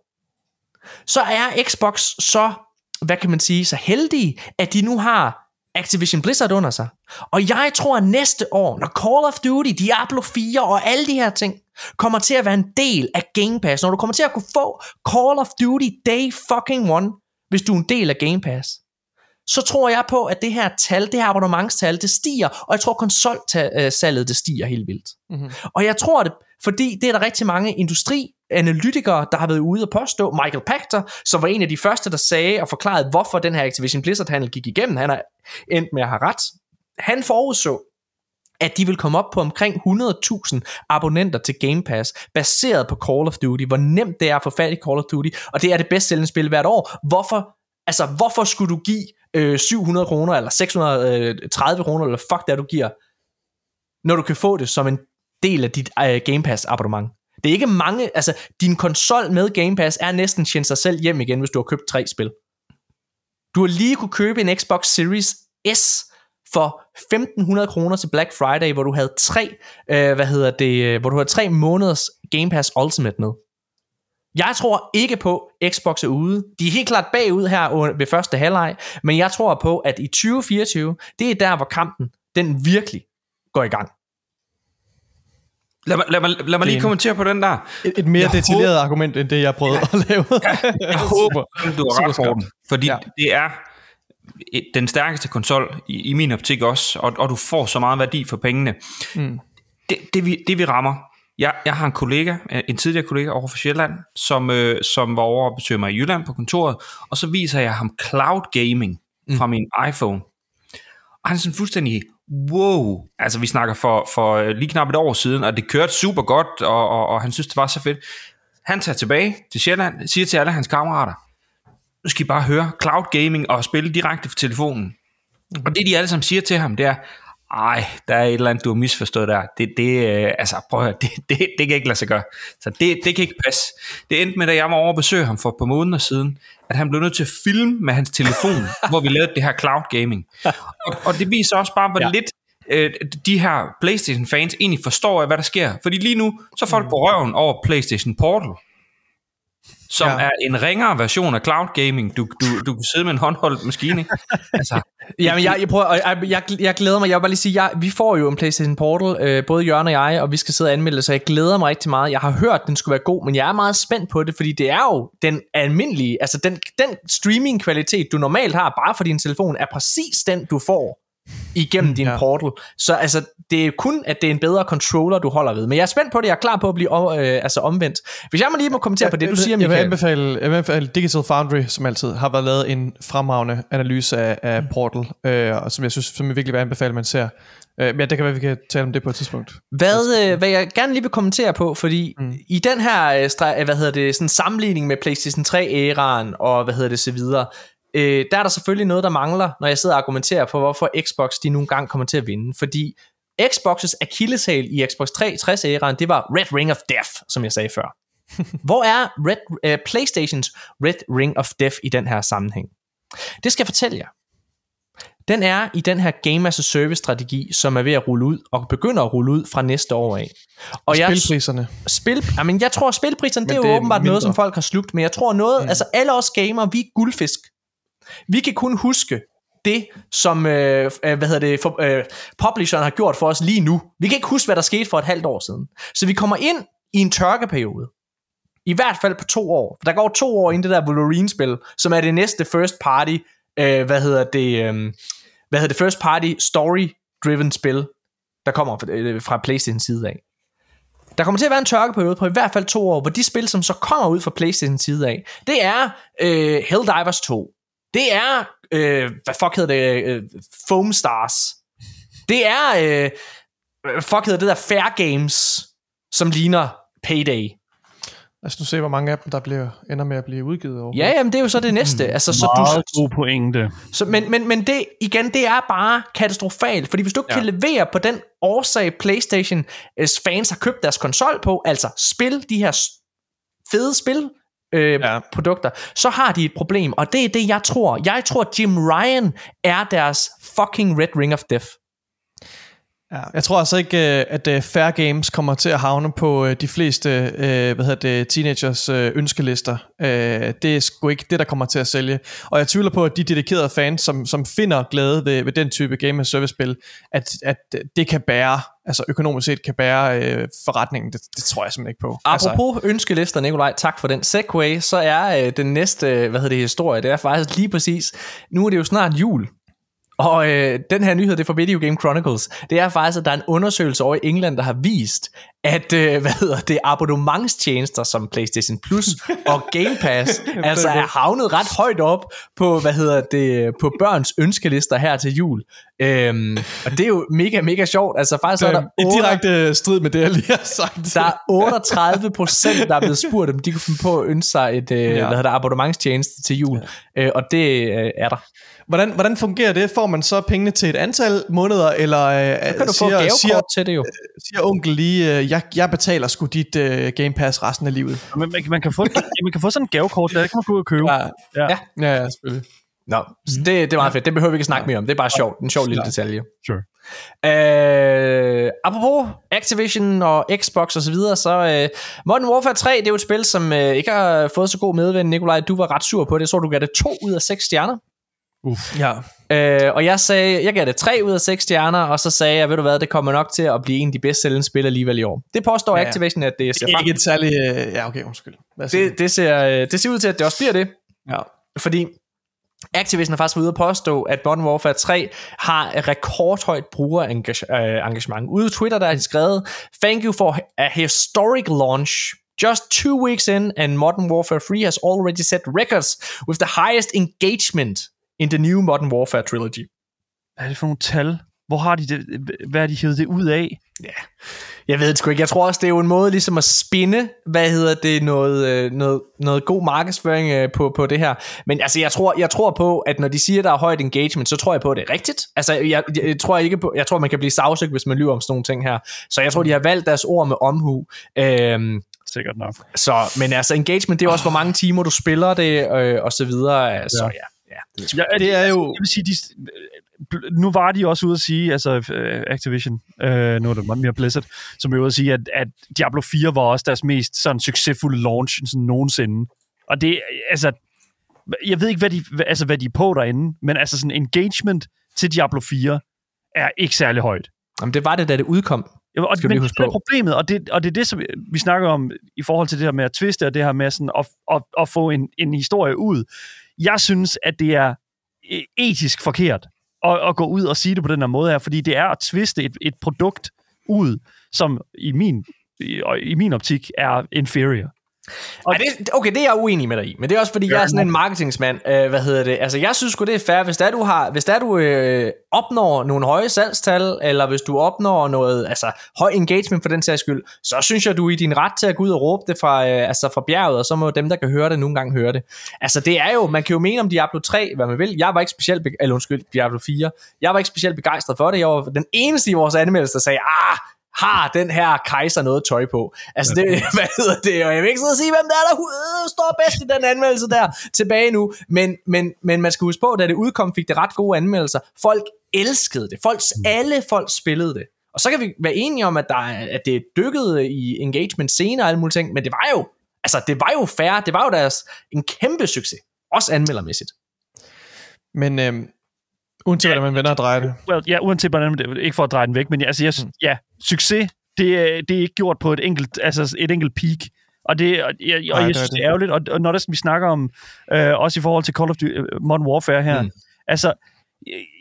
så er Xbox så, hvad kan man sige, så heldige, at de nu har Activision Blizzard under sig. Og jeg tror, at næste år, når Call of Duty, Diablo 4 og alle de her ting, kommer til at være en del af Game Pass, når du kommer til at kunne få Call of Duty Day fucking one, hvis du er en del af Game Pass, så tror jeg på, at det her tal, det her abonnementstal, det stiger, og jeg tror konsolsalget, det stiger helt vildt. Mm-hmm. Og jeg tror det, fordi det er der rigtig mange analytikere, der har været ude og påstå. Michael Pachter, som var en af de første, der sagde og forklarede, hvorfor den her Activision Blizzard-handel gik igennem. Han er endt med at have ret. Han forudså, at de vil komme op på omkring 100.000 abonnenter til Game Pass, baseret på Call of Duty. Hvor nemt det er at få fat i Call of Duty, og det er det bedst sælgende spil hvert år. Hvorfor, altså, hvorfor skulle du give øh, 700 kroner, eller 630 øh, kroner, eller fuck det du giver, når du kan få det som en del af dit øh, Game Pass abonnement. Det er ikke mange, altså din konsol med Game Pass er næsten tjent sig selv hjem igen, hvis du har købt tre spil. Du har lige kunne købe en Xbox Series S for 1500 kroner til Black Friday, hvor du havde tre, øh, hvad hedder det, øh, hvor du havde tre måneders Game Pass Ultimate med. Jeg tror ikke på, at Xbox er ude. De er helt klart bagud her ved første halvleg, men jeg tror på, at i 2024, det er der, hvor kampen den virkelig går i gang. Lad mig, lad mig, lad mig lige kommentere på den der. Et, et mere jeg detaljeret håber, argument, end det jeg prøvede ja, at lave. ja, jeg håber, du har ret for den. Fordi ja. det er den stærkeste konsol i, i min optik også, og, og du får så meget værdi for pengene. Mm. Det, det, vi, det vi rammer, jeg, jeg har en kollega, en tidligere kollega over for Sjælland, som, øh, som var over og besøgte mig i Jylland på kontoret, og så viser jeg ham cloud gaming mm. fra min iPhone. Og han er sådan fuldstændig, wow, altså vi snakker for, for lige knap et år siden, og det kørte super godt, og, og, og han synes, det var så fedt. Han tager tilbage til Sjælland, siger til alle hans kammerater, nu skal I bare høre cloud gaming og spille direkte for telefonen. Mm. Og det de alle sammen siger til ham, det er, ej, der er et eller andet, du har misforstået der. Det, det, øh, altså, prøv at høre, det, det, det kan ikke lade sig gøre. Så det, det kan ikke passe. Det endte med, at jeg var over at besøge ham for et par måneder siden, at han blev nødt til at filme med hans telefon, hvor vi lavede det her cloud gaming. Og, og det viser også bare, hvor ja. lidt øh, de her PlayStation-fans egentlig forstår af, hvad der sker. Fordi lige nu, så er folk på røven over PlayStation Portal som ja. er en ringere version af cloud gaming. Du, du, du kan sidde med en håndholdt maskine. altså, Jamen, jeg, jeg, prøver, jeg, jeg, jeg glæder mig. Jeg vil bare lige sige, jeg, vi får jo en PlayStation Portal, øh, både Jørgen og jeg, og vi skal sidde og anmelde så jeg glæder mig rigtig meget. Jeg har hørt, den skulle være god, men jeg er meget spændt på det, fordi det er jo den almindelige, altså den, den streaming-kvalitet, du normalt har bare for din telefon, er præcis den, du får igennem din ja. portal. Så altså, det er kun, at det er en bedre controller, du holder ved. Men jeg er spændt på det, jeg er klar på at blive øh, altså omvendt. Hvis jeg må lige må kommentere på det, du siger, jeg vil Michael. anbefale, jeg vil anbefale Digital Foundry, som altid har været lavet en fremragende analyse af, af Portal, øh, og som jeg synes, som jeg virkelig vil anbefale, man ser. Øh, men ja, det kan være, vi kan tale om det på et tidspunkt. Hvad, øh, hvad jeg gerne lige vil kommentere på, fordi mm. i den her øh, hvad hedder det, sådan sammenligning med PlayStation 3-æraen og hvad hedder det så videre, øh, der er der selvfølgelig noget, der mangler, når jeg sidder og argumenterer på, hvorfor Xbox de nogle gange kommer til at vinde. Fordi Xbox's akilleshæl i Xbox 360-æraen, det var Red Ring of Death, som jeg sagde før. Hvor er Red, øh, PlayStations Red Ring of Death i den her sammenhæng? Det skal jeg fortælle jer. Den er i den her Game as a Service strategi, som er ved at rulle ud, og begynder at rulle ud fra næste år af. Og spilpriserne. Spil, jamen jeg tror spilpriserne, det er jo åbenbart mindre. noget, som folk har slugt, men jeg tror noget, mm. altså alle os gamere, vi er guldfisk. Vi kan kun huske det, som øh, øh, hvad hedder det, for, øh, publisheren har gjort for os lige nu. Vi kan ikke huske, hvad der skete for et halvt år siden. Så vi kommer ind i en tørkeperiode. I hvert fald på to år. Der går to år inden det der Wolverine-spil, som er det næste first party, øh, hvad hedder det, øh, hvad hedder det, first party story-driven spil, der kommer fra, øh, fra PlayStation side af. Der kommer til at være en tørkeperiode på i hvert fald to år, hvor de spil, som så kommer ud fra PlayStation side af, det er øh, Helldivers 2. Det er, øh, hvad fuck hedder det, øh, Foam Stars. Det er, øh, hvad fuck hedder det der Fair Games, som ligner Payday. Lad os nu se, hvor mange af dem, der bliver, ender med at blive udgivet over. Ja, jamen det er jo så det næste. Altså, så Meget du, god pointe. så, men, men, men det, igen, det er bare katastrofalt, fordi hvis du ikke ja. kan levere på den årsag, PlayStation fans har købt deres konsol på, altså spil de her fede spil, øh, ja. Produkter, så har de et problem, og det er det, jeg tror. Jeg tror, Jim Ryan er deres fucking Red Ring of Death. Ja, jeg tror altså ikke, øh, at øh, Fair Games kommer til at havne på øh, de fleste hvad hedder det, teenagers ønskelister. Det er sgu ikke det, der kommer til at sælge. Og jeg tvivler på, at de dedikerede fans, som, som finder glæde ved, ved den type game as service spil, at, at det kan bære, altså økonomisk set kan bære øh, forretningen. Det, det tror jeg simpelthen ikke på. Altså, Apropos ønskelister, Nikolaj, tak for den segway, så er øh, den næste, hvad hedder det, historie, det er faktisk lige præcis, nu er det jo snart jul, og øh, den her nyhed, det er fra Video Game Chronicles, det er faktisk, at der er en undersøgelse over i England, der har vist, at øh, hvad hedder det, abonnementstjenester som PlayStation Plus og Game Pass, altså er havnet ret højt op på, hvad hedder det, på børns ønskelister her til jul. Øhm, og det er jo mega, mega sjovt. Altså faktisk så er der I 8 direkte strid med det, jeg lige har sagt. der er 38 procent, der er blevet spurgt, om de kunne finde på at ønske sig et ja. hvad hedder det, abonnementstjeneste til jul. Ja. Øh, og det øh, er der. Hvordan, hvordan fungerer det? Får man så pengene til et antal måneder, eller øh, kan du få siger, gavekort siger, til det jo. siger onkel lige, øh, jeg, jeg betaler sgu dit øh, Game Pass resten af livet? Men man, man, kan få, man kan få sådan en gavekort, der kan man gå ud og købe. Ja, Ja. Ja. ja, selvfølgelig. Nå, så det, det er meget fedt. Det behøver vi ikke snakke mere om. Det er bare sjovt. En sjov lille detalje. Sure. Øh, apropos Activision og Xbox og så videre, så øh, Modern Warfare 3, det er jo et spil, som øh, ikke har fået så god medvind. Nikolaj, du var ret sur på det. Jeg så, du gav det 2 ud af 6 stjerner. Ja. Øh, og jeg sagde, jeg gav det 3 ud af 6 stjerner, og så sagde jeg, ved du hvad, det kommer nok til at blive en af de bedst sælgende spil alligevel i år. Det påstår Ja. Activision, at det ser. Ikke et særligt... Øh, ja, okay, undskyld. Det, det, ser, øh, det ser ud til, at det også bliver det. Ja. Fordi Activision har faktisk været ude at påstå, at Modern Warfare 3 har rekordhøjt brugerengagement. Ude på Twitter, der har de skrevet, Thank you for a historic launch. Just two weeks in, and Modern Warfare 3 has already set records with the highest engagement in the new Modern Warfare trilogy. Hvad er det for nogle tal? Hvor har de det? Hvad er de hævet det ud af? Jeg ved det sgu ikke. Jeg tror også, det er jo en måde ligesom at spinde, hvad hedder det, noget, øh, noget, noget god markedsføring øh, på, på det her. Men altså, jeg tror, jeg tror på, at når de siger, der er højt engagement, så tror jeg på, at det er rigtigt. Altså, jeg, jeg, tror ikke på, jeg tror, man kan blive sagsøgt, hvis man lyver om sådan nogle ting her. Så jeg tror, de har valgt deres ord med omhu. Øhm, Sikkert nok. så, men altså, engagement, det er også, hvor mange timer du spiller det, øh, og så videre. Så ja, ja. Ja, Det er jo... Jeg vil sige, de, nu var de også ude at sige, altså øh, Activision, øh, nu er det meget mere Blizzard, som er ude at sige, at, at Diablo 4 var også deres mest sådan succesfulde launch sådan nogensinde. Og det, altså, jeg ved ikke, hvad de, altså, hvad de er på derinde, men altså sådan engagement til Diablo 4 er ikke særlig højt. Jamen, det var det, da det udkom. Ja, og, men det er problemet, og det, og det er det, som vi snakker om i forhold til det her med at twiste, og det her med sådan at, at, at få en, en historie ud. Jeg synes, at det er e- etisk forkert at, at gå ud og sige det på den her måde her, fordi det er at tviste et, et produkt ud, som i min, i, i min optik er inferior. Og Ej, det, okay, det er jeg uenig med dig i, men det er også fordi, jeg er sådan en marketingsmand. Øh, hvad hedder det? Altså, jeg synes sgu, det er fair, hvis der du, har, hvis der du øh, opnår nogle høje salgstal, eller hvis du opnår noget, altså høj engagement for den sags skyld, så synes jeg, du er i din ret til at gå ud og råbe det fra, øh, altså fra bjerget, og så må dem, der kan høre det, nogle gange høre det. Altså, det er jo, man kan jo mene om Diablo 3, hvad man vil. Jeg var ikke specielt, be- eller undskyld, Diablo 4. Jeg var ikke specielt begejstret for det. Jeg var den eneste i vores anmeldelse, der sagde, ah, har den her kejser noget tøj på. Altså, det, hvad hedder det? Og jeg vil ikke sidde og sige, hvem der er, der øh, står bedst i den anmeldelse der tilbage nu. Men, men, men man skal huske på, da det udkom, fik det ret gode anmeldelser. Folk elskede det. Folk, alle folk spillede det. Og så kan vi være enige om, at, der, er- at det dykkede i engagement senere og alle mulige ting, men det var jo, altså det var jo fair, det var jo deres en kæmpe succes, også anmeldermæssigt. Men øhm, uanset hvordan man vender og drejer det. Well, ja, uanset hvordan det ikke for at dreje den væk, men altså, jeg, Mm. ja, succes, det, er- det er ikke gjort på et enkelt, altså et enkelt peak. Og det, og jeg, og Nej, jeg det synes, det det. er ærgerligt, og, og når der, vi snakker om, øh, også i forhold til Call of Duty, øh, Modern Warfare her, Mm. altså,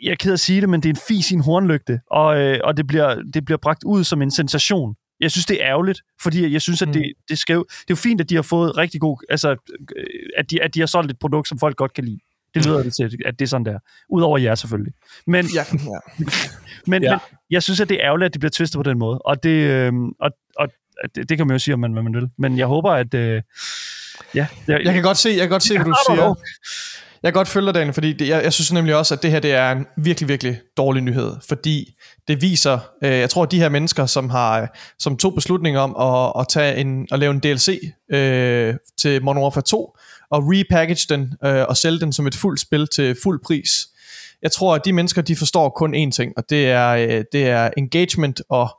jeg, er ked af at sige det, men det er en fis i en hornlygte, og, øh, og det, bliver, det bliver bragt ud som en sensation. Jeg synes, det er ærgerligt, fordi jeg synes, at det, Mm. det, jo, det er jo fint, at de har fået rigtig god, altså, øh, at de, at de har solgt et produkt, som folk godt kan lide. Det lyder det til, at det er sådan der. Udover jer selvfølgelig. Men, Ja, ja. men, Ja. men jeg synes, at det er ærgerligt, at det bliver twistet på den måde. Og det, øh, og, og det, det kan man jo sige, om man, hvad man vil. Men jeg håber, at... Øh, ja, jeg, Jeg kan godt se, jeg kan godt se hvad du siger. Jeg kan godt følge dig, Daniel, fordi det, jeg, jeg synes nemlig også, at det her det er en virkelig, virkelig dårlig nyhed, fordi det viser, øh, jeg tror, at de her mennesker, som har som tog beslutningen om at, at, tage en, at lave en DLC øh, til Modern Warfare 2, og repackage den øh, og sælge den som et fuldt spil til fuld pris. Jeg tror, at de mennesker, de forstår kun én ting, og det er, øh, det er engagement og,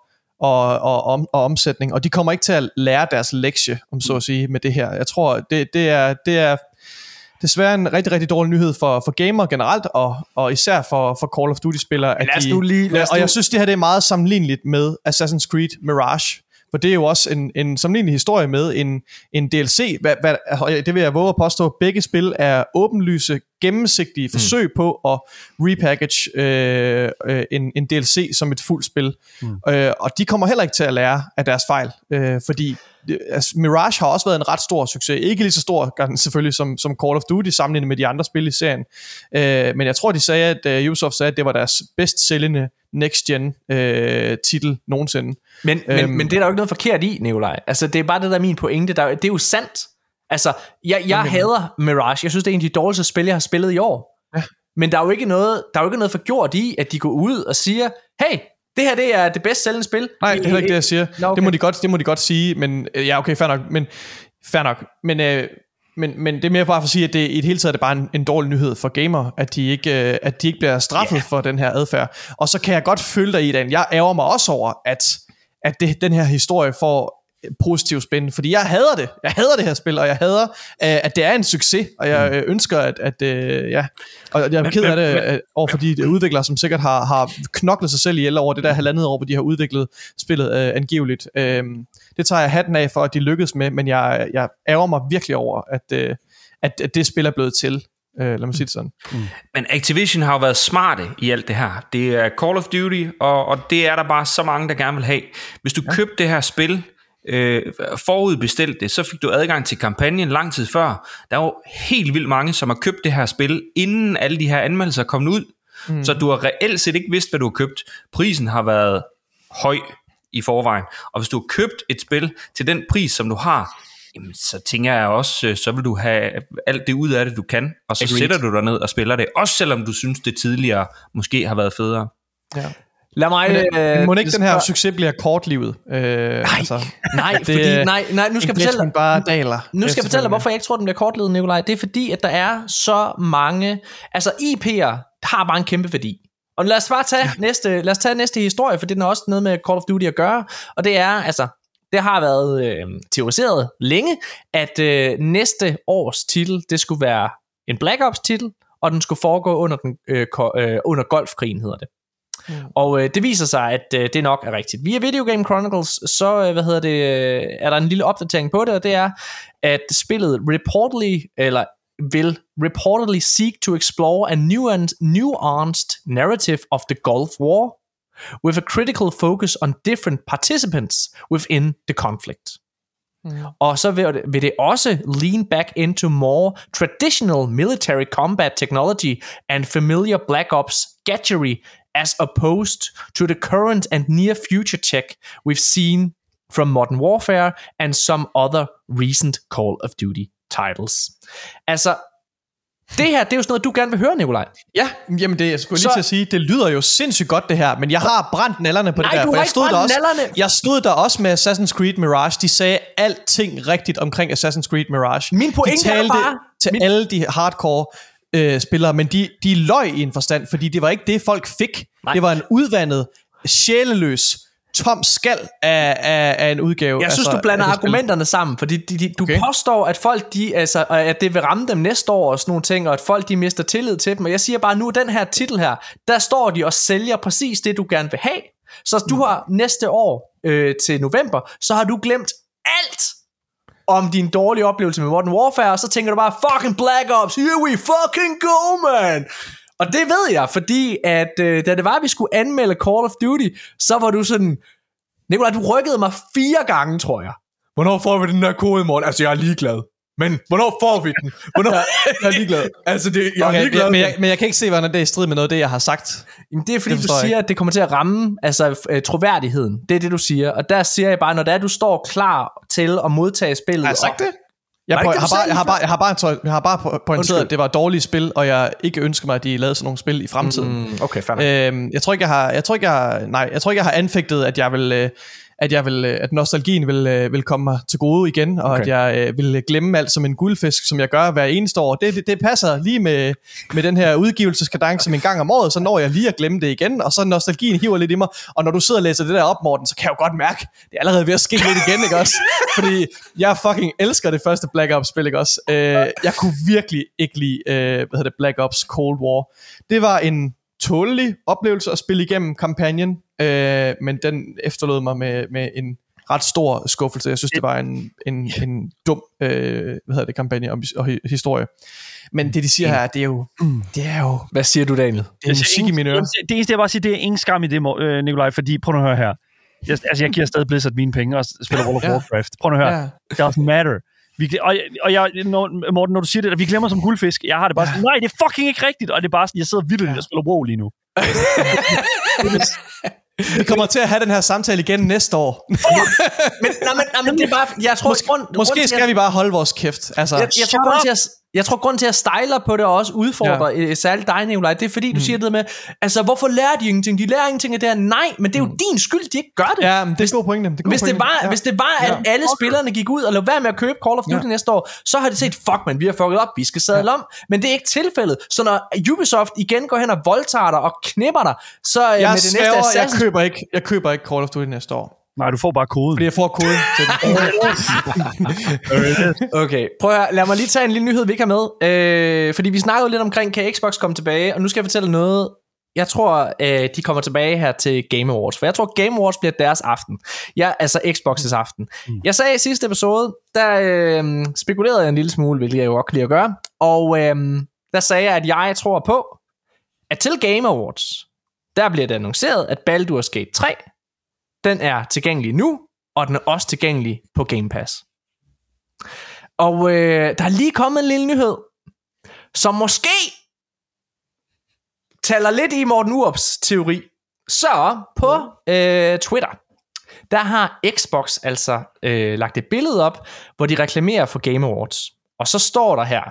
og, og, om, og omsætning, og de kommer ikke til at lære deres lektie, om så at sige, med det her. Jeg tror, det, det er, det er desværre en rigtig, rigtig dårlig nyhed for, for gamer generelt, og, og især for, for Call of Duty-spillere. at lad os nu lige- lad os og nu- jeg synes, det her det er meget sammenligneligt med Assassin's Creed Mirage, for det er jo også en, en sammenlignelig historie med en, en DLC. Hvad, hvad, det vil jeg våge at påstå, begge spil er åbenlyse, gennemsigtige forsøg mm. på at repackage øh, øh, en, en DLC som et fuldt spil. Mm. Øh, og de kommer heller ikke til at lære af deres fejl, øh, fordi det- altså, Mirage har også været en ret stor succes. Ikke lige så stor selvfølgelig som, som Call of Duty sammenlignet med de andre spil i serien. Øh, men jeg tror, de sagde, at uh, Ubisoft sagde, at det var deres bedst sælgende next-gen øh, titel nogensinde. Men, men, Øhm. men det er der jo ikke noget forkert i, Nikolaj. Altså, det er bare det, der er min pointe. Der, er- det er jo sandt. Altså, jeg, jeg hader Mirage. Jeg synes, det er en af de dårligste spil, jeg har spillet i år. Ja. Men der er jo ikke noget, der er jo ikke noget forgjort i, at de går ud og siger, hey, det her det er det bedst sælgende spil. Nej, det er heller ikke det, jeg siger. Nå, okay. det, må de godt, det må de godt sige, men øh, ja, okay, fair nok. Men, fair nok. Men, øh, men, men det er mere bare for at sige, at det i det hele taget er det bare en, en dårlig nyhed for gamer, at de ikke, øh, at de ikke bliver straffet yeah. for den her adfærd. Og så kan jeg godt følge dig i den. Jeg ærger mig også over, at, at det, den her historie får positiv spænding, fordi jeg hader det. Jeg hader det her spil, og jeg hader, øh, at det er en succes, og jeg øh, ønsker, at, at øh, ja, og jeg er ked af det øh, over for de udviklere, som sikkert har, har knoklet sig selv ihjel over det der halvandet år, hvor de har udviklet spillet øh, angiveligt. Øh, det tager jeg hatten af for, at de lykkedes med, men jeg, jeg ærger mig virkelig over, at, øh, at, at det spil er blevet til. Øh, lad mig sige det sådan. Men Activision har jo været smarte i alt det her. Det er Call of Duty, og, og det er der bare så mange, der gerne vil have. Hvis du ja. købte det her spil, øh, forudbestilt det, så fik du adgang til kampagnen lang tid før. Der er jo helt vildt mange, som har købt det her spil, inden alle de her anmeldelser er kommet ud. Mm. Så du har reelt set ikke vidst, hvad du har købt. Prisen har været høj i forvejen. Og hvis du har købt et spil til den pris, som du har, jamen, så tænker jeg også, øh, så vil du have alt det ud af det, du kan, og så Agreed. sætter du dig ned og spiller det, også selvom du synes, det tidligere måske har været federe. Ja. Lad mig... Men, øh, øh, må ikke den her succes bliver kortlivet? Øh, nej, altså, Nej, Det- fordi, nej, nej, nu skal jeg fortælle dig, bare daler. Nu skal jeg fortælle dig, hvorfor jeg ikke tror, den bliver kortledet, Nikolaj. Det er fordi, at der er så mange... Altså, IP'er har bare en kæmpe værdi. Og lad os bare tage, ja. næste, lad os tage næste historie, for det er også noget med Call of Duty at gøre. Og det er, altså, det har været øh, teoriseret længe, at øh, næste års titel, det skulle være en Black Ops titel, og den skulle foregå under, den, øh, ko- øh, under golfkrigen, hedder det. Mm. Og øh, det viser sig, at øh, det nok er rigtigt. Via Video Game Chronicles, så øh, hvad hedder det, øh, er der en lille opdatering på det, og det er, at spillet reportedly, eller will reportedly seek to explore a nuanced, nuanced narrative of the Gulf War with a critical focus on different participants within the conflict. Mm. Og så vil, vil det også lean back into more traditional military combat technology and familiar Black Ops gadgetry as opposed to the current and near future tech we've seen from Modern Warfare and some other recent Call of Duty titles. Altså, det her, det er jo sådan noget, du gerne vil høre, Nikolaj. Ja, jamen det jeg skulle lige Så- til at sige, det lyder jo sindssygt godt det her, men jeg har brændt nallerne på Nej, det der, du har jeg ikke stod der også, nallerne. jeg stod der også med Assassin's Creed Mirage, de sagde alting rigtigt omkring Assassin's Creed Mirage. Min pointe de talte bare- til min- alle de hardcore øh, spillere, men de, de løg i en forstand, fordi det var ikke det, folk fik. Nej. Det var en udvandet, sjæleløs, tom skal af, af, af en udgave. Jeg synes, altså, du blander det spil. argumenterne sammen, fordi de, de, du okay. Okay. påstår, at folk, de, altså, at det vil ramme dem næste år og sådan nogle ting, og at folk, de mister tillid til dem. Og jeg siger bare, nu den her titel her, der står de og sælger præcis det, du gerne vil have. Så du har næste år øh, til november, så har du glemt alt om din dårlige oplevelse med Modern Warfare, og så tænker du bare, fucking Black Ops, here we fucking go, man! Og det ved jeg, fordi at øh, da det var, at vi skulle anmelde Call of Duty, så var du sådan, Nikolaj, du rykkede mig fire gange, tror jeg. Hvornår får vi den der kode i morgen? Altså, jeg er ligeglad. Men hvornår får vi den? Hvornår? jeg er ligeglad. Altså, det, jeg er Okay, ligeglad. men, jeg, men jeg kan ikke se, hvordan det er i strid med noget af det, jeg har sagt. Jamen, det er fordi, Det du jeg siger, at det kommer til at ramme altså, øh, troværdigheden. Det er det, du siger. Og der siger jeg bare, når det er, du står klar til at modtage spillet. Har jeg sagt og, det? Jeg, på, har bare, jeg, har bare, jeg, har bare, tøj- jeg har bare po- pointeret, at det var et dårligt spil, og jeg ikke ønsker mig, at de lavede sådan nogle spil i fremtiden. Mm, okay, fair. Øhm, jeg tror ikke, jeg har, jeg tror ikke, jeg har, nej, jeg tror ikke, jeg har anfægtet, at jeg vil, øh, at jeg vil, øh, at nostalgien vil, øh, vil komme mig til gode igen, og Okay. at jeg øh, vil glemme alt som en guldfisk, som jeg gør hver eneste år. Det, det, det passer lige med, med den her udgivelseskadence som en gang om året, så når jeg lige at glemme det igen, og så nostalgien hiver lidt i mig, og når du sidder og læser det der op, Morten, så kan jeg jo godt mærke, det er allerede ved at ske lidt igen, ikke også? Fordi jeg fucking elsker det første Black Ops-spil, ikke også? Øh, jeg kunne virkelig ikke lide, øh, hvad hedder det, Black Ops Cold War. Det var en tålelig oplevelse at spille igennem kampagnen, øh, men den efterlod mig med, med en ret stor skuffelse. Jeg synes, det var en, en, en dum øh, hvad hedder det, kampagne og, og hi- historie. Men det, de siger her, det er jo, det er jo Hvad siger du, Daniel? det er musik i mine ører. Det eneste, jeg bare siger, det er ingen skam i det, øh, Nikolaj, fordi prøv nu at høre her. Jeg, altså, jeg giver stadig Blizzard mine penge og spiller World of Ja. Warcraft. Prøv nu at høre. Ja. Doesn't matter. Vi, og, og jeg, når, Morten, når du siger det, at vi glemmer som guldfisk, jeg har det bare sådan, nej, det er fucking ikke rigtigt, og det er bare sådan, jeg sidder vildt og spiller WoW lige nu. Vi kommer til at have den her samtale igen næste år. Men, nej, men, nej, men det er bare, jeg tror, Måske, grund, måske grund, skal vi bare holde vores kæft. Altså, Jeg, jeg, tror, grund til, at, jeg tror, grund til, at stejler på det og også udfordrer ja. særligt dig, Nikolaj, det er fordi, du mm. siger det med, altså, hvorfor lærer de ingenting? De lærer ingenting af det her. Nej, men det er jo mm. din skyld, de ikke gør det. ja, men det er en god pointe. Det er god Hvis det, pointe. var, ja. hvis det var, at Ja. alle spillerne gik ud og lå være med at købe Call of Duty Ja. næste år, så har de set, fuck man, vi har fucket op, vi skal sadle om. Men det er ikke tilfældet. Så når Ubisoft igen går hen og voldtager dig og knipper dig, så øh, jeg med det næste sværger, jeg køber, ikke, jeg køber ikke Call of Duty næste år. Nej, du får bare koden. Fordi jeg får koden til den. Okay, prøv at høre, lad mig lige tage en lille nyhed, vi ikke har med. Øh, fordi vi snakkede lidt omkring, kan Xbox komme tilbage, og nu skal jeg fortælle noget. Jeg tror, øh, de kommer tilbage her til Game Awards, for jeg tror, Game Awards bliver deres aften. Ja, altså Xbox's aften. Mm. Jeg sagde i sidste episode, der øh, spekulerede jeg en lille smule, hvilket jeg jo godt kan lide at gøre, og øh, der sagde jeg, at jeg tror på, at til Game Awards, der bliver det annonceret, at Baldur's Gate 3, den er tilgængelig nu, og den er også tilgængelig på Game Pass. Og øh, der er lige kommet en lille nyhed, som måske taler lidt i Morten Urups teori. Så på øh, Twitter, der har Xbox altså øh, lagt et billede op, hvor de reklamerer for Game Awards. Og så står der her,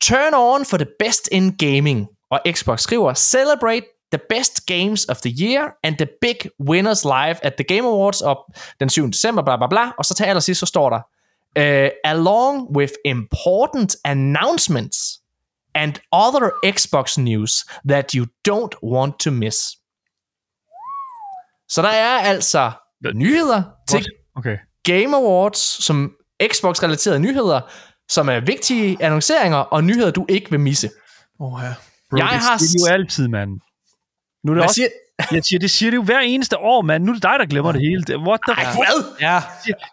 Turn on for the best in gaming. Og Xbox skriver, Celebrate the best games of the year and the big winners live at the Game Awards op den 7. december, bla bla bla. Og så til allersidst, så står der, uh, along with important announcements and other Xbox news that you don't want to miss. Så der er altså nyheder til Okay. Game Awards, som Xbox-relaterede nyheder, som er vigtige annonceringer og nyheder, du ikke vil misse. Oh, ja. Bro, Jeg det har er jo altid, mand. Nu er det Hvad også siger, Jeg siger, det siger det jo hver eneste år, mand. Nu er det dig, der glemmer det hele. What the fuck? Hvad? Ja,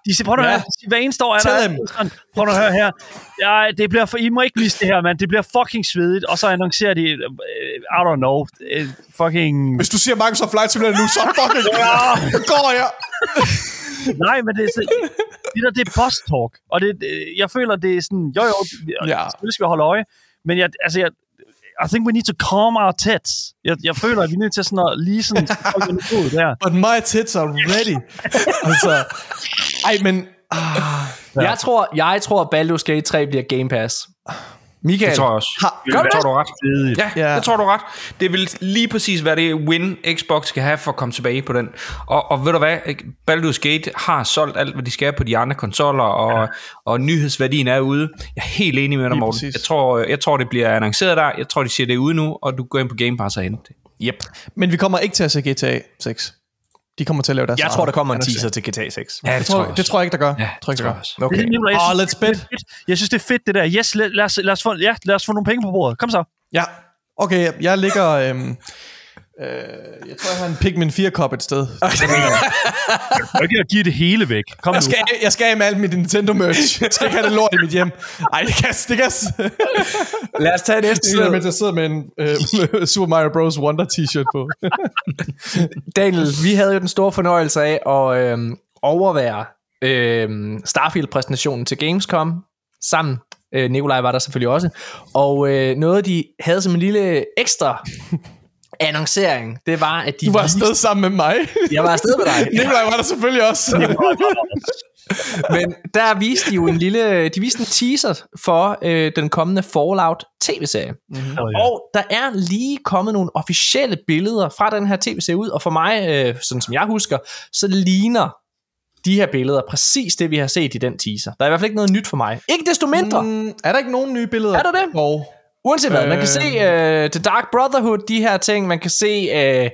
De siger, prøv at Ja. høre, hver eneste år er Tell der sådan, prøv at høre her. Ja, det bliver for, I må ikke miste det her, mand. Det bliver fucking svedigt. Og så annoncerer de, uh, I don't know, uh, fucking... hvis du siger Microsoft Flight Simulator nu, så fucking ja. går jeg. Nej, men det er, det der, det er boss talk. Og det, det, jeg føler, det er sådan, jo jo, Ja. ja. skal vi holde øje. Men jeg, altså, jeg, I think we need to calm our tits. Jeg, jeg føler, at vi er nødt til sådan at lige sådan ud der. But my tits are ready. altså, ej, men... Ah, Jeg tror, jeg tror Baldur's Gate 3 bliver Game Pass. Michael, Det tror jeg også. har, Gør det? tror du er ret. Ja, Ja. det tror du er ret. Det vil lige præcis være det win Xbox skal have for at komme tilbage på den. Og, og ved du hvad, Baldur's Gate har solgt alt, hvad de skal på de andre konsoller, og, ja. og nyhedsværdien er ude. Jeg er helt enig med dig, Morten. præcis. Jeg tror, jeg tror, det bliver annonceret der. Jeg tror, de siger det ude nu, og du går ind på Game Pass og henter det. Yep. men vi kommer ikke til at se GTA 6. De kommer til at lave deres Jeg tror, der kommer en teaser til GTA 6. Ja, Det tror, det tror jeg ikke, der gør. Ja, tror jeg ikke, der gør. Okay. Det jeg Åh, synes, let's bet. det er fedt. Jeg synes, det er fedt, det der. Yes, lad, lad, os, lad, os få, ja, lad os få nogle penge på bordet. Kom så. Ja, okay, jeg- jeg ligger... Øhm, øh, jeg tror, jeg har en Pikmin 4-kop et sted. Jeg kan ikke give det hele væk. Kom Jeg nu. skal, jeg skal af med alt mit Nintendo-merch. Jeg skal ikke have det lort i mit hjem. Ej, det kan, det kan Lad os tage næste nyhed. mens jeg sidder med en øh, Super Mario Bros. Wonder t-shirt på. Daniel, vi havde jo den store fornøjelse af at øhm, overvære øhm, Starfield-præsentationen til Gamescom sammen. Øh, Nikolaj var der selvfølgelig også. Og øh, noget, de havde som en lille ekstra annoncering, det var, at de Du var viste- afsted sammen med mig. Jeg var afsted med dig. Nikolaj var der selvfølgelig også. Men der viste de jo en lille, de viste en teaser for øh, den kommende Fallout tv-serie. Mm-hmm. Og der er lige kommet nogle officielle billeder fra den her tv-serie ud, og for mig, øh, sådan som jeg husker, så ligner de her billeder præcis det, vi har set i den teaser. Der er i hvert fald ikke noget nyt for mig. Ikke desto mindre. Mm. Er der ikke nogen nye billeder? Er der det? Og Uanset hvad, man kan se Øh. uh, The Dark Brotherhood, de her ting, man kan se, uh,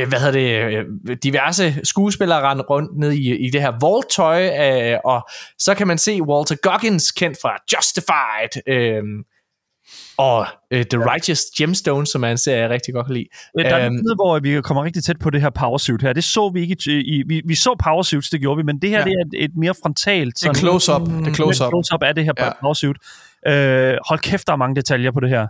uh, hvad hedder det, uh, diverse skuespillere rende rundt ned i, i det her Vault-tøj, uh, og så kan man se Walter Goggins, kendt fra Justified, uh, og uh, The Righteous Gemstones, som er en serie, jeg rigtig godt kan lide. Øh, Der er en tid, hvor vi kommer rigtig tæt på det her powersuit her. Det så vi ikke i, i vi, vi så powersuits, det gjorde vi, men det her Ja. det er et, et mere frontalt det er close-up. Det er close-up. close-up af det her Ja. ja. powersuit. Øh, hold kæft, der er mange detaljer på det her.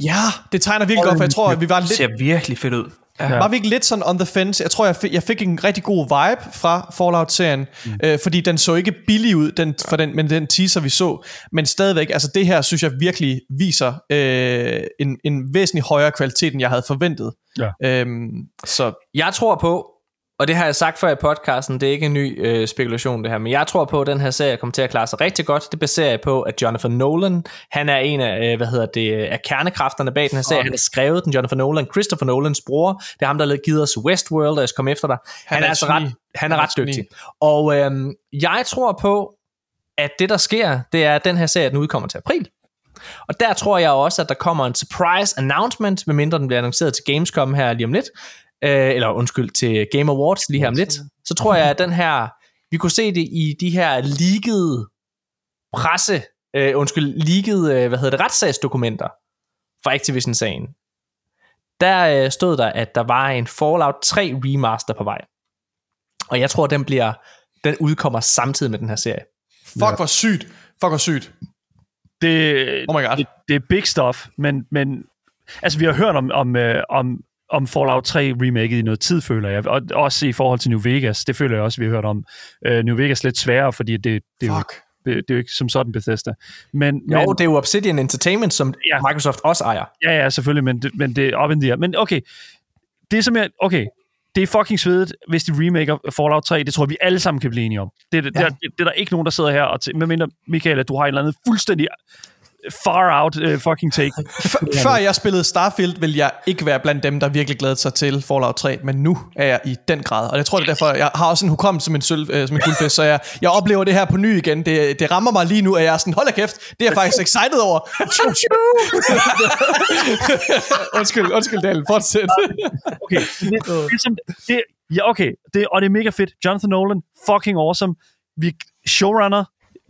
Ja, det tegner virkelig godt, for jeg tror, at vi var Det lidt ser virkelig fedt ud. Ja. Var vi ikke lidt sådan on the fence? Jeg tror, jeg fik, jeg fik en rigtig god vibe fra Fallout-serien, mm. øh, fordi den så ikke billig ud, den, for den, men den teaser, vi så. Men stadigvæk, altså det her, synes jeg virkelig viser øh, en, en væsentlig højere kvalitet, end jeg havde forventet. Ja. Øhm, så Jeg tror på, og det har jeg sagt før i podcasten, det er ikke en ny øh, spekulation det her, men jeg tror på, at den her serie kommer til at klare sig rigtig godt. Det baserer jeg på, at Jonathan Nolan, han er en af, øh, hvad hedder det, af kernekræfterne bag den her serie. Han har skrevet den, Jonathan Nolan, Christopher Nolans bror. Det er ham, der har givet os Westworld, og jeg skal komme efter dig. Han, Han er, er altså ret, han er Han er ret dygtig. Og øhm, jeg tror på, at det der sker, det er, at den her serie, den udkommer til april. Og der tror jeg også, at der kommer en surprise announcement, medmindre den bliver annonceret til Gamescom her lige om lidt, øh, eller undskyld, til Game Awards lige her om lidt, så tror jeg, at den her, vi kunne se det i de her leakede presse, øh, undskyld, leakede, øh, hvad hedder det, retssagsdokumenter fra Activision-sagen. Der øh, stod der, at der var en Fallout 3 remaster på vej. Og jeg tror, den bliver, den udkommer samtidig med den her serie. fuck, hvor sygt. Fuck, hvor sygt. Det, Oh my god. det, det er big stuff, men, men altså, vi har hørt om, om, øh, om, om Fallout 3 remaket i noget tid, føler jeg. Og også i forhold til New Vegas, det føler jeg også, vi har hørt om. Uh, New Vegas lidt sværere, fordi det, det, er jo, det, det er jo ikke som sådan Bethesda. Men, Jo, men, det er jo Obsidian Entertainment, som Ja. Microsoft også ejer. Ja, ja, selvfølgelig, men det, men det er op in the air. Men okay, det som jeg... Okay, det er fucking svedigt, hvis de remaker Fallout 3. Det tror jeg, vi alle sammen kan blive enige om. Det, det, ja. det, det, det er der ikke nogen, der sidder her og... T- medmindre, Michael, at du har en eller anden fuldstændig far out uh, fucking take. F- før jeg spillede Starfield, ville jeg ikke være blandt dem, der virkelig glædede sig til Fallout 3, men nu er jeg i den grad. Og jeg tror, det er derfor, jeg har også en hukommelse som en, sølv, øh, som en guldfisk, så jeg, jeg oplever det her på ny igen. Det, det rammer mig lige nu, at jeg er sådan, hold da kæft, det er jeg faktisk excited over. Undskyld, undskyld Daniel, fortsæt. Okay, det, det, som, det, ja, okay, det, og det er mega fedt. Jonathan Nolan, fucking awesome. Vi, showrunner,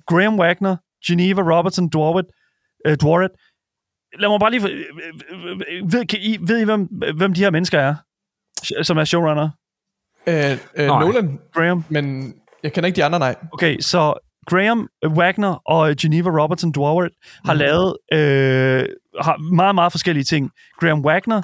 Graham Wagner, Geneva Robertson, Dwarwitt, uh, Dwarwitt. Lad mig bare lige... øh, øh, øh, Ved, kan I, ved I, hvem, hvem de her mennesker er? som er showrunner? Øh, øh, Nej. Nolan, Graham? men jeg kender ikke de andre, nej. Okay, så Graham Wagner og Geneva Robertson Dwyer har lavet øh, har meget, meget forskellige ting. Graham Wagner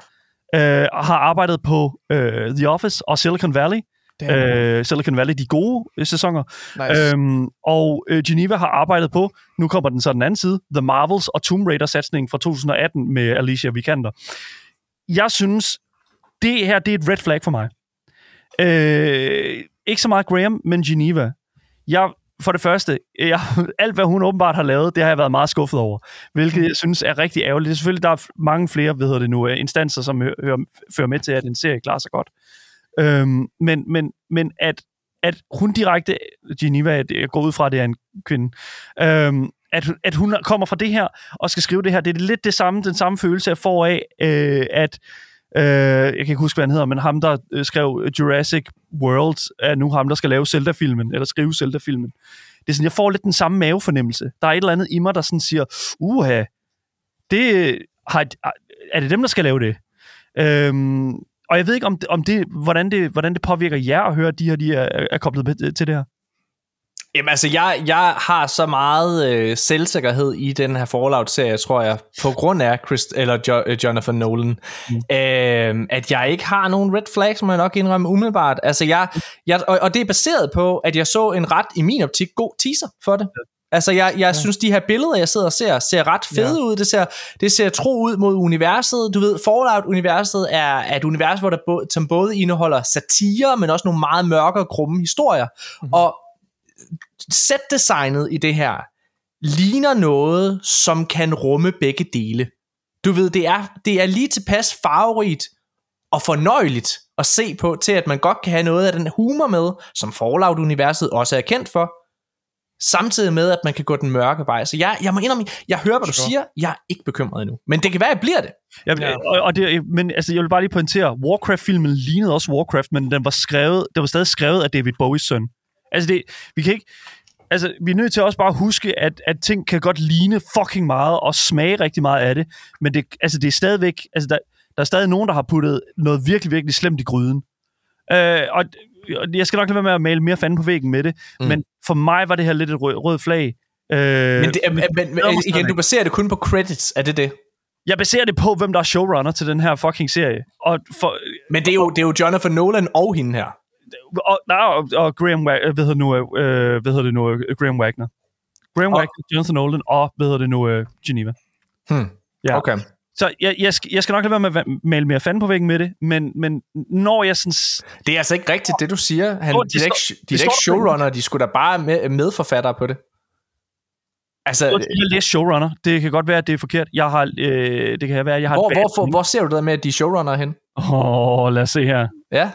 øh, har arbejdet på øh, The Office og Silicon Valley. Øh, Silicon Valley, de gode øh, sæsoner. Nice. Øhm, og øh, Geneva har arbejdet på, nu kommer den så den anden side, The Marvels og Tomb Raider-satsningen fra 2018 med Alicia Vikander. Jeg synes, det her det er et red flag for mig. Øh, ikke så meget Graham, men Geneva. Jeg, for det første, jeg, alt hvad hun åbenbart har lavet, det har jeg været meget skuffet over. Hvilket jeg synes er rigtig ærgerligt. Det er selvfølgelig, der er mange flere, hvad hedder det nu, øh, instanser, som hører, hører, fører med til, at en serie klarer sig godt. Øhm, men, men, men at, at hun direkte, Geneva, jeg går ud fra, at det er en kvinde, øhm, at, at hun kommer fra det her, og skal skrive det her, det er lidt det samme, den samme følelse, jeg får af, øh, at Øh, jeg kan ikke huske, hvad han hedder, men ham, der øh, skrev Jurassic World, er nu ham, der skal lave Zelda-filmen, eller skrive Zelda-filmen. Det er sådan, jeg får lidt den samme mavefornemmelse. Der er et eller andet i mig, der sådan siger, uha, det har, er det dem, der skal lave det? Øhm, og jeg ved ikke, om, om det, hvordan, det, hvordan det påvirker jer at høre, at de her de er, er koblet til det her. Jamen altså, jeg, jeg har så meget øh, selvsikkerhed i den her Fallout-serie, tror jeg, på grund af Chris, eller jo, øh, Jonathan Nolan, mm. øh, at jeg ikke har nogen red flags, må jeg nok indrømme umiddelbart. Altså, jeg, jeg, og, og det er baseret på, at jeg så en ret, i min optik, god teaser for det. Altså, jeg, jeg ja. synes, de her billeder, jeg sidder og ser, ser ret fede ja. ud. Det ser, det ser tro ud mod universet. Du ved, Fallout-universet er, er et univers, hvor der bo, som både indeholder satire, men også nogle meget mørke og grumme historier. Mm-hmm. Og setdesignet i det her ligner noget, som kan rumme begge dele. Du ved, det er, det er lige tilpas farverigt og fornøjeligt at se på, til at man godt kan have noget af den humor med, som Fallout-universet også er kendt for, samtidig med, at man kan gå den mørke vej. Så jeg, jeg må indrømme, jeg hører, hvad du Sure. siger, jeg er ikke bekymret endnu. Men det kan være, at jeg bliver det. Ja, ja. Og, og det, men altså, jeg vil bare lige pointere, Warcraft-filmen lignede også Warcraft, men den var skrevet, den var stadig skrevet af David Bowies søn. Altså, det, vi kan ikke... Altså, vi er nødt til også bare at huske, at, at ting kan godt ligne fucking meget og smage rigtig meget af det, men det, altså, det er stadigvæk... Altså, der, der er stadig nogen, der har puttet noget virkelig, virkelig slemt i gryden. Øh, og jeg skal nok lade være med at male mere fanden på væggen med det, Mm. men for mig var det her lidt et rød, rød flag. Øh, Men, det, er- men, men, igen, du baserer det kun på credits, er det det? jeg baserer det på, hvem der er showrunner til den her fucking serie. Og, for, Men det er jo, det er jo Jonathan Nolan og hende her. og, nej, og, og Graham, hvad hedder, nu, øh, hvad hedder det nu, øh, Graham Wagner. Graham Og- Wagner, Jonathan Nolan og, hvad hedder det nu, øh, Geneva. Hmm. Ja. Okay. Så jeg, jeg, skal, jeg skal nok lade være med at male mere fanden på væggen med det, men, men når jeg sådan... Det er altså ikke rigtigt, det du siger. Han, Jo, de, er ikke, de er ikke showrunner, de skulle da bare med, medforfattere på det. Altså, Jeg har læst showrunner. Det kan godt være, at det er forkert. Jeg har, øh, det kan være, at jeg har... hvor, hvor, hvor, hvor ser du det der med, at de er showrunner hen? Åh, oh, lad os se her. Ja,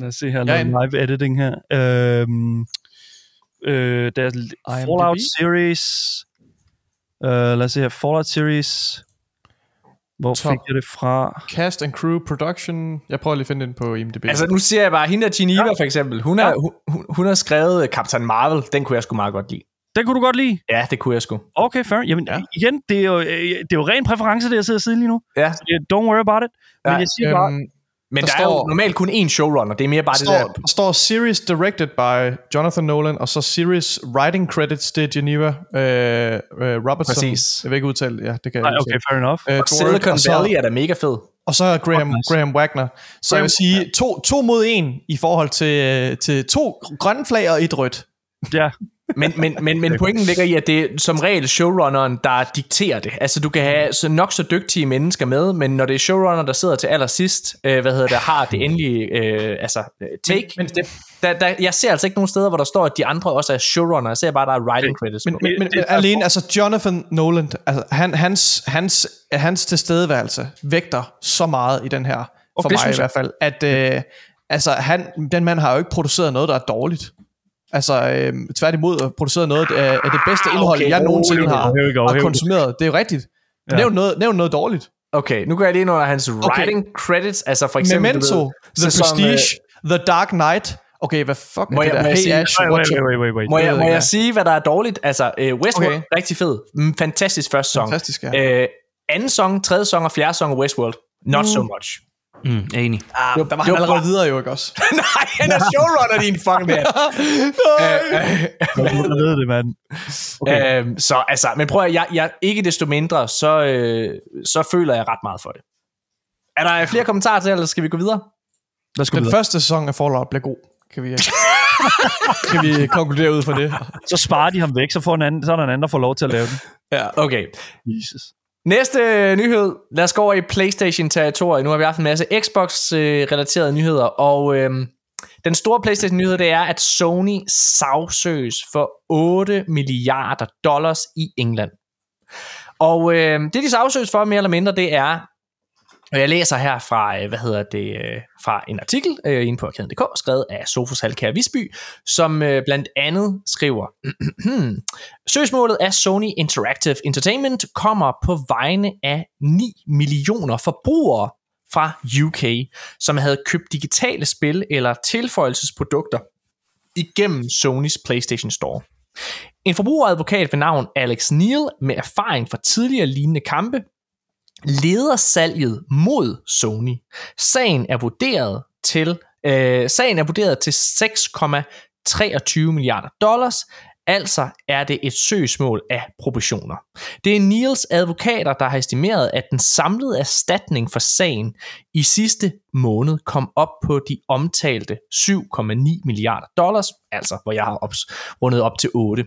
Lad os se her. En- live editing her. Øhm, øh, der er Fallout Series. Øh, lad os se her. Fallout Series. Hvor Top. fik jeg det fra? Cast and Crew Production. Jeg prøver lige at finde den på IMDb. altså nu siger jeg bare, hende der Geneva ja. for eksempel, hun, er, Ja. hun, hun, hun har skrevet Captain Marvel, den kunne jeg sgu meget godt lide. Den kunne du godt lide? Ja, det kunne jeg sgu. Okay, fair. Jamen, Ja. ja. igen, det er, jo, øh, det er jo ren præference, det jeg sidder og lige nu. Ja. Så Don't worry about it. Men Ja, jeg siger bare, øhm, Men der, Der der er jo står- normalt kun én showrunner, det er mere bare der, det står, der... der står Series Directed by Jonathan Nolan, og så Series Writing Credits, det er Geneva øh, øh, Robertson. Præcis. Jeg vil ikke udtale, ja, det kan jeg nej, ikke okay, fair enough. Øh, Og Silicon og så, Valley er da mega fed. Og så er Graham, nice. Graham Wagner. Så jeg vil sige to, to mod en i forhold til, øh, til to grønne flag og et rødt. Ja, Men, men, men, men pointen ligger i, at det er som regel showrunneren, der dikterer det. Altså, du kan have så nok så dygtige mennesker med, men når det er showrunner, der sidder til allersidst, øh, hvad hedder det, har det endelige øh, altså, øh, take, men, det, der, der, jeg ser altså ikke nogen steder, hvor der står, at de andre også er showrunner. Jeg ser bare, at der er writing credits Men, på. men, men det er- alene, altså Jonathan Nolan, altså han, hans, hans, hans tilstedeværelse vægter så meget i den her, for det mig i hvert fald, at øh, altså, han, den mand har jo ikke produceret noget, der er dårligt. Altså, øh, tværtimod har produceret noget af, af det bedste indhold, okay, jeg nogensinde rolig nu. har, go, har konsumeret. Det er jo rigtigt. Ja. Nævn, noget, nævn noget dårligt. Okay, nu går jeg lige ind under hans writing credits, altså for eksempel... Memento, ved, The sæson, Prestige, The Dark Knight. Okay, hvad fuck Må er det jeg- der? må jeg Hey sige- Ash, wait, what's wait, up? wait, wait, wait. Må jeg, må jeg hvad. sige, hvad der er dårligt? Altså, øh, Westworld, Okay. rigtig fed. Mm, Fantastisk første sæson. Fantastisk, ja. Øh, anden sæson, tredje sæson og fjerde sæson af Westworld, not Mm. so much. Mm, er enig. Ah, der var det han allerede bare- videre jo ikke også. Nej, han er showrunner, din fucking mand. Jeg ved det, mand. Okay. Øhm, så altså, men prøv at, jeg, jeg, ikke desto mindre, så, øh, så føler jeg ret meget for det. Er der flere kommentarer til, eller skal vi gå videre? Lad os gå Den videre. første sæson af Fallout blev god. Kan vi, kan vi konkludere ud fra det? Så sparer de ham væk, så, får en anden, så er der en anden, der får lov til at lave den. Ja. Okay. Jesus. Næste øh, nyhed. Lad os gå over i PlayStation-territoriet. Nu har vi haft en masse Xbox-relaterede øh, nyheder, og øhm, den store PlayStation-nyhed, det er, at Sony sagsøges for 8 milliarder dollars i England. Og øh, det, de sagsøges for, mere eller mindre, det er, og jeg læser her fra, øh, hvad hedder det, øh, fra en artikel øh, inde på arkaden.dk, skrevet af Sofus Halkær Visby, som øh, blandt andet skriver, Søgsmålet af Sony Interactive Entertainment kommer på vegne af 9 millioner forbrugere fra UK, som havde købt digitale spil eller tilføjelsesprodukter igennem Sonys PlayStation Store. En forbrugeradvokat ved navn Alex Neal med erfaring fra tidligere lignende kampe leder salget mod Sony. Sagen er vurderet til øh, sagen er vurderet til 6,23 milliarder dollars. Altså er det et søgsmål af proportioner. Det er Niels advokater, der har estimeret, at den samlede erstatning for sagen i sidste måned kom op på de omtalte 7,9 milliarder dollars, altså hvor jeg har ops- rundet op til 8.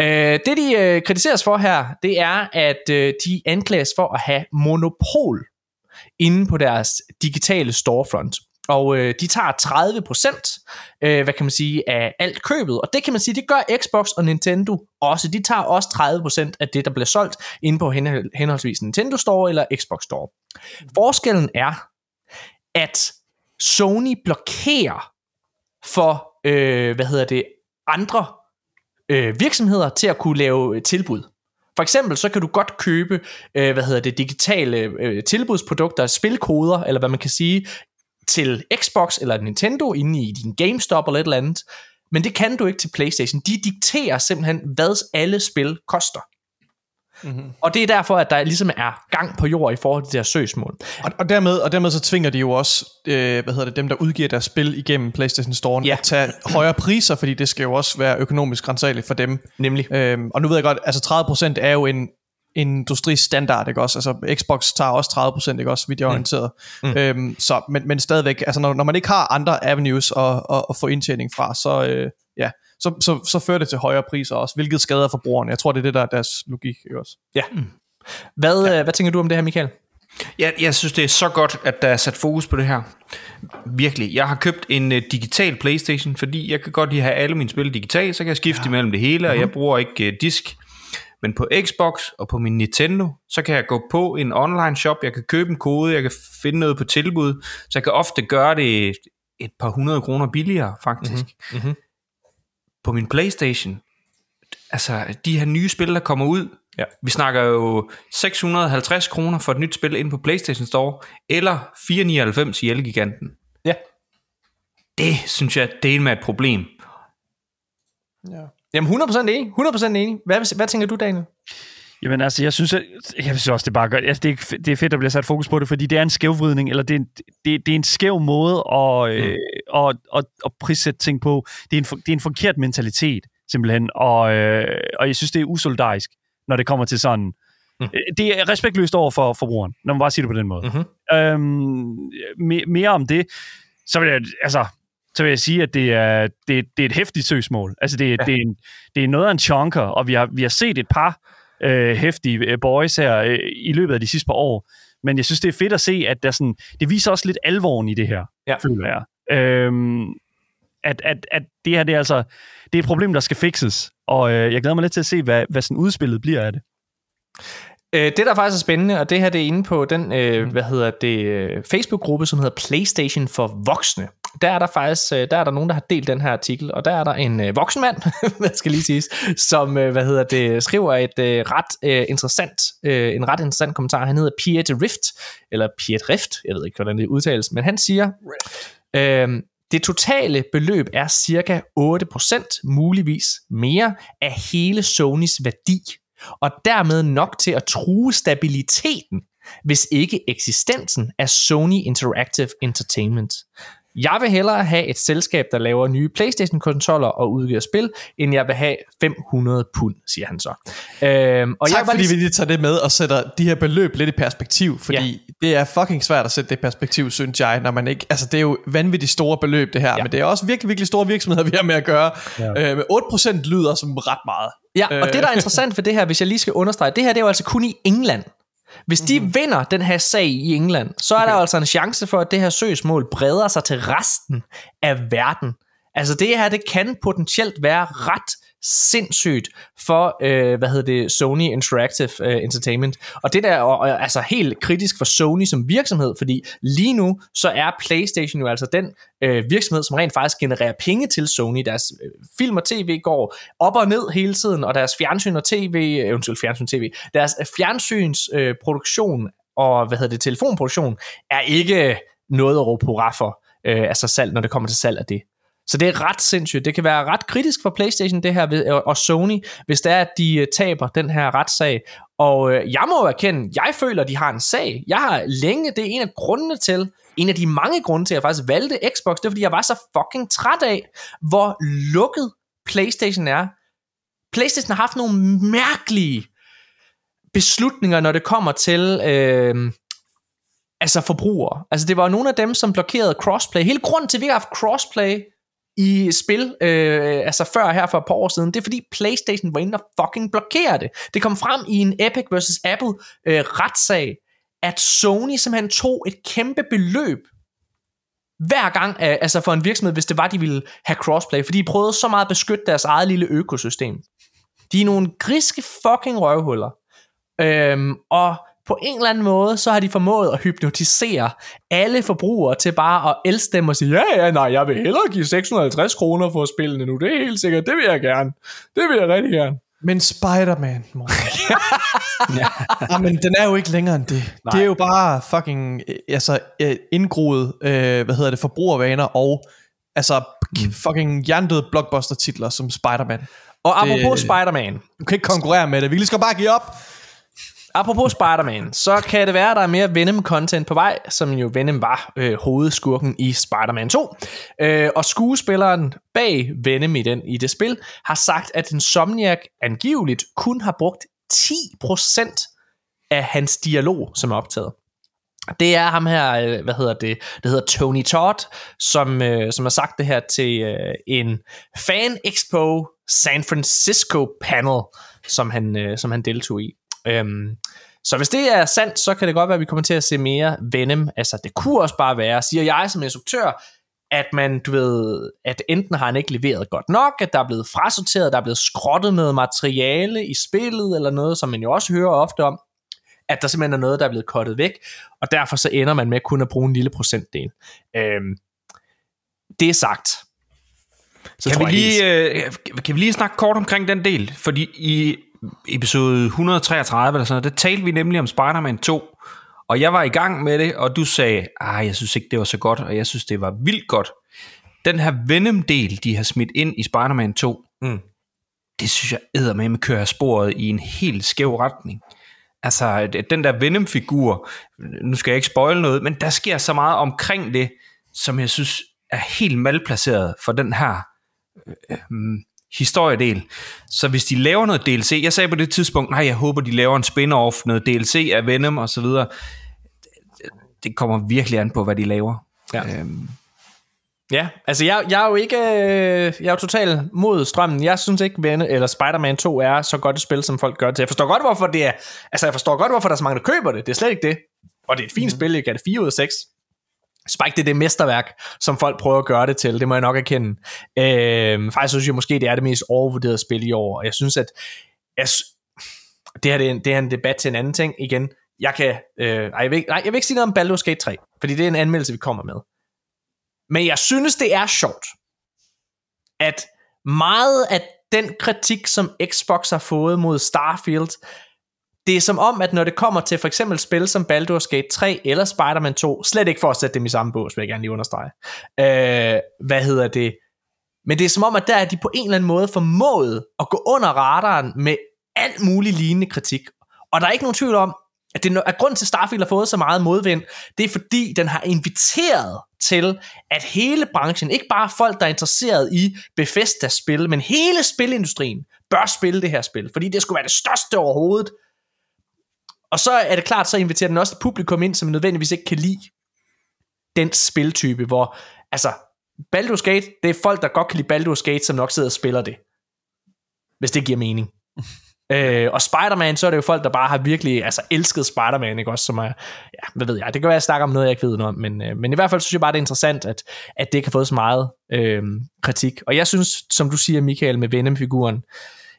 Øh, det de øh, kritiseres for her, det er, at øh, de anklages for at have monopol inde på deres digitale storefront. Og øh, de tager 30%, øh, hvad kan man sige, af alt købet. Og det kan man sige, det gør Xbox og Nintendo også. De tager også 30% af det, der bliver solgt inde på henholdsvis Nintendo Store eller Xbox Store. Forskellen er, at Sony blokerer for, øh, hvad hedder det, andre øh, virksomheder til at kunne lave øh, tilbud. For eksempel så kan du godt købe, øh, hvad hedder det, digitale øh, tilbudsprodukter, spilkoder, eller hvad man kan sige, til Xbox eller Nintendo inde i din GameStop eller et eller andet. Men det kan du ikke til PlayStation. De dikterer simpelthen, hvad alle spil koster. Mm-hmm. Og det er derfor, at der ligesom er gang på jord i forhold til det her søgsmål. Og, og, dermed, og dermed så tvinger de jo også, øh, hvad hedder det, dem der udgiver deres spil igennem PlayStation Store, Ja. at tage højere priser, fordi det skal jo også være økonomisk rensageligt for dem. Nemlig. Øhm, og nu ved jeg godt, altså 30% er jo en industristandard, ikke også? Altså Xbox tager også 30%, ikke også, vidt jeg er orienteret. Mm. Øhm, så, men, men stadigvæk, altså når, når man ikke har andre avenues at, at, at få indtjening fra, så, øh, ja, så, så, så fører det til højere priser også, hvilket skader forbrugerne. Jeg tror, det er det, der er deres logik, ikke også? Ja. Hvad, ja. hvad tænker du om det her, Michael? Jeg, jeg synes, det er så godt, at der er sat fokus på det her. Virkelig. Jeg har købt en uh, digital Playstation, fordi jeg kan godt lide at have alle mine spil digitalt, så kan jeg skifte ja. imellem det hele, og jeg bruger ikke uh, disk. Men på Xbox og på min Nintendo, så kan jeg gå på en online shop, jeg kan købe en kode, jeg kan finde noget på tilbud, så jeg kan ofte gøre det et par hundrede kroner billigere, faktisk. Mhm. På min Playstation, altså de her nye spil, der kommer ud, Ja. vi snakker jo 650 kroner for et nyt spil ind på PlayStation Store, eller 499 i Elgiganten. Ja. Det synes jeg, det er med et problem. Ja. Jamen 100% enig. 100% enig. Hvad, hvad tænker du, Daniel? Jamen altså, jeg synes, at, jeg synes også, det er bare godt. Altså, det, er, det er fedt, at bliver sat fokus på det, fordi det er en skævvridning, eller det er en, det, det er en skæv måde at, øh, at, at, at prissætte ting på. Det er, en, det er en forkert mentalitet, simpelthen, og, øh, og jeg synes, det er usolidarisk, når det kommer til sådan... Mm. Øh, Det er respektløst over for forbrugeren, når man bare siger det på den måde. Mhm. Øhm, me, mere om det, så vil jeg, altså, så vil jeg sige, at det er, det, det er et hæftigt søgsmål. Altså, det, ja. det, er en, det er noget af en chunker, og vi har, vi har set et par øh, hæftige øh, boys her øh, i løbet af de sidste par år. Men jeg synes, det er fedt at se, at der sådan, det viser også lidt alvoren i det her, Ja. føler jeg. Øhm, at, at, at det her, det er altså, det er et problem, der skal fixes. Og øh, jeg glæder mig lidt til at se, hvad, hvad sådan udspillet bliver af det. Øh, det, der faktisk er spændende, og det her det er inde på den, øh, hvad hedder det, øh, Facebook-gruppe, som hedder PlayStation for Voksne. Der er der faktisk, øh, der er der nogen, der har delt den her artikel, og der er der en øh, voksen mand, hvad skal lige siges, som, øh, hvad hedder det, skriver et øh, ret øh, interessant, øh, en ret interessant kommentar. Han hedder Piet Rift, eller Piet Rift, jeg ved ikke, hvordan det udtales, men han siger, øh, det totale beløb er cirka 8%, muligvis mere, af hele Sonys værdi, og dermed nok til at true stabiliteten hvis ikke eksistensen af Sony Interactive Entertainment. Jeg vil hellere have et selskab, der laver nye Playstation-kontroller og udgiver spil, end jeg vil have 500 pund, siger han så. Øhm, og tak jeg fordi lige- vi lige tager det med og sætter de her beløb lidt i perspektiv, fordi Ja. det er fucking svært at sætte det i perspektiv, synes jeg, når man ikke, altså det er jo vanvittigt store beløb det her, Ja. men det er også virkelig, virkelig store virksomheder, vi har med at gøre. Ja. Øh, med 8% lyder som ret meget. Ja, og det der er interessant ved det her, hvis jeg lige skal understrege, det her det er jo altså kun i England. Hvis de mm-hmm. vinder den her sag i England, så er der altså en chance for, at det her søgsmål breder sig til resten af verden. Altså det her, det kan potentielt være ret sindssygt for, øh, hvad hedder det, Sony Interactive øh, Entertainment. Og det der er og, altså helt kritisk for Sony som virksomhed, fordi lige nu, så er PlayStation jo altså den øh, virksomhed, som rent faktisk genererer penge til Sony. Deres øh, film og tv går op og ned hele tiden, og deres fjernsyn og tv, øh, undskyld, fjernsyn tv, deres fjernsynsproduktion fjernsyns øh, produktion og, hvad hedder det, telefonproduktion, er ikke noget at råbe hurra for, øh, altså salg, når det kommer til salg af det. Så det er ret sindssygt. Det kan være ret kritisk for PlayStation det her ved- og Sony, hvis det er, at de øh, taber den her retssag. Og øh, jeg må jo erkende, jeg føler, at de har en sag. Jeg har længe, det er en af grundene til, en af de mange grunde til, at jeg faktisk valgte Xbox, det er, fordi jeg var så fucking træt af, hvor lukket PlayStation er. PlayStation har haft nogle mærkelige beslutninger, når det kommer til øh, altså forbrugere. Altså det var nogle af dem, som blokerede crossplay. Hele grunden til, at vi ikke har haft crossplay i spil, øh, altså før her for et par år siden, det er fordi PlayStation var inde og fucking blokere det. Det kom frem i en Epic vs. Apple øh, retssag, at Sony simpelthen tog et kæmpe beløb hver gang, øh, altså for en virksomhed, hvis det var, de ville have crossplay, fordi de prøvede så meget at beskytte deres eget lille økosystem. De er nogle griske fucking røvhuller. Øhm, og på en eller anden måde, så har de formået at hypnotisere alle forbrugere til bare at elske dem og sige, ja, ja, nej, jeg vil hellere give 650 kroner for spillene nu, det er helt sikkert, det vil jeg gerne. Det vil jeg rigtig gerne. Men Spider-Man, mor. ja. Jamen, den er jo ikke længere end det. Nej. Det er jo bare fucking øh, altså, øh, indgroet, øh, hvad hedder det, forbrugervaner og altså mm. fucking jerndøde blockbuster-titler som Spider-Man. Og apropos Det- Spider-Man, Du kan ikke konkurrere med det. Vi skal bare give op. Apropos Spider-Man, så kan det være, at der er mere Venom-content på vej, som jo Venom var øh, hovedskurken i Spider-Man 2. Øh, og skuespilleren bag Venom i, den, i det spil har sagt, at Insomniac angiveligt kun har brugt 10% af hans dialog, som er optaget. Det er ham her, øh, hvad hedder det, det hedder Tony Todd, som, øh, som har sagt det her til øh, en Fan Expo San Francisco panel, som han, øh, som han deltog i. Øhm, så hvis det er sandt, så kan det godt være, at vi kommer til at se mere Venom. Altså, det kunne også bare være, siger jeg som instruktør, at man, du ved, at enten har han ikke leveret godt nok, at der er blevet frasorteret, der er blevet skrottet noget materiale i spillet, eller noget, som man jo også hører ofte om, at der simpelthen er noget, der er blevet kottet væk, og derfor så ender man med kun at bruge en lille procentdel. Øhm, det er sagt. Så kan, vi lige, øh, kan vi lige snakke kort omkring den del? Fordi i episode 133 eller sådan noget, der talte vi nemlig om Spider-Man 2, og jeg var i gang med det, og du sagde, ah, jeg synes ikke, det var så godt, og jeg synes, det var vildt godt. Den her Venom-del, de har smidt ind i Spider-Man 2, Mm. det synes jeg eddermame kører sporet i en helt skæv retning. Altså, den der Venom-figur, nu skal jeg ikke spoil noget, men der sker så meget omkring det, som jeg synes er helt malplaceret for den her øh, øh, historiedel. Så hvis de laver noget DLC, jeg sagde på det tidspunkt, nej, jeg håber, de laver en spin-off, noget DLC af Venom og så videre. Det- kommer virkelig an på, hvad de laver. Ja. Øhm, Ja, altså jeg, jeg er jo ikke, øh, jeg er jo totalt mod strømmen. Jeg synes ikke, Venne, eller Spider-Man 2 er så godt et spil, som folk gør det til. Jeg forstår godt, hvorfor det er, altså jeg forstår godt, hvorfor der er så mange, der køber det. Det er slet ikke det. Og det er et fint mm. spil, jeg gav det 4 ud af 6. Spike, det er det mesterværk, som folk prøver at gøre det til. Det må jeg nok erkende. Øh, faktisk synes jeg måske, det er det mest overvurderede spil i år. Jeg synes, at jeg, det, her det er, en, det er en debat til en anden ting igen. Jeg kan, øh, ej, jeg vil, nej, jeg vil ikke sige noget om Baldur's Gate 3, fordi det er en anmeldelse, vi kommer med. Men jeg synes, det er sjovt, at meget af den kritik, som Xbox har fået mod Starfield, det er som om, at når det kommer til for eksempel spil som Baldur's Gate 3 eller Spider-Man 2, slet ikke for at sætte dem i samme bås, vil jeg gerne lige understrege. Øh, hvad hedder det? Men det er som om, at der er de på en eller anden måde formået at gå under radaren med alt mulig lignende kritik. Og der er ikke nogen tvivl om, at, det, at grunden til, at Starfield har fået så meget modvind, det er fordi, den har inviteret til, at hele branchen, ikke bare folk, der er interesseret i Bethesda spil, men hele spilindustrien, bør spille det her spil, fordi det skulle være det største overhovedet. Og så er det klart, så inviterer den også et publikum ind, som nødvendigvis ikke kan lide den spiltype, hvor, altså, Baldur's Gate, det er folk, der godt kan lide Baldur's Gate, som nok sidder og spiller det. Hvis det giver mening. øh, og Spider-Man, så er det jo folk, der bare har virkelig altså, elsket Spider-Man, ikke også? Som er, ja, hvad ved jeg, det kan være, at jeg snakker om noget, jeg ikke ved noget om, men, øh, men i hvert fald synes jeg bare, det er interessant, at, at det ikke har fået så meget øh, kritik. Og jeg synes, som du siger, Michael, med Venom-figuren,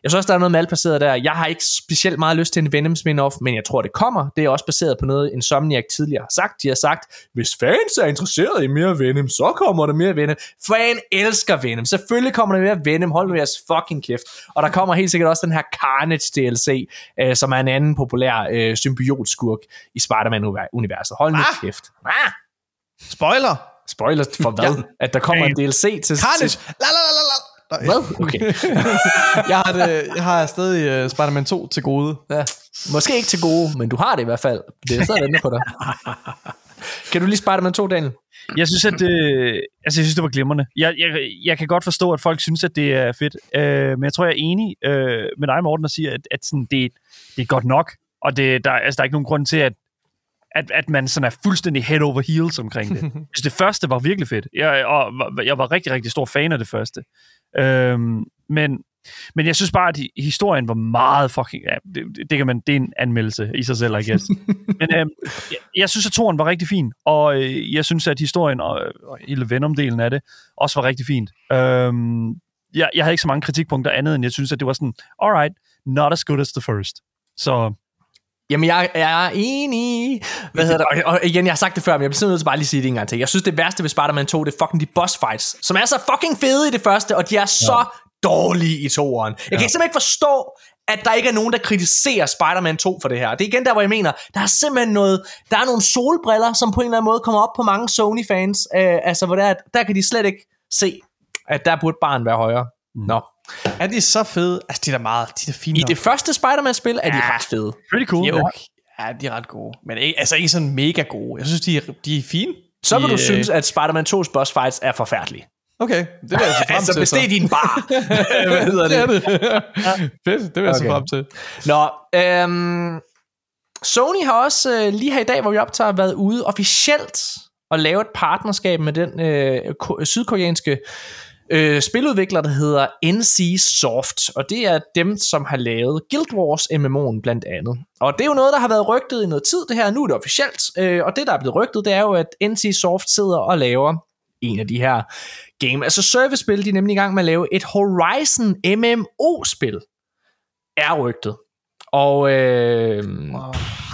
jeg synes også, der er noget malplaceret der. Jeg har ikke specielt meget lyst til en Venom spin-off, men jeg tror, det kommer. Det er også baseret på noget, Insomniac tidligere har sagt. De har sagt, hvis fans er interesseret i mere Venom, så kommer der mere Venom. Fan elsker Venom. Selvfølgelig kommer der mere Venom. Hold nu jeres fucking kæft. Og der kommer helt sikkert også den her Carnage DLC, øh, som er en anden populær øh, symbiotskurk i Spider-Man-universet. Hold nu Ah! kæft. Ah! Spoiler! Spoiler for hvad? Ja. At der kommer en DLC til... Carnage! til La, la, la, la, Nå, hvad? Okay. jeg, har det, jeg har stadig uh, Spider-Man 2 til gode. Ja. Måske ikke til gode, men du har det i hvert fald. Det er stadig venter på dig. Kan du lige Spider-Man 2, Daniel? Jeg synes, at det, altså, jeg synes, det var glimrende. Jeg, jeg, jeg kan godt forstå, at folk synes, at det er fedt. Øh, men jeg tror, jeg er enig øh, med dig, Morten, og siger, at, at sådan, det, det er godt nok. Og det, der, altså, der er ikke nogen grund til, at, at, at man sådan er fuldstændig head over heels omkring det. Jeg synes, det første var virkelig fedt. Jeg, og, jeg var rigtig, rigtig stor fan af det første. Øhm, men, men jeg synes bare, at hi- historien var meget fucking... Ja, det, det, det, kan man, det er en anmeldelse i sig selv, I guess. men øhm, jeg, jeg synes, at toren var rigtig fin, og øh, jeg synes, at historien og, og hele Venom-delen af det også var rigtig fint. Øhm, jeg, jeg havde ikke så mange kritikpunkter andet, end jeg synes, at det var sådan, alright, not as good as the first. Så Jamen, jeg, jeg er enig. Hvad hedder det? Og, og igen, jeg har sagt det før, men jeg bliver simpelthen nødt til bare lige at sige det en gang til. Jeg synes, det værste ved Spider-Man 2, det er fucking de boss fights, som er så fucking fede i det første, og de er så dårlige i toeren. Jeg kan simpelthen ikke forstå, at der ikke er nogen, der kritiserer Spider-Man 2 for det her. Det er igen der, hvor jeg mener, der er simpelthen noget, der er nogle solbriller, som på en eller anden måde kommer op på mange Sony-fans, øh, altså hvor der, er- der kan de slet ikke se, at der burde barn være højere. Nå. Er de så fede? Altså, de er da meget, de er da fine I nok. det første Spider-Man-spil er de Ja. ret fede. pretty cool. Jo, ja, de er ret gode. Men ikke, altså ikke sådan mega gode. Jeg synes, de er, de er fine. Så vil de, du øh, synes, at Spider-Man 2's boss fights er forfærdelige. Okay, det vil jeg se frem altså, til. det er din bar. Hvad hedder det er det? det. Fedt, det vil jeg se Okay. frem til. Nå, øhm, Sony har også øh, lige her i dag, hvor vi optager, været ude officielt og lave et partnerskab med den øh, ko- sydkoreanske øh, spiludvikler, der hedder NC Soft, og det er dem, som har lavet Guild Wars MMO'en blandt andet. Og det er jo noget, der har været rygtet i noget tid, det her, nu er det officielt, øh, og det, der er blevet rygtet, det er jo, at NC Soft sidder og laver en af de her game, altså service-spil, de er nemlig i gang med at lave et Horizon MMO-spil, er rygtet. Og øh, Wow.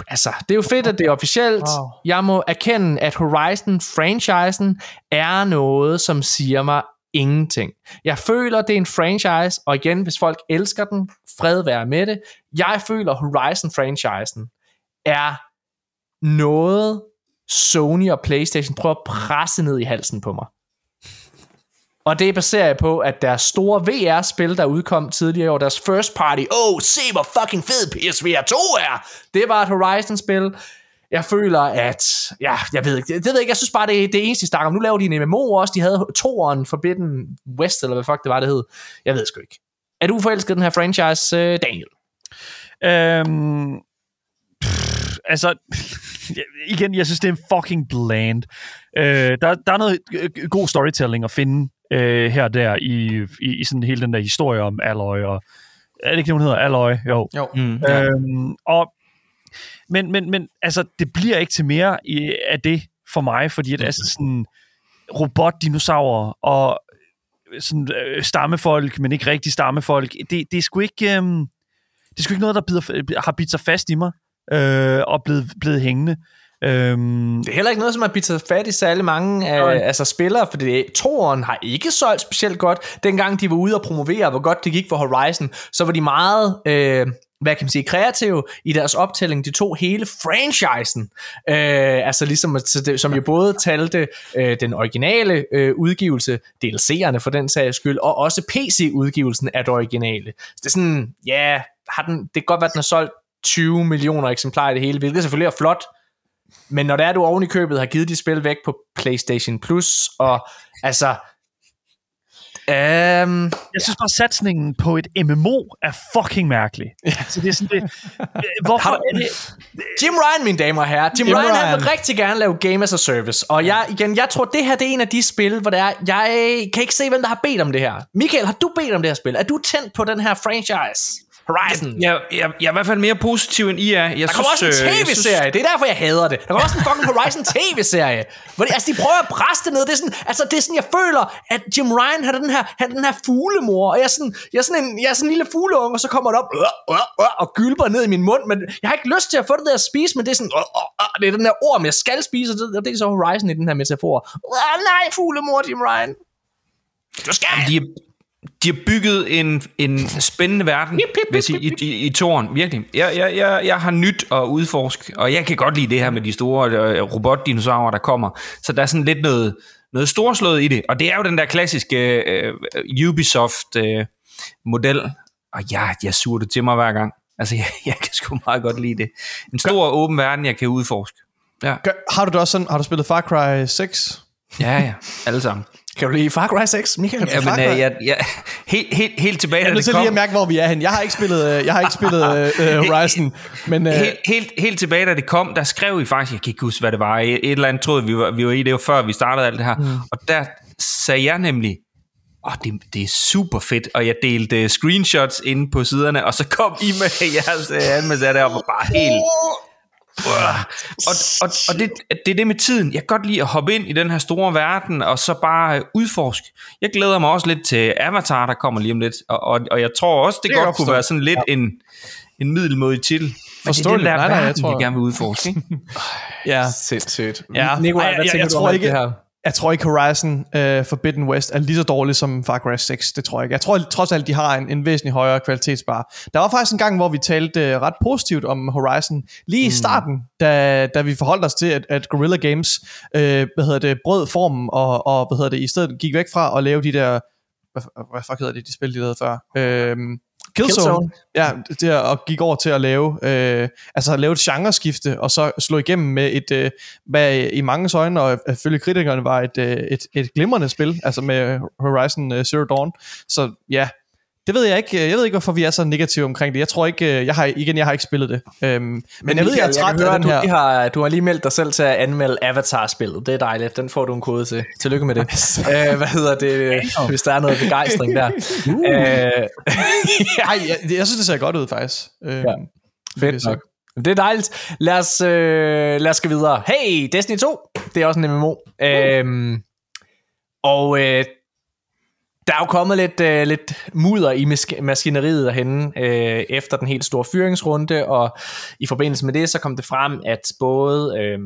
altså, det er jo fedt, at det er officielt. Wow. Jeg må erkende, at Horizon-franchisen er noget, som siger mig ingenting. Jeg føler, det er en franchise, og igen, hvis folk elsker den, fred være med det. Jeg føler, Horizon-franchisen er noget, Sony og Playstation prøver at presse ned i halsen på mig. Og det baserer jeg på, at deres store VR-spil, der udkom tidligere i år, deres first party, oh, se hvor fucking fed PSVR 2 er, det var et Horizon-spil. Jeg føler, at, ja, jeg ved ikke, det, det ved jeg ikke, jeg synes bare, det er det eneste, de snakker om. Nu laver de en MMO også, de havde toeren Forbidden West, eller hvad fuck det var, det hed. Jeg ved sgu ikke. Er du forelsket i den her franchise, øh, Daniel? Øhm, pff, altså, igen, jeg synes, det er fucking bland. Øh, der, der er noget øh, god storytelling at finde øh, her og der i, i, i sådan hele den der historie om Alloy, og er det ikke det, hun hedder? Alloy? Jo. Jo. Mm. Øhm, og, men, men, men altså, det bliver ikke til mere af det for mig, fordi det er altså sådan robotdinosaurer og sådan, øh, stammefolk, men ikke rigtig stammefolk. Det, det er sgu ikke... Øhm, det er sgu ikke noget, der bider, har bidt sig fast i mig øh, og blevet, blevet hængende. Øhm, Det er heller ikke noget, som har bidt sig fat i særlig mange af, altså spillere, for det, toeren har ikke solgt specielt godt. Dengang de var ude og promovere, hvor godt det gik for Horizon, så var de meget, øh, hvad kan man sige, kreative i deres optælling. De tog hele franchisen, øh, altså ligesom, det- som jo både talte øh, den originale øh, udgivelse, DLC'erne for den sags skyld, og også PC-udgivelsen af det originale. Så det er sådan, ja, har den, det kan godt være, at den har solgt 20 millioner eksemplarer i det hele, hvilket selvfølgelig er flot, men når det er, du oven i købet har givet de spil væk på PlayStation Plus, og altså, Um, jeg synes bare, satsningen på et MMO er fucking mærkelig. Ja. Så det er sådan det... Hvorfor er det... Jim Ryan, mine damer og herrer. Jim, Jim Ryan, Ryan, han vil rigtig gerne lave Game as a Service. Og jeg, igen, jeg tror, det her det er en af de spil, hvor det er, jeg kan ikke se, hvem der har bedt om det her. Michael, har du bedt om det her spil? Er du tændt på den her franchise? Horizon. Jeg, jeg, jeg er i hvert fald mere positiv end I er. Jeg der kommer også en øh, tv-serie. Det er derfor, jeg hader det. Der kommer også en fucking Horizon tv-serie. Hvor de, altså, de prøver at det ned. Det er sådan, altså, det er sådan, jeg føler, at Jim Ryan har den her, har den her fuglemor. Og jeg er sådan, jeg er sådan en, jeg er sådan en lille fugleunge, og så kommer det op øh, øh, øh, og gylper ned i min mund. Men jeg har ikke lyst til at få det der at spise, men det er sådan, øh, øh, øh, det er den der ord, jeg skal spise, og det, og det er så Horizon i den her metafor. Øh, nej, fuglemor, Jim Ryan. Du skal! De, de har bygget en, en spændende verden hvis I, i, i, i toren, virkelig. Jeg, jeg, jeg, jeg har nyt at udforske, og jeg kan godt lide det her med de store uh, robotdinosaurer, der kommer. Så der er sådan lidt noget, noget storslået i det, og det er jo den der klassiske uh, Ubisoft-model, uh, og jeg, jeg suger det til mig hver gang. Altså, jeg, jeg kan sgu meget godt lide det. En stor åben verden, jeg kan udforske. Ja. Har du det også sådan, har du spillet Far Cry 6? Ja, ja, alle sammen. Kan du lide Far Cry 6, Michael? Ja, men, uh, jeg, jeg, helt, helt, helt tilbage, jeg er nødt til lige at mærke, hvor vi er hen. Jeg har ikke spillet, øh, jeg har ikke spillet uh, Horizon. Men, uh... helt, helt, helt tilbage, da det kom, der skrev vi faktisk, jeg kan ikke huske, hvad det var, et, et eller andet troede, vi var, vi var i det var før vi startede alt det her. Mm. Og der sagde jeg nemlig, åh, oh, det, det er super fedt, og jeg delte screenshots inde på siderne, og så kom I med jeres anmeldelse af det, og var bare helt og, og, og det, det er det med tiden. Jeg kan godt lide at hoppe ind i den her store verden, og så bare udforske. Jeg glæder mig også lidt til Avatar, der kommer lige om lidt. Og, og, og jeg tror også, det, det godt kunne være sådan lidt ja. en, en middelmodig titel. Forstår det er den der nej, nej, verden, jeg tror... vi gerne vil udforske. Ikke? ja. Sindssygt. Ja. Nikolaj, hvad jeg, jeg, jeg, tror ikke, det her? Jeg tror ikke Horizon uh, Forbidden West er lige så dårlig som Far Cry 6, det tror jeg ikke. Jeg tror trods alt, de har en, en væsentlig højere kvalitetsbar. Der var faktisk en gang, hvor vi talte uh, ret positivt om Horizon, lige mm. i starten, da, da vi forholdt os til, at, at Guerrilla Games uh, hvad hedder det, brød formen, og, og hvad hedder det, i stedet gik væk fra at lave de der, hvad, hvad fuck hedder det, de spil, de lavede før? Uh, Killzone, Killzone. Ja, det er, og gik over til at lave, øh, altså lave et genreskifte, og så slå igennem med et, øh, hvad i mange øjne, og følge kritikerne var et, øh, et, et glimrende spil, altså med Horizon øh, Zero Dawn. Så ja, det ved jeg ikke. Jeg ved ikke, hvorfor vi er så negative omkring det. Jeg tror ikke, øh, jeg har, igen, jeg har ikke spillet det. Øhm, men, men jeg ved, jeg er træt jeg af den her. Du har, du har lige meldt dig selv til at anmelde Avatar-spillet. Det er dejligt. Den får du en kode til. Tillykke med det. uh, hvad hedder det, hvis der er noget begejstring der. Uh. Ej, jeg, jeg synes, det ser godt ud, faktisk. Uh, ja. Fedt nok. Det er dejligt. Lad os, øh, lad os gå videre. Hey, Destiny 2. Det er også en MMO. Uh. Øhm, og øh, der er jo kommet lidt, øh, lidt mudder i mas- maskineriet derhenne øh, efter den helt store fyringsrunde, og i forbindelse med det, så kom det frem, at både, øh,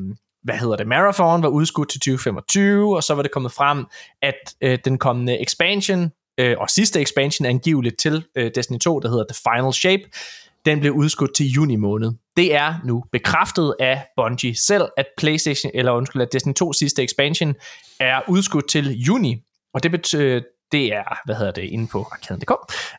hvad hedder det, Marathon var udskudt til 2025, og så var det kommet frem, at øh, den kommende expansion, øh, og sidste expansion angiveligt til øh, Destiny 2, der hedder The Final Shape, den blev udskudt til juni måned. Det er nu bekræftet af Bungie selv, at PlayStation, eller undskyld, at Destiny 2 sidste expansion er udskudt til juni, og det betyder, det er, hvad hedder det, inde på arkaden.dk,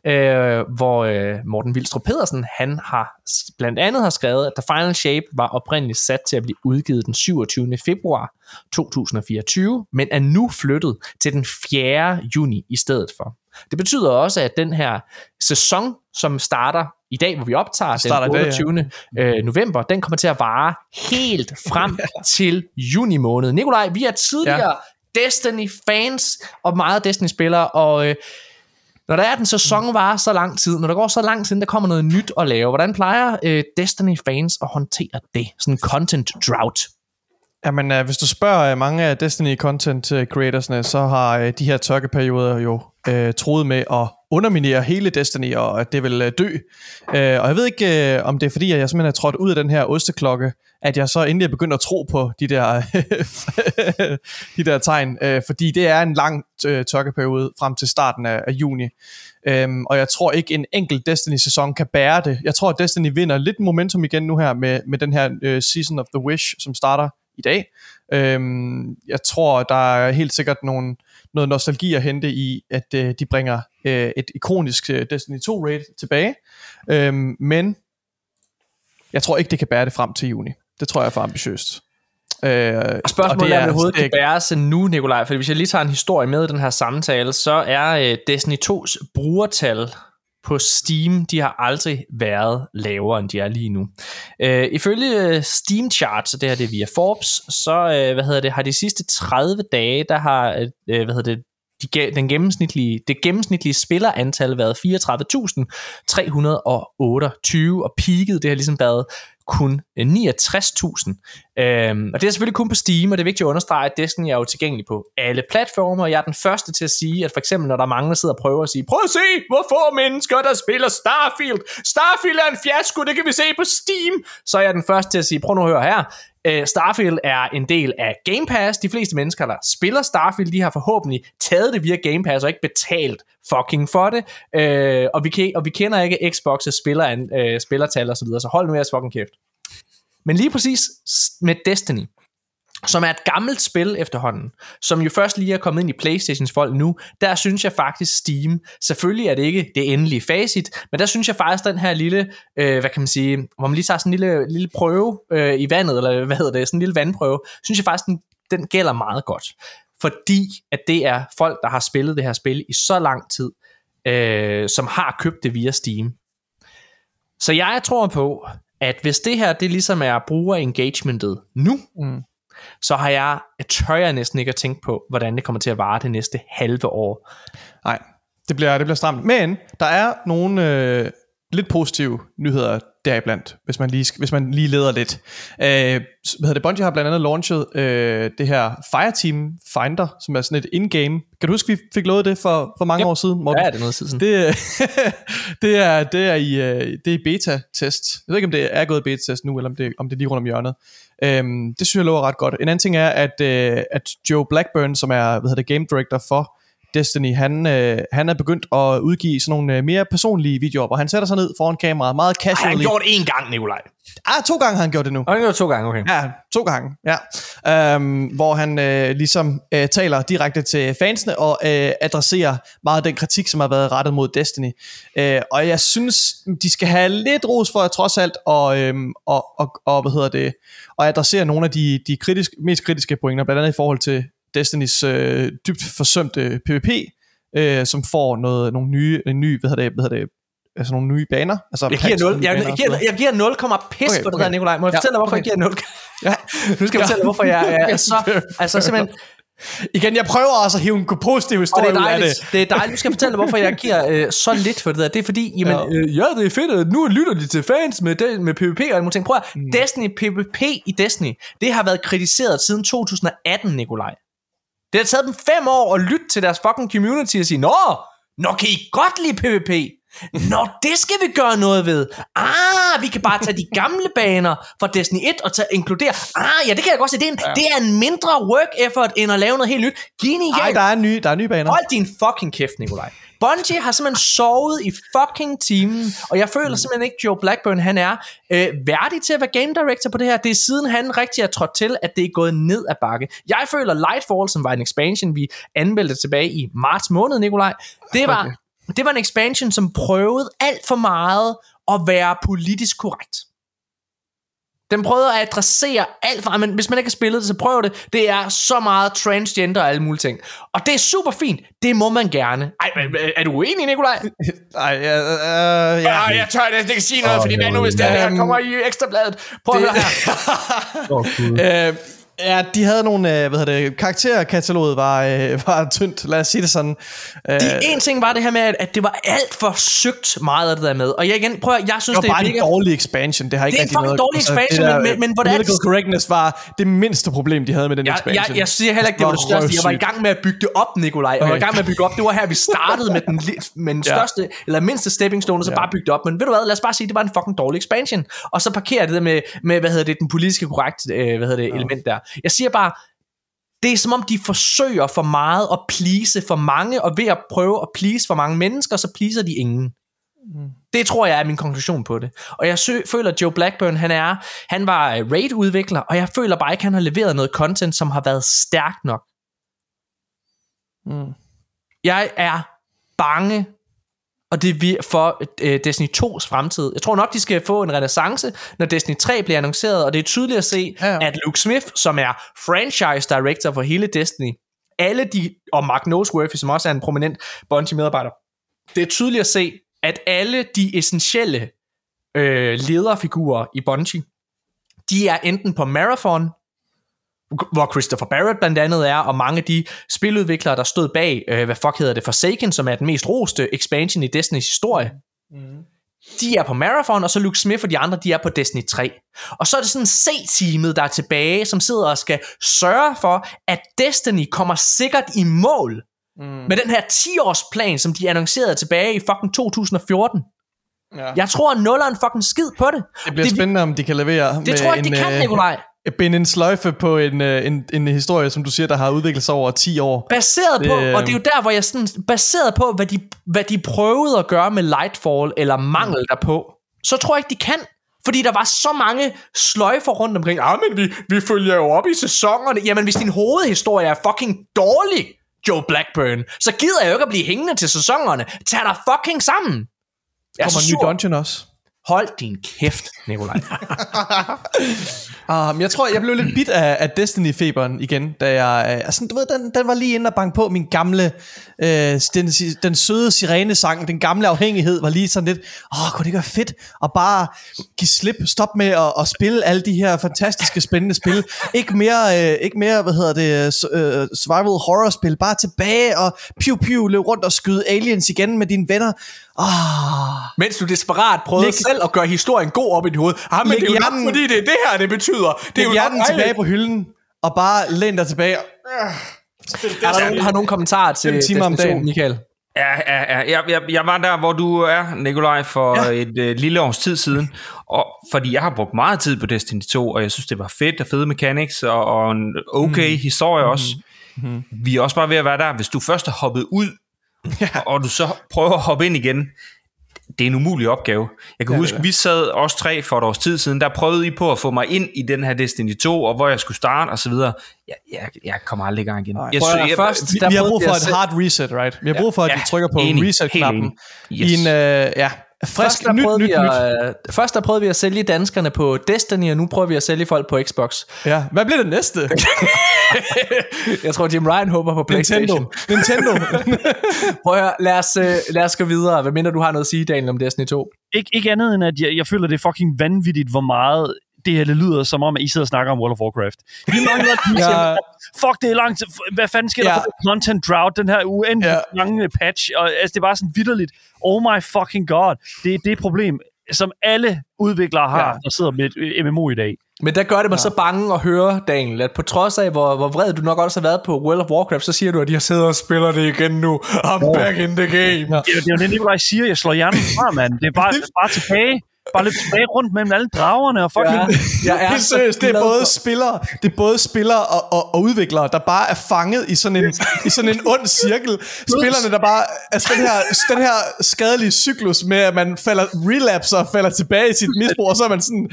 øh, hvor øh, Morten Vildstrup Pedersen, han har blandt andet har skrevet, at The Final Shape var oprindeligt sat til at blive udgivet den 27. februar 2024, men er nu flyttet til den 4. juni i stedet for. Det betyder også, at den her sæson, som starter i dag, hvor vi optager starter den 28. Dag, ja. øh, november, den kommer til at vare helt frem til juni måned. Nikolaj, vi har tidligere ja. Destiny-fans og meget Destiny-spillere, og øh, når der er den sæson var så lang tid, når der går så lang tid, der kommer noget nyt at lave, hvordan plejer øh, Destiny-fans at håndtere det? Sådan en content drought. Jamen, øh, hvis du spørger øh, mange af Destiny content øh, creatorsne, så har øh, de her tørkeperioder jo øh, troet med at underminere hele Destiny, og at det vil øh, dø. Øh, og jeg ved ikke, øh, om det er fordi, at jeg simpelthen er trådt ud af den her osteklokke, at jeg så endelig er begyndt at tro på de der, de der tegn, øh, fordi det er en lang øh, tørkeperiode frem til starten af, af juni. Øhm, og jeg tror ikke en enkelt Destiny-sæson kan bære det. Jeg tror, at Destiny vinder lidt momentum igen nu her med, med den her øh, Season of the Wish, som starter i dag. Øhm, jeg tror, der er helt sikkert nogle, noget nostalgi at hente i, at øh, de bringer øh, et ikonisk øh, Destiny 2 raid tilbage. Øhm, men Jeg tror ikke, det kan bære det frem til juni. Det tror jeg er for ambitiøst. Øh, Og spørgsmålet det er, om det overhovedet det kan bæres nu, Nikolaj, for hvis jeg lige tager en historie med i den her samtale, så er øh, Destiny 2's brugertal på Steam, de har aldrig været lavere, end de er lige nu. Øh, ifølge Steam Charts, og det her det er via Forbes, så øh, hvad hedder det, har de sidste 30 dage, der har øh, hvad hedder det, de, den gennemsnitlige, det gennemsnitlige spillerantal været 34.328, og peaked, det har ligesom været kun øh, 69.000. Øhm, og det er selvfølgelig kun på Steam, og det er vigtigt at understrege, at Destiny er jo tilgængelig på alle platformer, og jeg er den første til at sige, at for eksempel når der er mange, der sidder og prøver at sige, prøv at se, hvor få mennesker, der spiller Starfield. Starfield er en fiasko, det kan vi se på Steam. Så er jeg den første til at sige, prøv nu at høre her, Øh, Starfield er en del af Game Pass. De fleste mennesker, der spiller Starfield, de har forhåbentlig taget det via Game Pass og ikke betalt fucking for det. Øh, og, vi kan, og vi kender ikke Xbox's spiller, øh, spillertal og så videre, så hold nu jeres fucking kæft. Men lige præcis med Destiny, som er et gammelt spil efterhånden, som jo først lige er kommet ind i Playstations folk nu, der synes jeg faktisk Steam, selvfølgelig er det ikke det endelige facit, men der synes jeg faktisk den her lille, øh, hvad kan man sige, hvor man lige tager sådan en lille, lille prøve øh, i vandet, eller hvad hedder det, sådan en lille vandprøve, synes jeg faktisk, den, den gælder meget godt. Fordi at det er folk, der har spillet det her spil i så lang tid, øh, som har købt det via Steam. Så jeg tror på, at hvis det her, det ligesom er bruger-engagementet nu, Mm så har jeg, tør jeg næsten ikke at tænke på, hvordan det kommer til at vare det næste halve år. Nej, det bliver, det bliver stramt. Men der er nogle øh, lidt positive nyheder deriblandt, hvis man lige, hvis man lige leder lidt. Øh, hvad hedder det? Bungie har blandt andet launchet øh, det her Fireteam Finder, som er sådan et in-game. Kan du huske, vi fik lovet det for, for mange Yep. år siden? Morten? Ja, er det noget tid siden? Det, det, er, det, er i, øh, det er i beta-test. Jeg ved ikke, om det er gået i beta-test nu, eller om det, om det er lige rundt om hjørnet. Øhm, det synes jeg lover ret godt. En anden ting er, at, øh, at Joe Blackburn, som er hvad hedder det, game director for Destiny, han, øh, han er begyndt at udgive sådan nogle øh, mere personlige videoer, hvor han sætter sig ned foran kameraet, meget Ej, han casually. gjort det én gang, Nikolaj. Ah, to gange har han gjort det nu. Og han gjort to gange, okay. Ja, to gange, ja. Øhm, hvor han øh, ligesom øh, taler direkte til fansene og øh, adresserer meget af den kritik, som har været rettet mod Destiny. Øh, og jeg synes, de skal have lidt ros for at trods alt og, øhm, og, og, og, hvad hedder det, og adressere nogle af de, de kritisk, mest kritiske pointer, blandt andet i forhold til Destinys øh, dybt forsømte PvP, øh, som får noget, nogle nye, ny, hvad hedder det, hvad hedder det, altså nogle nye baner. Altså Jeg giver 0, jeg, jeg, giver, jeg giver 0, pis Okay, på det okay. der, Nikolaj. Må jeg Ja, fortælle dig, hvorfor okay. jeg giver 0? Ja. Nu skal jeg fortælle dig, hvorfor jeg er så... Altså simpelthen, Igen, jeg prøver også at hive en positiv og historie det er ud af det. dejligt. Det er dejligt. Nu skal fortælle hvorfor jeg giver øh, så lidt for det der. Det er fordi, jamen, Ja. øh, ja det er fedt, at nu lytter de til fans med, det, med PvP og alle mulige ting. Prøv at, mm. Destiny, PvP i Destiny, det har været kritiseret siden 2018, Nikolaj. Det har taget dem fem år at lytte til deres fucking community og sige, Nå, nå kan I godt lide PvP? Nå, det skal vi gøre noget ved. Ah, vi kan bare tage de gamle baner fra Destiny 1 og tage, inkludere. Ah, ja, det kan jeg godt se. Det er, en, ja. det er en mindre work effort, end at lave noget helt nyt. Genialt. Nej, der er nye, der er nye baner. Hold din fucking kæft, Nikolaj. Bungie har simpelthen sovet i fucking timen, og jeg føler simpelthen ikke, Joe Blackburn, han er øh, værdig til at være game director på det her. Det er siden han rigtig er trådt til, at det er gået ned ad bakke. Jeg føler Lightfall, som var en expansion, vi anmeldte tilbage i marts måned, Nikolaj, det var, det var en expansion, som prøvede alt for meget at være politisk korrekt. Den prøvede at adressere alt for, men hvis man ikke har spillet det, så prøv det. Det er så meget transgender og alle mulige ting. Og det er super fint. Det må man gerne. Ej, men, øh, er du uenig, Nikolaj? Nej, ja, øh, ja. Ja, jeg tør det, det kan sige noget, oh, fordi hvad nu, hvis det her kommer i ekstrabladet? Prøv at høre her. Øh, ja, de havde nogle, øh, hvad hedder det, karakterkataloget var, øh, var tyndt, lad os sige det sådan. Øh, De, en ting var det her med, at, at det var alt for søgt meget af det der med. Og jeg igen, prøv at, jeg synes, det det, var bare er en mega... dårlig expansion. Det har ikke Det er en rigtig fucking noget- dårlig altså, expansion, det der, men- men hvordan er det- Political correctness var det mindste problem, de havde med den Jeg, expansion. jeg, jeg siger heller ikke, det var det største. Jeg var i gang med at bygge det op, Nikolaj. Jeg var i Okay. gang med at bygge op. Det var her, vi startede med den, med den Ja. største, eller mindste stepping stone, og så Ja. bare bygge det op. Men ved du hvad, lad os bare sige, det var en fucking dårlig expansion. Og så parkerer det der med, med hvad hedder det, den politiske korrekt, øh, hvad hedder det, element der. Jeg siger bare, det er som om, de forsøger for meget at please for mange, og ved at prøve at please for mange mennesker, så pleaser de ingen. Det tror jeg er min konklusion på det. Og jeg sø- føler, at Joe Blackburn, han er, han var øh, raid-udvikler, og jeg føler bare ikke, at han har leveret noget content, som har været stærkt nok. Mm. Jeg er bange og det er vi- for øh, Destiny 2's fremtid. Jeg tror nok, de skal få en renaissance, når Destiny 3 bliver annonceret, og det er tydeligt at se, ja. ja. at Luke Smith, som er franchise director for hele Destiny, alle de, og Mark Noseworthy, som også er en prominent Bungie-medarbejder, det er tydeligt at se, at alle de essentielle øh, lederfigurer i Bungie, de er enten på Marathon, hvor Christopher Barrett blandt andet er, og mange af de spiludviklere, der stod bag, øh, hvad fuck hedder det, Forsaken, som er den mest roste expansion i Destinys historie, de er på Marathon, og så Luke Smith og de andre, de er på Destiny 3. Og så er det sådan C-teamet, der er tilbage, som sidder og skal sørge for, at Destiny kommer sikkert i mål mm. med den her 10-års plan, som de annoncerede tilbage i fucking 2014. Ja. Jeg tror, at nulleren fucking skid på det. Det bliver det, spændende, om de kan levere det tror jeg ikke, de kan, Nikolaj. Binde en sløjfe på en, øh, en, en historie, som du siger, der har udviklet sig over 10 år. Baseret på, Det, og det er jo der, hvor jeg sådan, baseret på, hvad de, hvad de prøvede at gøre med Lightfall, eller mangel derpå, så tror jeg ikke, de kan. Fordi der var så mange sløjfer rundt omkring. Ah, men vi, vi følger jo op i sæsonerne. Jamen, hvis din hovedhistorie er fucking dårlig, Joe Blackburn, så gider jeg jo ikke at blive hængende til sæsonerne. Tag dig fucking sammen. Jeg er Kommer en ny dungeon også. Hold din kæft, Nikolaj. Um, jeg tror, jeg blev lidt bit af, af Destiny-feberen igen, da jeg... Øh, altså, du ved, den, den var lige inde og banke på min gamle... Øh, den, den søde sirenesang, den gamle afhængighed, var lige sådan lidt... Åh, kunne det ikke være fedt at bare give slip, stop med at, at spille alle de her fantastiske, spændende spil. Ikke mere, øh, ikke mere hvad hedder det, s- øh, survival horror-spil. Bare tilbage og piu-piu, løb rundt og skyde aliens igen med dine venner. Ah, Mens du desperat prøvede Læg- selv at gøre historien god op i dit hoved. Ah, men Læg det er jo hjernen- nok, fordi det er det her, det betyder. Det er jo hjernen tilbage på hylden, og bare læn dig tilbage. Er der nogen, der har nogen kommentarer til timer om Destiny 2, dagen. Michael? Ja, ja, ja. Jeg, jeg, jeg var der, hvor du er, Nikolaj, for ja. et øh, lille års tid siden. Og, fordi jeg har brugt meget tid på Destiny 2, og jeg synes, det var fedt og fede mechanics, og, og en okay mm. historie også. Mm. Vi er også bare ved at være der. Hvis du først er hoppet ud, ja. og du så prøver at hoppe ind igen, det er en umulig opgave. Jeg kan ja, huske, vi sad os tre for et års tid siden, der prøvede I på at få mig ind i den her Destiny 2, og hvor jeg skulle starte, og så videre. Jeg, jeg, jeg kommer aldrig i gang igen. jeg, Prøv jeg, først- Vi, Der vi har brug for et hard reset, right? Vi har brug for, at Ja, vi trykker på reset-knappen. enig. I Yes. en, øh, ja, frisk, Først der, nyt, prøvede nyt, vi nyt. at, øh, først der prøvede vi at sælge danskerne på Destiny, og nu prøver vi at sælge folk på Xbox. Ja. Hvad bliver det næste? Jeg tror, Jim Ryan håber på PlayStation. Nintendo. Nintendo. Prøv at høre, lad os, øh, lad os gå videre. Hvad mindre du har noget at sige, Daniel, om Destiny 2? Ikke, ikke andet end, at jeg, jeg føler, det er fucking vanvittigt, hvor meget det her det lyder som om, at I sidder og snakker om World of Warcraft. Vi mangler Ja. Fuck, det er langt. Hvad fanden sker ja. Der for content drought, den her uendelig Ja. lange patch? Og, altså, det er bare sådan vidderligt. Oh my fucking god. Det er det problem, som alle udviklere har, Ja. der sidder med et øh, MMO i dag. Men der gør det mig ja. så bange at høre, Daniel, at på trods af, hvor, hvor vred du nok også har været på World of Warcraft, så siger du, at de har siddet og spiller det igen nu. I'm back in the game. Ja. Det er, jo- det er jo det, Nikolaj siger. Jeg slår hjernen fra, mand. Det er bare, bare tilbage. Bare løb tilbage rundt mellem alle dragerne og fucking... Ja, jeg er Helt seriøst, det er både spillere, det er både spillere og, og, og udviklere, der bare er fanget i sådan en, i sådan en ond cirkel. Spillerne, der bare, altså den her, den her skadelige cyklus med, at man falder, relapser og falder tilbage i sit misbrug, og så er man sådan,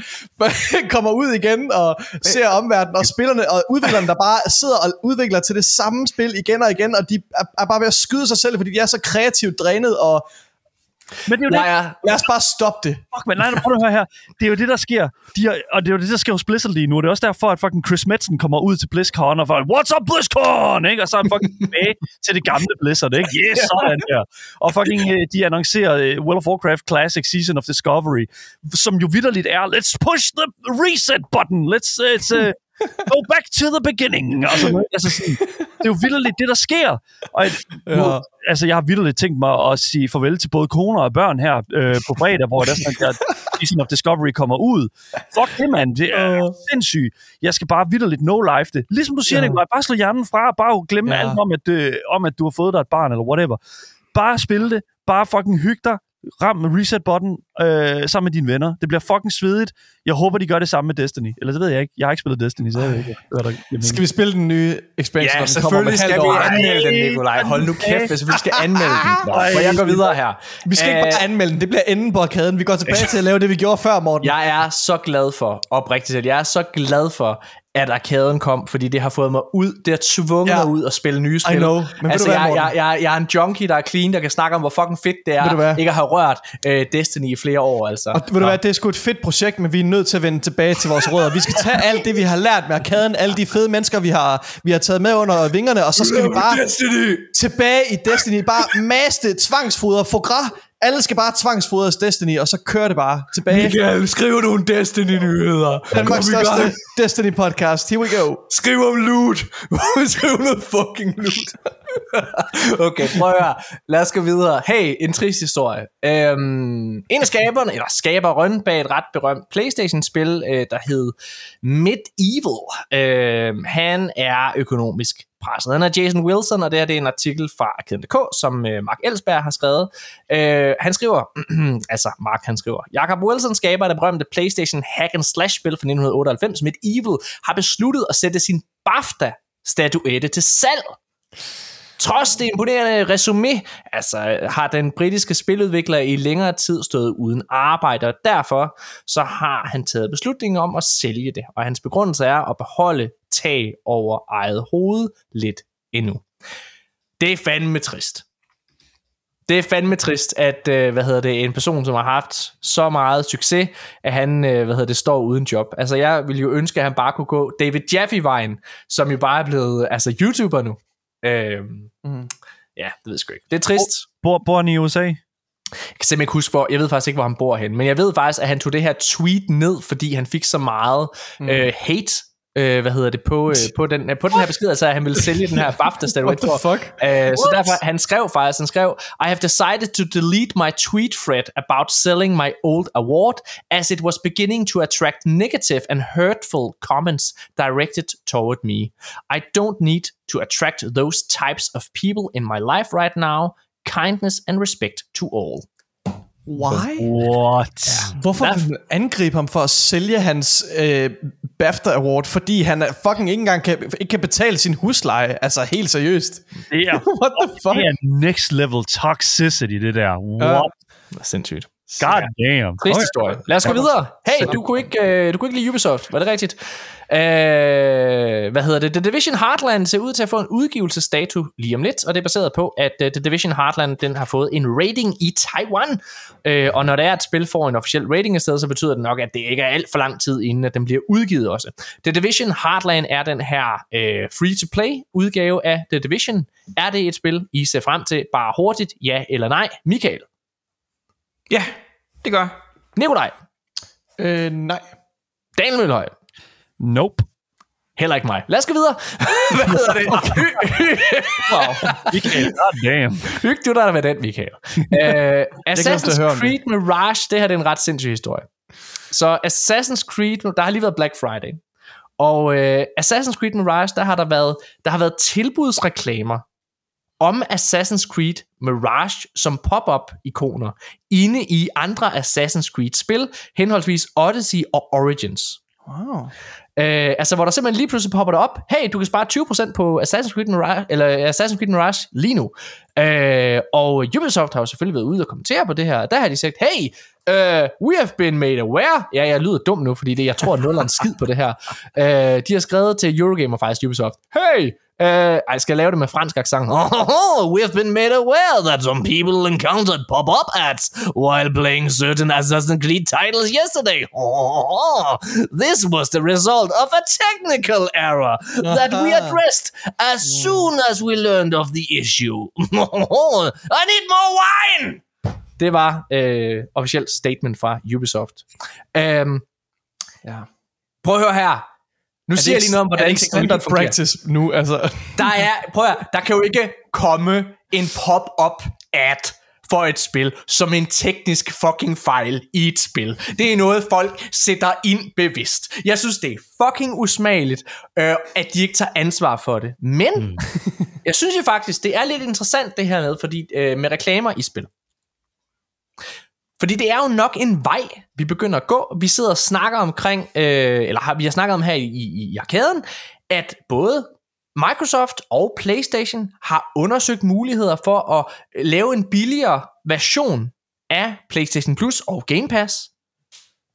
kommer ud igen og ser omverdenen, og spillerne og udviklerne, der bare sidder og udvikler til det samme spil igen og igen, og de er, er bare ved at skyde sig selv, fordi de er så kreativt drænet, og Men det er jo det, Jeg er, lad os bare stoppe det. Fuck, men nej, prøv at høre her. Det er jo det, der sker. De har, og det er jo det, der sker hos Blizzard lige nu. Det er også derfor, at fucking Chris Metzen kommer ud til BlizzCon og får, What's up, BlizzCon? Ikke? Og så er han fucking tilbage til det gamle Blizzard. Ikke? Yes, sådan der. Og fucking, øh, de annoncerer øh, World of Warcraft Classic Season of Discovery, som jo vidderligt er, let's push the reset button. Let's, it's, uh, go back to the beginning. Og sådan, altså, sådan, det er jo vidderligt det, der sker. Og et, Ja. altså, jeg har vidderligt tænkt mig at sige farvel til både koner og børn her øh, på fredag, hvor der sådan, at Season of Discovery kommer ud. Fuck det, mand. Det er sindssygt. Jeg skal bare vidderligt no-life det. Ligesom du siger, Ja. Nicolaj, bare slå hjernen fra, bare glemme Ja. ja. alt om at, øh, om, at du har fået dig et barn, eller whatever. Bare spil det. Bare fucking hygge dig. Ram med reset-button øh, sammen med dine venner. Det bliver fucking svedigt. Jeg håber, de gør det samme med Destiny. Eller det ved jeg ikke. Jeg har ikke spillet Destiny, så jeg ved ikke, hvad der jeg Skal vi spille den nye expansion, ja, den selvfølgelig skal vi anmelde den, Nikolaj. Hold nu kæft, hvis vi skal anmelde den. For jeg går videre her. Vi skal ikke bare anmelde den, det bliver enden på arkaden. Vi går tilbage til at lave det, vi gjorde før, Morten. Jeg er så glad for, oprigtigt set, jeg er så glad for, at arkaden kom, fordi det har fået mig ud, det har tvunget Ja. mig ud og spille nye spil. know, men altså, hvad, jeg, jeg, jeg, jeg er en junkie, der er clean, der kan snakke om, hvor fucking fedt det er, ikke at have rørt øh, Destiny i flere år, altså. Og ved du hvad, det er sgu et fedt projekt, men vi er nødt til at vende tilbage til vores rødder. Vi skal tage alt det, vi har lært med arkaden, alle de fede mennesker, vi har, vi har taget med under vingerne, og så skal vi bare tilbage i Destiny, bare maste, tvangsfoder, fogra. Alle skal bare tvangsfodres Destiny, og så kører det bare tilbage. Michael, skriv nogle Destiny-nyheder. Danmarks største Destiny podcast. Here we go. Skriv om loot. Skriv noget fucking loot. okay, prøv at høre. Lad os gå videre. Hey, en trist historie. Øhm, en af skaberne, eller skaberen bag et ret berømt Playstation-spil, øh, der hed Medieval, øh, han er økonomisk presset. Han er Jason Wilson, og det her det er en artikel fra Arcade.dk, som øh, Mark Elsberg har skrevet. Øh, han skriver, altså Mark han skriver, Jacob Wilson, skaber det berømte Playstation hack and slash spil fra 1998, Medieval, har besluttet at sætte sin BAFTA-statuette til salg. Trods det imponerende resume, altså har den britiske spiludvikler i længere tid stået uden arbejde, og derfor så har han taget beslutningen om at sælge det, og hans begrundelse er at beholde tag over eget hoved lidt endnu. Det er fandme trist. Det er fandme trist, at øh, hvad hedder det, en person, som har haft så meget succes, at han øh, hvad hedder det, står uden job. Altså jeg ville jo ønske, at han bare kunne gå David Jaffe-vejen, som jo bare er blevet altså, YouTuber nu. Øh, Mhm. Ja, det ved jeg sgu ikke. Det er trist. Bor, bor han i USA? Jeg kan simpelthen ikke huske, hvor, jeg ved faktisk ikke, hvor han bor hen, men jeg ved faktisk, at han tog det her tweet ned, fordi han fik så meget mm. øh, hate, øh, hvad hedder det, på, øh, på, den, øh, på den her besked, altså at han ville sælge den her BAFTA What the fuck? Uh, så derfor, han skrev faktisk, han skrev, I have decided to delete my tweet thread about selling my old award, as it was beginning to attract negative and hurtful comments directed toward me. I don't need to attract those types of people in my life right now. Kindness and respect to all. Why? What? Hvorfor vil man angribe ham for at sælge hans øh, BAFTA Award, fordi han fucking ikke engang kan, ikke kan betale sin husleje? Altså helt seriøst. Det er, What the fuck? det er next level toxicity, det der. What? Er sindssygt. God damn. Trist historie. Lad os gå videre. Hey, du kunne ikke, øh, du kunne ikke lide Ubisoft, var det rigtigt? Øh, hvad hedder det? The Division Heartland ser ud til at få en udgivelsesdato lige om lidt, og det er baseret på, at uh, The Division Heartland den har fået en rating i Taiwan. Øh, og når der er et spil får en officiel rating et sted, så betyder det nok, at det ikke er alt for lang tid, inden at den bliver udgivet også. The Division Heartland er den her øh, free-to-play udgave af The Division. Er det et spil, I ser frem til bare hurtigt, ja eller nej? Michael, Ja, det gør. Nikolaj, Øh, nej. Daniel Mølhøj, Nope. Heller ikke mig. Lad os gå videre. Hvad hedder det? wow. Michael, god damn. Hyg du dig med den, Michael. Uh, Assassin's Creed Mirage, det her det er en ret sindssyg historie. Så Assassin's Creed, der har lige været Black Friday. Og uh, Assassin's Creed Mirage, der har der været, der har været tilbudsreklamer om Assassin's Creed Mirage som pop-up ikoner inde i andre Assassin's Creed spil, henholdsvis Odyssey og Origins. Wow. Øh, altså, hvor der simpelthen lige pludselig popper det op. Hey, du kan spare 20% på Assassin's Creed Mirage, eller Assassin's Creed Mirage lige nu. Øh, og Ubisoft har jo selvfølgelig været ude og kommentere på det her. Der har de sagt, hey, uh, we have been made aware. Ja, jeg lyder dum nu, fordi det, jeg tror, at nul er en skid på det her. Øh, de har skrevet til Eurogamer faktisk, Ubisoft. Hey, Uh, ej, skal jeg lave det med fransk accent? Oh, we have been made aware that some people encountered pop-up ads while playing certain Assassin's Creed titles yesterday. Oh, this was the result of a technical error that we addressed as soon as we learned of the issue. I need more wine! Det var øh, officielt statement fra Ubisoft. Um, Ja. prøv at høre her. Nu siger jeg lige noget om, det hvordan ikke standard practice nu? Altså, Der er, prøv at, der kan jo ikke komme en pop-up ad for et spil, som en teknisk fucking fejl i et spil. Det er noget, folk sætter ind bevidst. Jeg synes, det er fucking usmageligt, øh, at de ikke tager ansvar for det. Men, mm. jeg synes jo faktisk, det er lidt interessant det her med, fordi, øh, med reklamer i spil. Fordi det er jo nok en vej, vi begynder at gå. Vi sidder og snakker omkring, øh, eller har, vi har snakket om her i, i, i arkaden, at både Microsoft og PlayStation har undersøgt muligheder for at lave en billigere version af PlayStation Plus og Game Pass,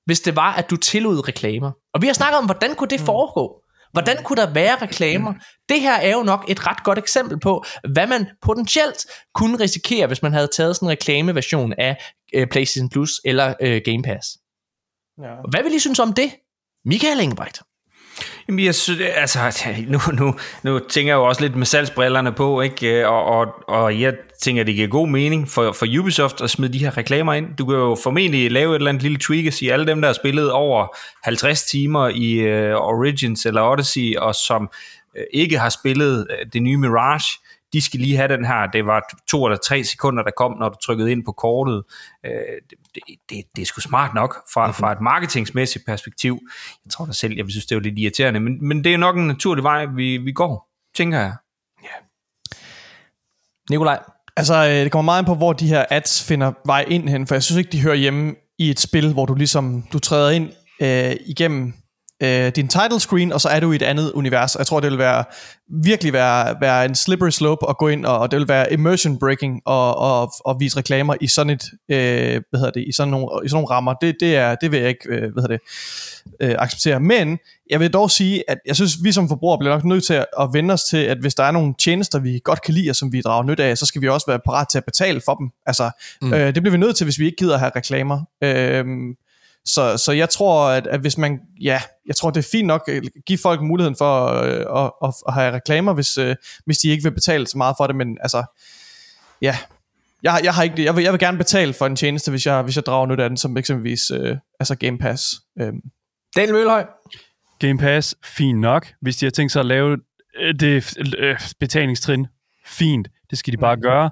hvis det var, at du tillod reklamer. Og vi har snakket om, hvordan kunne det foregå? Hvordan kunne der være reklamer? Det her er jo nok et ret godt eksempel på, hvad man potentielt kunne risikere, hvis man havde taget sådan en reklameversion af øh, PlayStation Plus eller øh, Game Pass. Ja. Hvad vil I synes om det? Michael Engebrecht. Jamen, jeg synes, altså, nu, nu, nu tænker jeg jo også lidt med salgsbrillerne på, ikke? Øh, og, og, og jeg tænker, det giver god mening for, for Ubisoft at smide de her reklamer ind. Du kan jo formentlig lave et eller andet lille tweak og sige, alle dem, der har spillet over 50 timer i uh, Origins eller Odyssey, og som uh, ikke har spillet uh, det nye Mirage, de skal lige have den her, det var to eller tre sekunder, der kom, når du trykkede ind på kortet. Øh, det, det, det er sgu smart nok fra, mm-hmm. fra et marketingsmæssigt perspektiv. Jeg tror da selv, jeg synes, det er lidt irriterende, men, men det er nok en naturlig vej, vi, vi går, tænker jeg. Nikolaj? Altså, øh, det kommer meget ind på, hvor de her ads finder vej ind hen, for jeg synes ikke, de hører hjemme i et spil, hvor du ligesom, du træder ind øh, igennem øh, din title screen, og så er du i et andet univers. Jeg tror, det vil være virkelig være, være en slippery slope at gå ind, og, og det vil være immersion breaking og, og, og vise reklamer i sådan et, øh, hvad hedder det, i sådan nogle, i sådan nogle rammer. Det, det, er, det vil jeg ikke, øh, hvad hedder det, øh, acceptere. Men jeg vil dog sige, at jeg synes, vi som forbrugere bliver nok nødt til at, at vende os til, at hvis der er nogle tjenester, vi godt kan lide, og som vi drager nyt af, så skal vi også være parat til at betale for dem. Altså, mm. øh, det bliver vi nødt til, hvis vi ikke gider have reklamer. Øh, så, så jeg tror, at, at hvis man, ja, jeg tror, det er fint nok at give folk muligheden for øh, at, at, at have reklamer, hvis, øh, hvis de ikke vil betale så meget for det, men altså, ja, jeg, jeg, har ikke, jeg, vil, jeg vil gerne betale for en tjeneste, hvis jeg, hvis jeg drager nyt af den, som eksempelvis øh, altså Game Pass. Øh. Daniel Mølhøj? Game Pass, fint nok. Hvis de har tænkt sig at lave øh, det øh, betalingstrin, fint. Det skal de bare mm. gøre.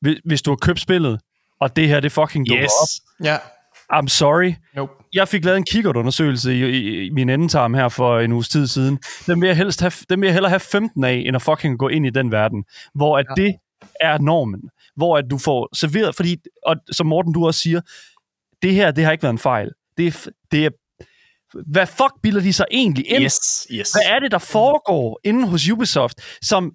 Hvis, hvis du har købt spillet, og det her, det fucking dukker Yes. op, Ja, I'm sorry. Nope. Jeg fik lavet en kikkertundersøgelse i, i, i min endetarm her for en uges tid siden. Den vil jeg, helst have, den vil jeg hellere have 15 af, end at fucking gå ind i den verden, hvor at ja. det er normen. Hvor at du får serveret, fordi, og som Morten du også siger, det her, det har ikke været en fejl. Det er, det er hvad fuck bilder de sig egentlig ind? Yes, yes. Hvad er det, der foregår inde hos Ubisoft, som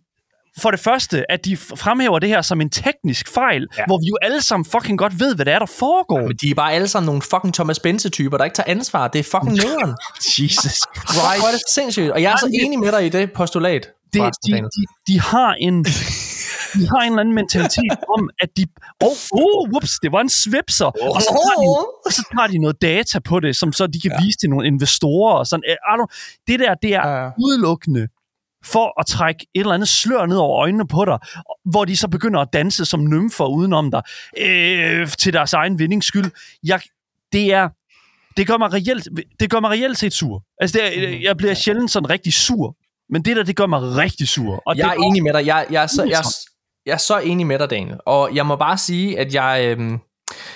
for det første, at de fremhæver det her som en teknisk fejl, ja. Ja. hvor vi jo alle sammen fucking godt ved, hvad det er, der foregår. Men de er bare alle sammen nogle fucking Thomas Bense-typer, der ikke tager ansvar. Det er fucking nederen. Jesus Right. Hvor er det sindssygt. Og jeg er så enig med dig i det postulat. det, de, de, de har en de har en eller anden mentalitet om, at de... Oh, oh, whoops, det var en svipser. Oh. Og, så tager de, og så tager de noget data på det, som så de kan ja. vise til nogle investorer. Og sådan. Don't- Det der, det er Ja, ja. udelukkende for at trække et eller andet slør ned over øjnene på dig, hvor de så begynder at danse som nymfer udenom dig, øh, til deres egen vindings skyld. Jeg, det er det gør mig reelt, det gør mig reelt set sur. Altså, det er, jeg bliver sjældent sådan rigtig sur. Men det der, det gør mig rigtig sur. Og Jeg det, er enig med dig. Jeg, jeg, er så, jeg, jeg er så enig med dig, Daniel. Og jeg må bare sige, at jeg... Øhm,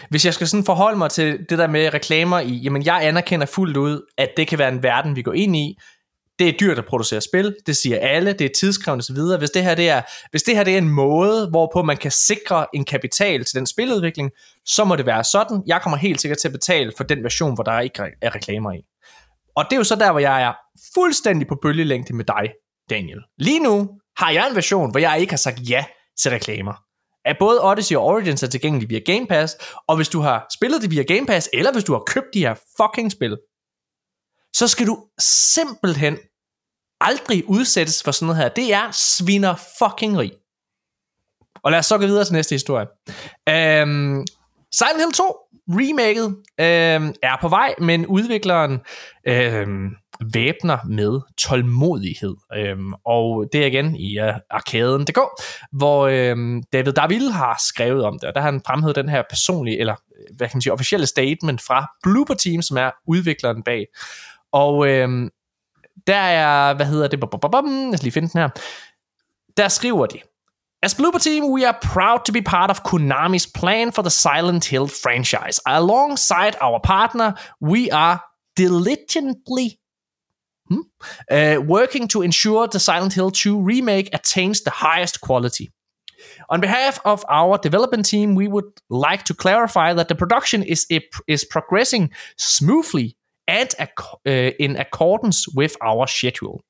hvis jeg skal sådan forholde mig til det der med reklamer i, jamen jeg anerkender fuldt ud, at det kan være en verden, vi går ind i. Det er dyrt at producere spil, det siger alle, det er tidskrævende osv. Hvis det her det er, hvis det her det er en måde, hvorpå man kan sikre en kapital til den spiludvikling, så må det være sådan. Jeg kommer helt sikkert til at betale for den version, hvor der ikke er reklamer i. Og det er jo så der, hvor jeg er fuldstændig på bølgelængde med dig, Daniel. Lige nu har jeg en version, hvor jeg ikke har sagt ja til reklamer. At både Odyssey og Origins er tilgængelige via Game Pass, og hvis du har spillet det via Game Pass, eller hvis du har købt de her fucking spil, så skal du simpelthen aldrig udsættes for sådan noget her. Det er sviner fucking rig. Og lad os så gå videre til næste historie. Øhm, Silent Hill 2 remaket øhm, er på vej, men udvikleren øhm, væbner med tålmodighed. Øhm, og det er igen i uh, arkaden.dk, hvor øhm, David Davil har skrevet om det, og der har han fremhævet den her personlige, eller hvad kan man sige, officielle statement fra Blooper Team, som er udvikleren bag. Og øhm, der er, hvad hedder det, bum, jeg skal lige finde den her. Der skriver de, As Blooper Team, we are proud to be part of Konami's plan for the Silent Hill franchise. Alongside our partner, we are diligently hmm, uh, working to ensure the Silent Hill 2 remake attains the highest quality. On behalf of our development team, we would like to clarify that the production is is progressing smoothly and ac- uh, in accordance with our schedule.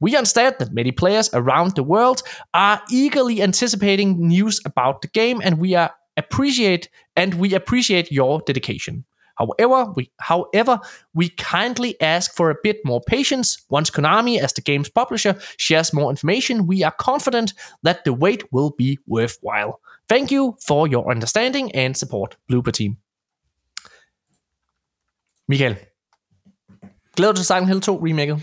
We understand that many players around the world are eagerly anticipating news about the game, and we are appreciate and we appreciate your dedication. However, we, however, we kindly ask for a bit more patience. Once Konami, as the game's publisher, shares more information, we are confident that the wait will be worthwhile. Thank you for your understanding and support, Blooper Team. Michael, glæder du til Silent Hill 2 remaket?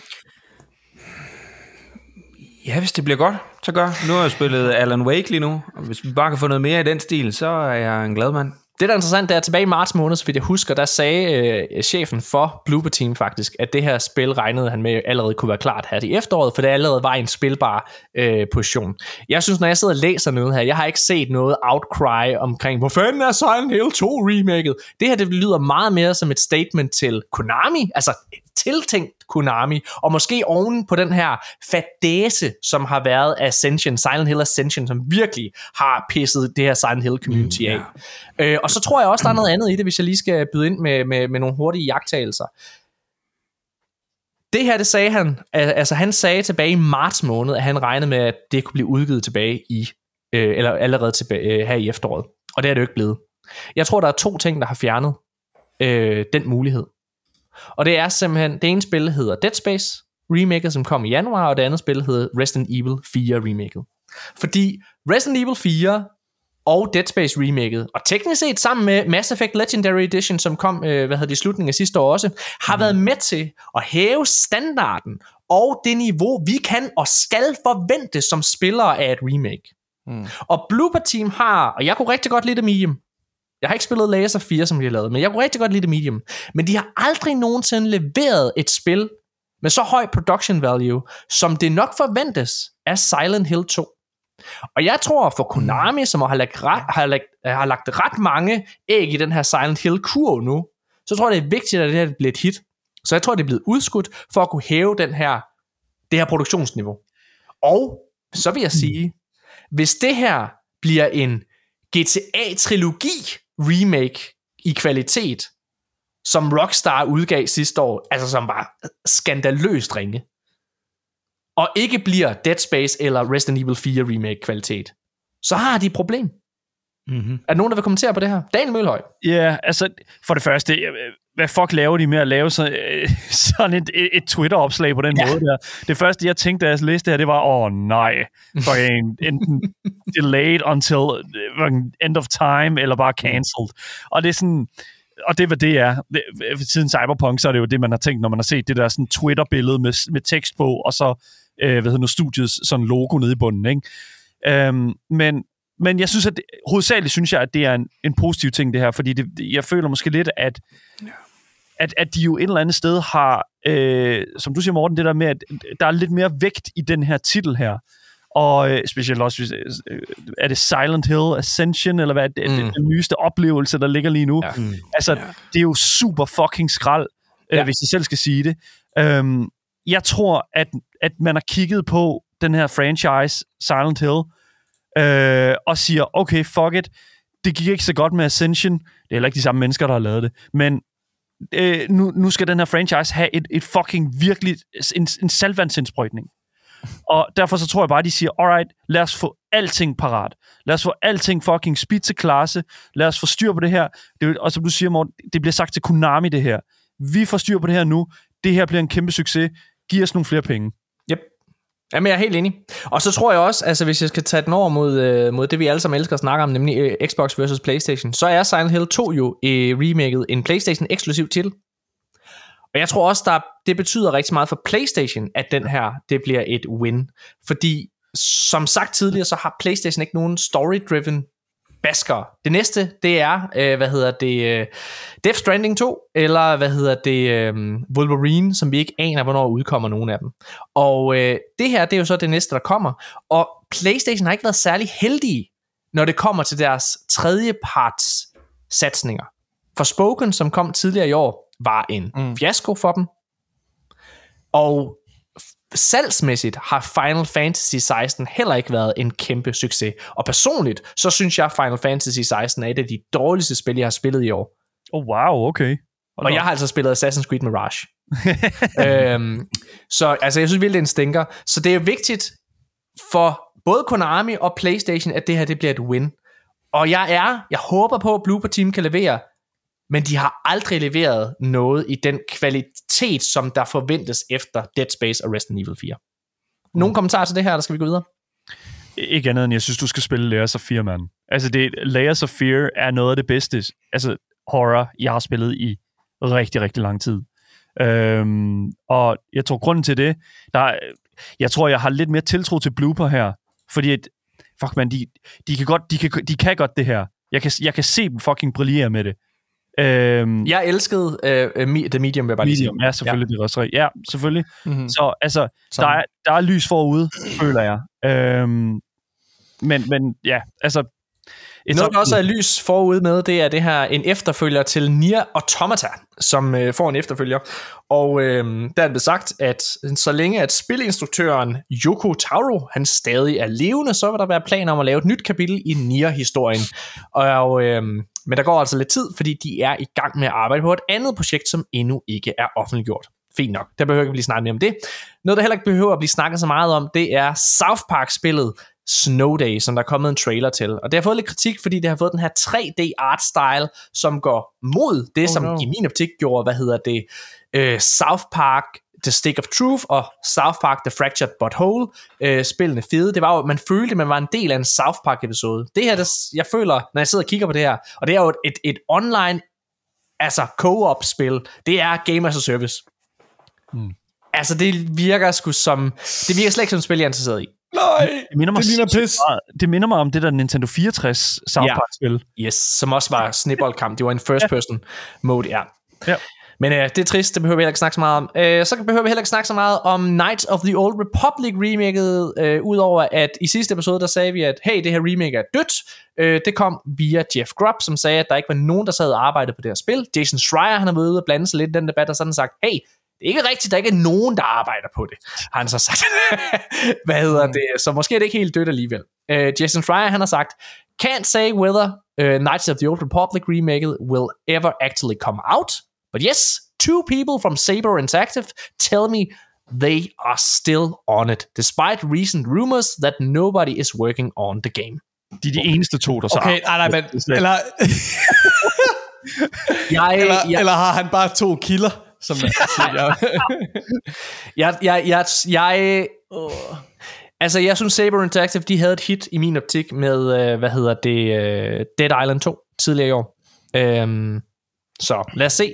Ja, hvis det bliver godt, så gør. Nu har jeg spillet Alan Wake lige nu, og hvis vi bare kan få noget mere i den stil, så er jeg en glad mand. Det, der er interessant, det er tilbage i marts måned, så vidt jeg husker, der sagde øh, chefen for Blooper Team faktisk, at det her spil regnede han med allerede kunne være klart her i efteråret, for det allerede var en spilbar øh, position. Jeg synes, når jeg sidder og læser noget her, jeg har ikke set noget outcry omkring, hvor fanden er Silent Hill 2 remaket? Det her, det lyder meget mere som et statement til Konami, altså tiltænkt Konami, og måske oven på den her fadese, som har været Ascension, Silent Hill Ascension, som virkelig har pisset det her Silent Hill community af. Mm, øh, og så tror jeg også, der er noget andet i det, hvis jeg lige skal byde ind med, med, med nogle hurtige jagttagelser. Det her, det sagde han, altså han sagde tilbage i marts måned, at han regnede med, at det kunne blive udgivet tilbage i, øh, eller allerede tilbage, øh, her i efteråret. Og det er det jo ikke blevet. Jeg tror, der er to ting, der har fjernet øh, den mulighed. Og det er simpelthen, det ene spil hedder Dead Space remaket, som kom i januar, og det andet spil hedder Resident Evil 4 remaket. Fordi Resident Evil 4 og Dead Space remaket, og teknisk set sammen med Mass Effect Legendary Edition, som kom øh, hvad hedder det, i slutningen af sidste år også, har mm. været med til at hæve standarden og det niveau, vi kan og skal forvente som spillere af et remake. Mm. Og Blooper Team har, og jeg kunne rigtig godt lide det medium, jeg har ikke spillet Laser 4, som de har lavet, men jeg kunne rigtig godt lide det medium. Men de har aldrig nogensinde leveret et spil med så høj production value, som det nok forventes af Silent Hill 2. Og jeg tror for Konami, som har lagt, ret, har, lagt, har lagt ret mange æg i den her Silent Hill-kurv nu, så tror jeg, det er vigtigt, at det her bliver et hit. Så jeg tror, det er blevet udskudt for at kunne hæve den her, det her produktionsniveau. Og så vil jeg sige, hvis det her bliver en GTA-trilogi remake i kvalitet, som Rockstar udgav sidste år, altså som var skandaløst ringe, og ikke bliver Dead Space eller Resident Evil 4 remake kvalitet, så har de et problem. Mm-hmm. Er der nogen, der vil kommentere på det her? Daniel Mølhøj. Ja, yeah, altså, for det første, hvad fuck laver de med at lave så, øh, sådan et, et Twitter-opslag på den ja. måde der? Det første, jeg tænkte, da jeg læste det her, det var, åh oh, nej, fucking enten delayed until uh, end of time, eller bare cancelled. Og det er sådan, og det er, hvad det er. Det, siden Cyberpunk, så er det jo det, man har tænkt, når man har set det der sådan Twitter-billede med, med tekst på, og så, øh, hvad hedder nu, studiets sådan logo nede i bunden, ikke? Um, men, men jeg synes, at det, hovedsageligt synes jeg, at det er en, en positiv ting, det her, fordi det, jeg føler måske lidt, at, at, at de jo et eller andet sted har, øh, som du siger, Morten, det der med, at der er lidt mere vægt i den her titel her. Og øh, specielt også, øh, er det Silent Hill Ascension, eller hvad er det, mm. den nyeste oplevelse, der ligger lige nu? Ja. Mm. Altså, ja. det er jo super fucking skrald, øh, ja. hvis jeg selv skal sige det. Øhm, jeg tror, at, at man har kigget på den her franchise, Silent Hill, øh, og siger, okay, fuck it, det gik ikke så godt med Ascension. Det er heller ikke de samme mennesker, der har lavet det. Men øh, nu, nu skal den her franchise have et, et fucking virkelig, en, en salvandsindsprøjtning. Og derfor så tror jeg bare, at de siger, alright, lad os få alting parat. Lad os få alting fucking klasse. Lad os få styr på det her. Det, og som du siger, Morten, det bliver sagt til Konami, det her. Vi får styr på det her nu. Det her bliver en kæmpe succes. Giv os nogle flere penge. Jamen, jeg er helt enig. Og så tror jeg også, altså hvis jeg skal tage den over mod, øh, mod det, vi alle sammen elsker at snakke om, nemlig øh, Xbox versus Playstation, så er Silent Hill 2 jo øh, remaket en Playstation-eksklusiv til. Og jeg tror også, der, det betyder rigtig meget for PlayStation, at den her, det bliver et win. Fordi, som sagt tidligere, så har PlayStation ikke nogen story-driven basker. Det næste, det er, øh, hvad hedder det, øh, Death Stranding 2, eller hvad hedder det, øh, Wolverine, som vi ikke aner, hvornår udkommer nogen af dem. Og øh, det her, det er jo så det næste, der kommer. Og PlayStation har ikke været særlig heldige, når det kommer til deres tredjeparts satsninger. For Spoken, som kom tidligere i år, var en mm. fiasko for dem. Og salgsmæssigt har Final Fantasy 16 heller ikke været en kæmpe succes. Og personligt, så synes jeg, Final Fantasy 16 er et af de dårligste spil, jeg har spillet i år. Oh wow, okay. Hold og jeg har altså spillet Assassin's Creed Mirage. øhm, så altså, jeg synes virkelig, det er en stinker. Så det er vigtigt for både Konami og Playstation, at det her det bliver et win. Og jeg er, jeg håber på, at Blooper Team kan levere men de har aldrig leveret noget i den kvalitet, som der forventes efter Dead Space og Resident Evil 4. Nogle kommentarer til det her, eller skal vi gå videre? Ikke andet end, jeg synes, du skal spille Layers of Fear, mand. Altså, det, Layers of Fear er noget af det bedste altså, horror, jeg har spillet i rigtig, rigtig lang tid. Øhm, og jeg tror, grunden til det, der er, jeg tror, jeg har lidt mere tiltro til Blooper her, fordi at, fuck man, de, de, kan godt, de, kan, de kan godt det her. Jeg kan, jeg kan se dem fucking brillere med det. Øhm, Jeg elskede uh, The Medium, vil jeg bare lige sige. Medium, ja, selvfølgelig, ja. det er rigtigt. Ja, selvfølgelig. Mm-hmm. Så altså, Sådan. der er, der er lys forude, føler jeg. Øhm, men, men ja, altså... et Noget, der også er lys forud med, det er det her en efterfølger til Nier Automata, som øh, får en efterfølger. Og øh, der er det sagt, at så længe at spilinstruktøren Yoko Taro, han stadig er levende, så vil der være planer om at lave et nyt kapitel i Nier-historien. Og, øh, men der går altså lidt tid, fordi de er i gang med at arbejde på et andet projekt, som endnu ikke er offentliggjort. Fint nok, der behøver ikke blive snakket mere om det. Noget, der heller ikke behøver at blive snakket så meget om, det er South Park-spillet Snow Day, som der er kommet en trailer til. Og det har fået lidt kritik, fordi det har fået den her 3D art style, som går mod det, oh, som no. i min optik gjorde, hvad hedder det, uh, South Park The Stick of Truth og South Park The Fractured Butthole uh, spillene fede. Det var jo, man følte, man var en del af en South Park episode. Det her, det, jeg føler, når jeg sidder og kigger på det her, og det er jo et, et, et online, altså co-op spil, det er Game as a Service. Hmm. Altså, det virker sgu som, det virker slet ikke som et spil, jeg er interesseret i. Nej, det minder mig, det ligner pis. meget- Det minder mig om det der Nintendo 64 South Ja. Park-spil. Yes, som også var snibboldkamp. Det var en first person mode, ja. Ja. Men øh, det er trist, det behøver vi heller ikke snakke så meget om. Øh, så behøver vi heller ikke snakke så meget om Knights of the Old Republic remaket, øh, udover at i sidste episode, der sagde vi, at hey, det her remake er dødt. Øh, det kom via Jeff Grubb, som sagde, at der ikke var nogen, der sad og arbejdede på det her spil. Jason Schreier, han har været ude og blande sig lidt i den debat, og så har han sagt, hey, det er ikke rigtigt, der ikke er nogen, der arbejder på det, har han så sagt. Hvad hedder det? Så måske er det ikke helt dødt alligevel. Øh, Jason Schreier, han har sagt, can't say whether uh, Knights of the Old Republic remake will ever actually come out, but yes, two people from Saber Interactive tell me they are still on it, despite recent rumors that nobody is working on the game. De er de eneste to, der så Okay, nej, nej, men, eller, Jeg, eller, jeg, eller har han bare to kilder? Som jeg, jeg, jeg, jeg, jeg, uh, altså jeg synes Saber Interactive, de havde et hit i min optik med, uh, hvad hedder det, uh, Dead Island 2 tidligere i år. Um, så lad os se,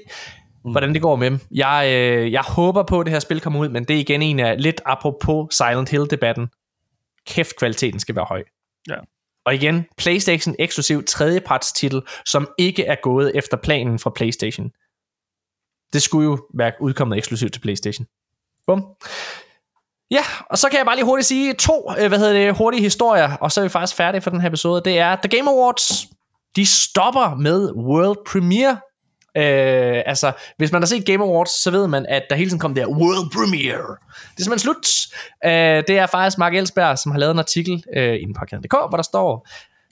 hvordan det går med dem. Jeg, uh, jeg håber på, at det her spil kommer ud, men det er igen en af, lidt apropos Silent Hill-debatten. Kæft, kvaliteten skal være høj. Ja. Og igen, PlayStation eksklusiv tredjepartstitel, som ikke er gået efter planen fra PlayStation. Det skulle jo være udkommet eksklusivt til PlayStation. Bum. Ja, og så kan jeg bare lige hurtigt sige to, øh, hvad hedder det, hurtige historier, og så er vi faktisk færdige for den her episode. Det er The Game Awards. De stopper med World Premiere. Øh, altså, hvis man har set Game Awards, så ved man, at der hele tiden kom der World Premiere. Det er simpelthen slut. Øh, det er faktisk Mark Elsberg, som har lavet en artikel øh, inde på hvor der står,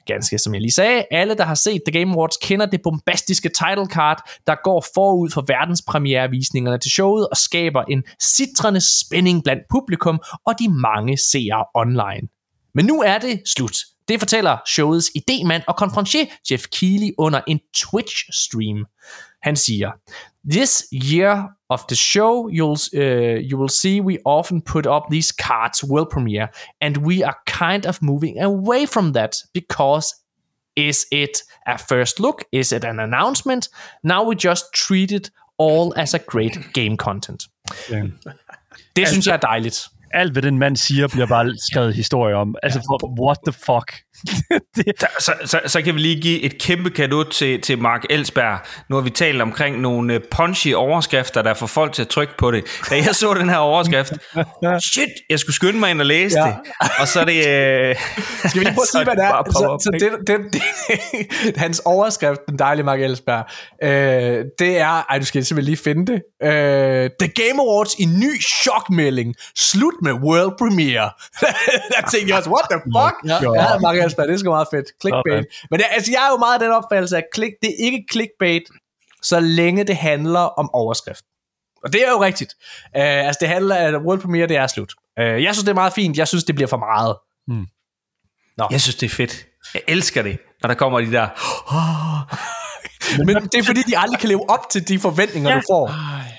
ganske som jeg lige sagde, alle, der har set The Game Awards, kender det bombastiske title card, der går forud for verdenspremierevisningerne til showet og skaber en sitrende spænding blandt publikum og de mange seere online. Men nu er det slut. Det fortæller showets idemand og konferencier Jeff Keighley under en Twitch-stream. Han siger, This year of the show, you'll, uh, you will see we often put up these cards world premiere, and we are kind of moving away from that because is it a first look? Is it an announcement? Now we just treat it all as a great game content. Ja. Det synes jeg er dejligt. Alt, hvad den mand siger, bliver bare skrevet historie om. Altså, for, what the fuck? det, Så, så, så, så kan vi lige give et kæmpe kado til, til Mark Elsberg. Nu har vi talt omkring nogle øh, punchy overskrifter, der får folk til at trykke på det. Da jeg så den her overskrift, shit, jeg skulle skynde mig ind og læse Ja. det. Og så er det... Øh, Skal vi lige prøve at sige, hvad det er? Så, så det, det, det, hans overskrift, den dejlige Mark Ellsberg, øh, det er, ej, du skal simpelthen lige finde det. Øh, The Game Awards i ny chokmelding. Slut med world premiere. der tænkte jeg også, what the fuck? Ja. Ja, Mark Ellsberg, det er sgu meget fedt. Clickbait. Men det, altså, jeg er jo meget af den opfattelse, at click, det er ikke clickbait, så længe det handler om overskrift. Og det er jo rigtigt. Uh, altså, det handler at world premiere, det er slut. Uh, jeg synes, det er meget fint. Jeg synes, det bliver for meget. Jeg synes, det er fedt. Jeg elsker det, når der kommer de der... Men det er fordi, de aldrig kan leve op til de forventninger, Ja. du får.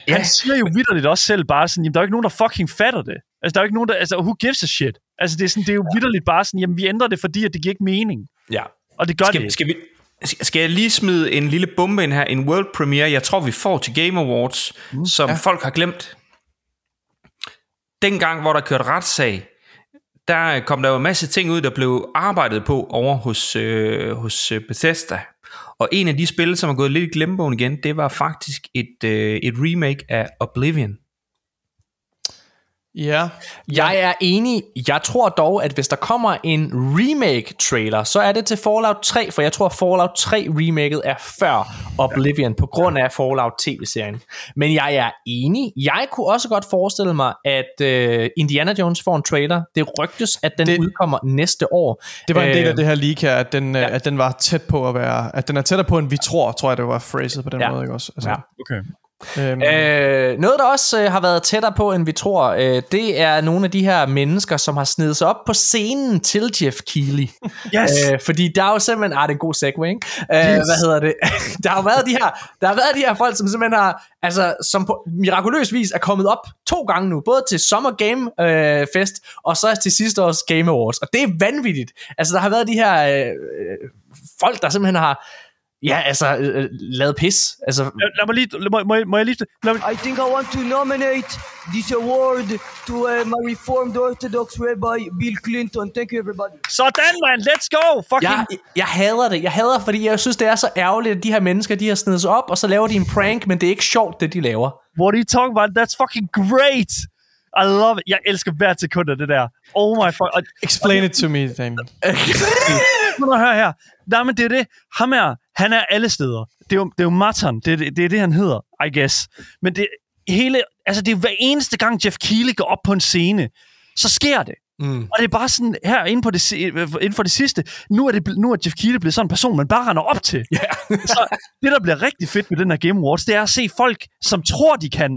Ja. Han siger jo vidderligt også selv bare sådan, jamen, der er jo ikke nogen, der fucking fatter det. Altså, der er jo ikke nogen, der, altså, who gives a shit? Altså, det er, sådan, det er jo vidderligt bare sådan, jamen, vi ændrer det, fordi at det giver ikke mening. Ja. Og det gør Skal, det. skal, vi, skal jeg lige smide en lille bombe ind her? En world premiere, jeg tror, vi får til Game Awards, mm, som ja. folk har glemt. Dengang, hvor der kørte retssag, der kom der jo en masse ting ud, der blev arbejdet på over hos, øh, hos øh, Bethesda. Og en af de spil, som er gået lidt i glemmebogen igen, det var faktisk et, øh, et remake af Oblivion. Ja. Jeg er enig. Jeg tror dog, at hvis der kommer en remake-trailer, så er det til Fallout 3, for jeg tror, Fallout 3 remaket er før Oblivion, på grund af Fallout TV-serien. Men jeg er enig. Jeg kunne også godt forestille mig, at uh, Indiana Jones får en trailer. Det rygtes, at den Det- udkommer næste år. Det var en del Øh, af det her leak her, at den, ja. ja. at den var tæt på at være, at den er tættere på, end vi tror, tror jeg, det var phrased på den Ja. måde, ikke også? Altså, Ja. Okay. Øhm, Øh, noget, der også øh, har været tættere på, end vi tror, øh, det er nogle af de her mennesker, som har snedet sig op på scenen til Jeff Keighley. Yes. Øh, fordi der er jo simpelthen... Ah, det er en god segue, ikke? Øh, Hvad hedder det? der har været de her, der har været de her folk, som simpelthen har... Altså, som på mirakuløs vis er kommet op to gange nu. Både til Summer Game øh, Fest, og så til sidste års Game Awards. Og det er vanvittigt. Altså, der har været de her øh, øh, folk, der simpelthen har... Ja, altså, øh, øh, lavet pis. Altså, Lad, lad mig lige, lad, må, må, jeg- må jeg lige, lad mig, I think I want to nominate this award to uh, my Reformed Orthodox Rabbi Bill Clinton. Thank you, everybody. sådan, man, let's go! Fucking, Jeg, jeg hader det. Jeg hader, fordi jeg synes, det er så ærgerligt, at de her mennesker, de har snedet sig op, og så laver de en prank, men det er ikke sjovt, det de laver. what are you talking about? That's fucking great! I love it. Jeg elsker hver sekund af det der. Oh my fuck. Explain it to me, Daniel. Prøv at høre her. Nej, men det er det. Ham er, han er alle steder. Det er jo, det er jo Martin. Det det, det er det, han hedder, I guess. Men det hele, altså det er hver eneste gang, Jeff Keighley går op på en scene, så sker det. Mm. Og det er bare sådan, her inden, på det, inden for det sidste, nu er, det, nu er Jeff Keighley blevet sådan en person, man bare render op til. Yeah. så det, der bliver rigtig fedt med den her Game Awards, det er at se folk, som tror, de kan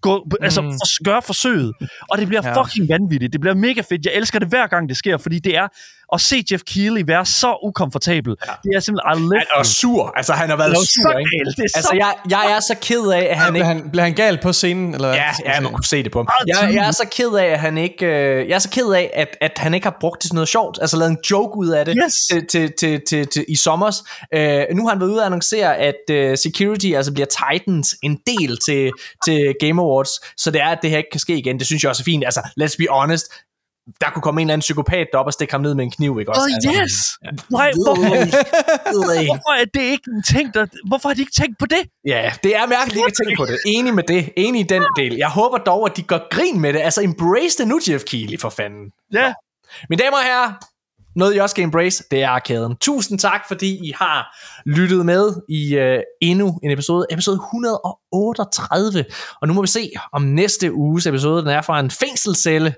gå, altså Mm. for, gøre forsøget. Og det bliver Ja. fucking vanvittigt. Det bliver mega fedt. Jeg elsker det hver gang, det sker, fordi det er at se Jeff Keighley være så ukomfortabel. Ja. Det er simpelthen, Han er sur. Altså, han har været er sur, så ikke? galt. Det er Altså, så jeg, jeg er så ked af, at han Bliver ikke... han, bliver han gal på scenen? Eller? Ja, ja, man kunne se det på ham. Jeg, jeg er så ked af, at han ikke... Øh, jeg er så ked af, at, at han ikke har brugt det til noget sjovt. Altså lavet en joke ud af det Yes. til, til, til, til, til, i sommers. Øh, nu har han været ude og annoncere, at øh, security altså bliver Titans en del til, til Game Awards. Så det er, at det her ikke kan ske igen. Det synes jeg også er fint. Altså, let's be honest. Der kunne komme en eller anden psykopat op og stikke ham ned med en kniv, ikke også? Oh, altså, yes! Nej, hvorfor, hvorfor er det ikke en ting, der, hvorfor har de ikke tænkt på det? Ja, det er mærkeligt ikke at tænke på det. Enig med det. Enig i den del. Jeg håber dog, at de går grin med det. Altså, embrace det nu, Jeff Keighley, for fanden. Ja. Mine damer og herrer, noget I også skal embrace, det er arkaden. Tusind tak, fordi I har lyttet med i uh, endnu en episode. Episode 138. Og nu må vi se, om næste uges episode, den er fra en fængselscelle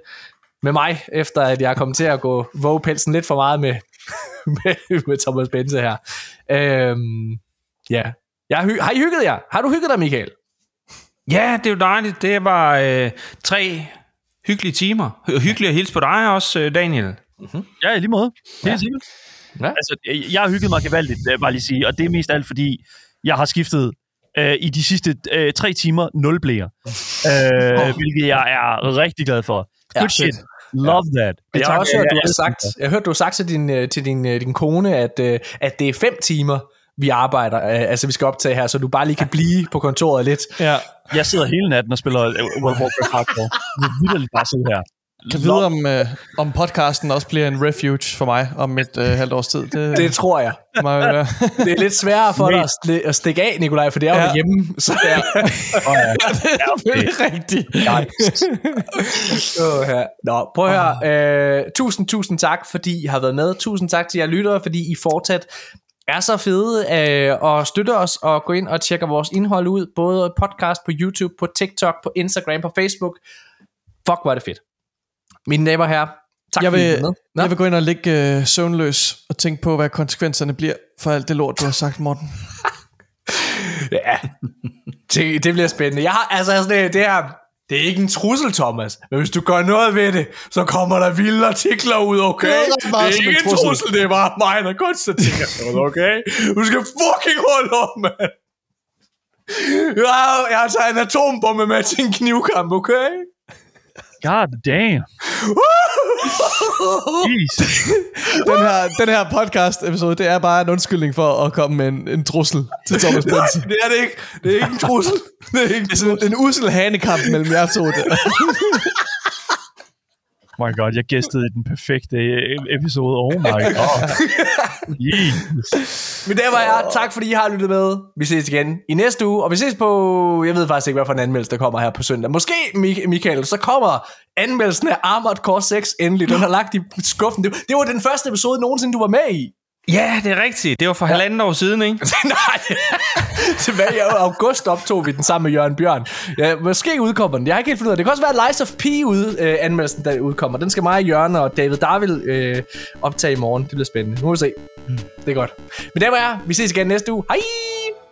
med mig, efter at jeg er kommet til at gå vågepelsen lidt for meget med, med, med Thomas Benze her. Øhm, ja. Jeg har, I hygget jer? Har du hygget dig, Michael? Ja, det er jo dejligt. Det var øh, tre hyggelige timer. Hy- Hyggeligt at hilse på dig også, øh, Daniel. Ja, i lige måde. Helt Ja. sikkert. Ja. Altså, jeg- har hygget mig gevaldigt, vil jeg bare lige sige. Og det er mest alt, fordi jeg har skiftet øh, i de sidste øh, tre timer nul blæer. Øh, hvilket jeg er rigtig glad for. Good Ja, shit. fedt. Love that. Jeg har også jeg- du jeg har sagt, det. jeg hørte, du har sagt til din, øh, til din, øh, din kone, at, øh, at det er fem timer, vi arbejder, altså vi skal optage her, så du bare lige kan blive på kontoret lidt. Ja. Jeg sidder hele natten og spiller World of Warcraft Hardcore. Jeg vil bare sidde her. Kan vide, om, øh, om podcasten også bliver en refuge for mig om et øh, halvt års tid. Det, Det tror jeg. være. Det er lidt sværere for dig at, at stikke af, Nikolaj, for det er jo Ja. ja. hjemme. Så ja. Oh, ja. det er rigtigt. oh, ja. Nå, prøv at høre. Øh, tusind, tusind tak, fordi I har været med. Tusind tak til jer lyttere, fordi I fortsat er så fede øh, og støtter os og gå ind og tjekker vores indhold ud. Både podcast på YouTube, på TikTok, på Instagram, på Facebook. Fuck, hvor er det fedt. Mine damer og herrer, tak Jeg vil, var med. Jeg vil gå ind og ligge øh, søvnløs og tænke på, hvad konsekvenserne bliver for alt det lort, du har sagt, Morten. Ja, det, det bliver spændende. Jeg har, altså sådan, det, det her, Det er ikke en trussel, Thomas. Men hvis du gør noget ved det, så kommer der vilde artikler ud, okay? Det er Det ret meget er ikke en en trussel. trussel, det er bare mig, der konstaterer noget, okay? Du skal fucking holde op, mand. Jeg har, jeg har taget en atombombe med til en knivkamp, okay? God damn. Jesus. Den her, den her podcast episode, det er bare en undskyldning for at komme med en, en trussel til Thomas Nej, Benson. det er det ikke. Det er ikke en trussel. Det er ikke en Det er sådan en usel hanekamp mellem jer to. Der. My god, jeg gæstede i den perfekte øh, episode. Oh my god. Jesus. Men det var jeg. Tak fordi I har lyttet med. Vi ses igen i næste uge. Og vi ses på... Jeg ved faktisk ikke, hvad for en anmeldelse, der kommer her på søndag. Måske, Michael, så kommer anmeldelsen af Armored Core 6 endelig. Den har lagt i skuffen. Det, det var den første episode nogensinde, du var med i. Ja, det er rigtigt. Det var for halvanden år siden, ikke? Nej, tilbage i august optog vi den sammen med Jørgen Bjørn. Ja, måske udkommer den. Jeg har ikke helt fundet ud af det. Det kan også være Lies of P ude, øh, anmeldelsen, der udkommer. Den skal mig, Jørgen og David Darvild øh, optage i morgen. Det bliver spændende. Nu må vi se. Det er godt. Men der var jeg. Vi ses igen næste uge. Hej!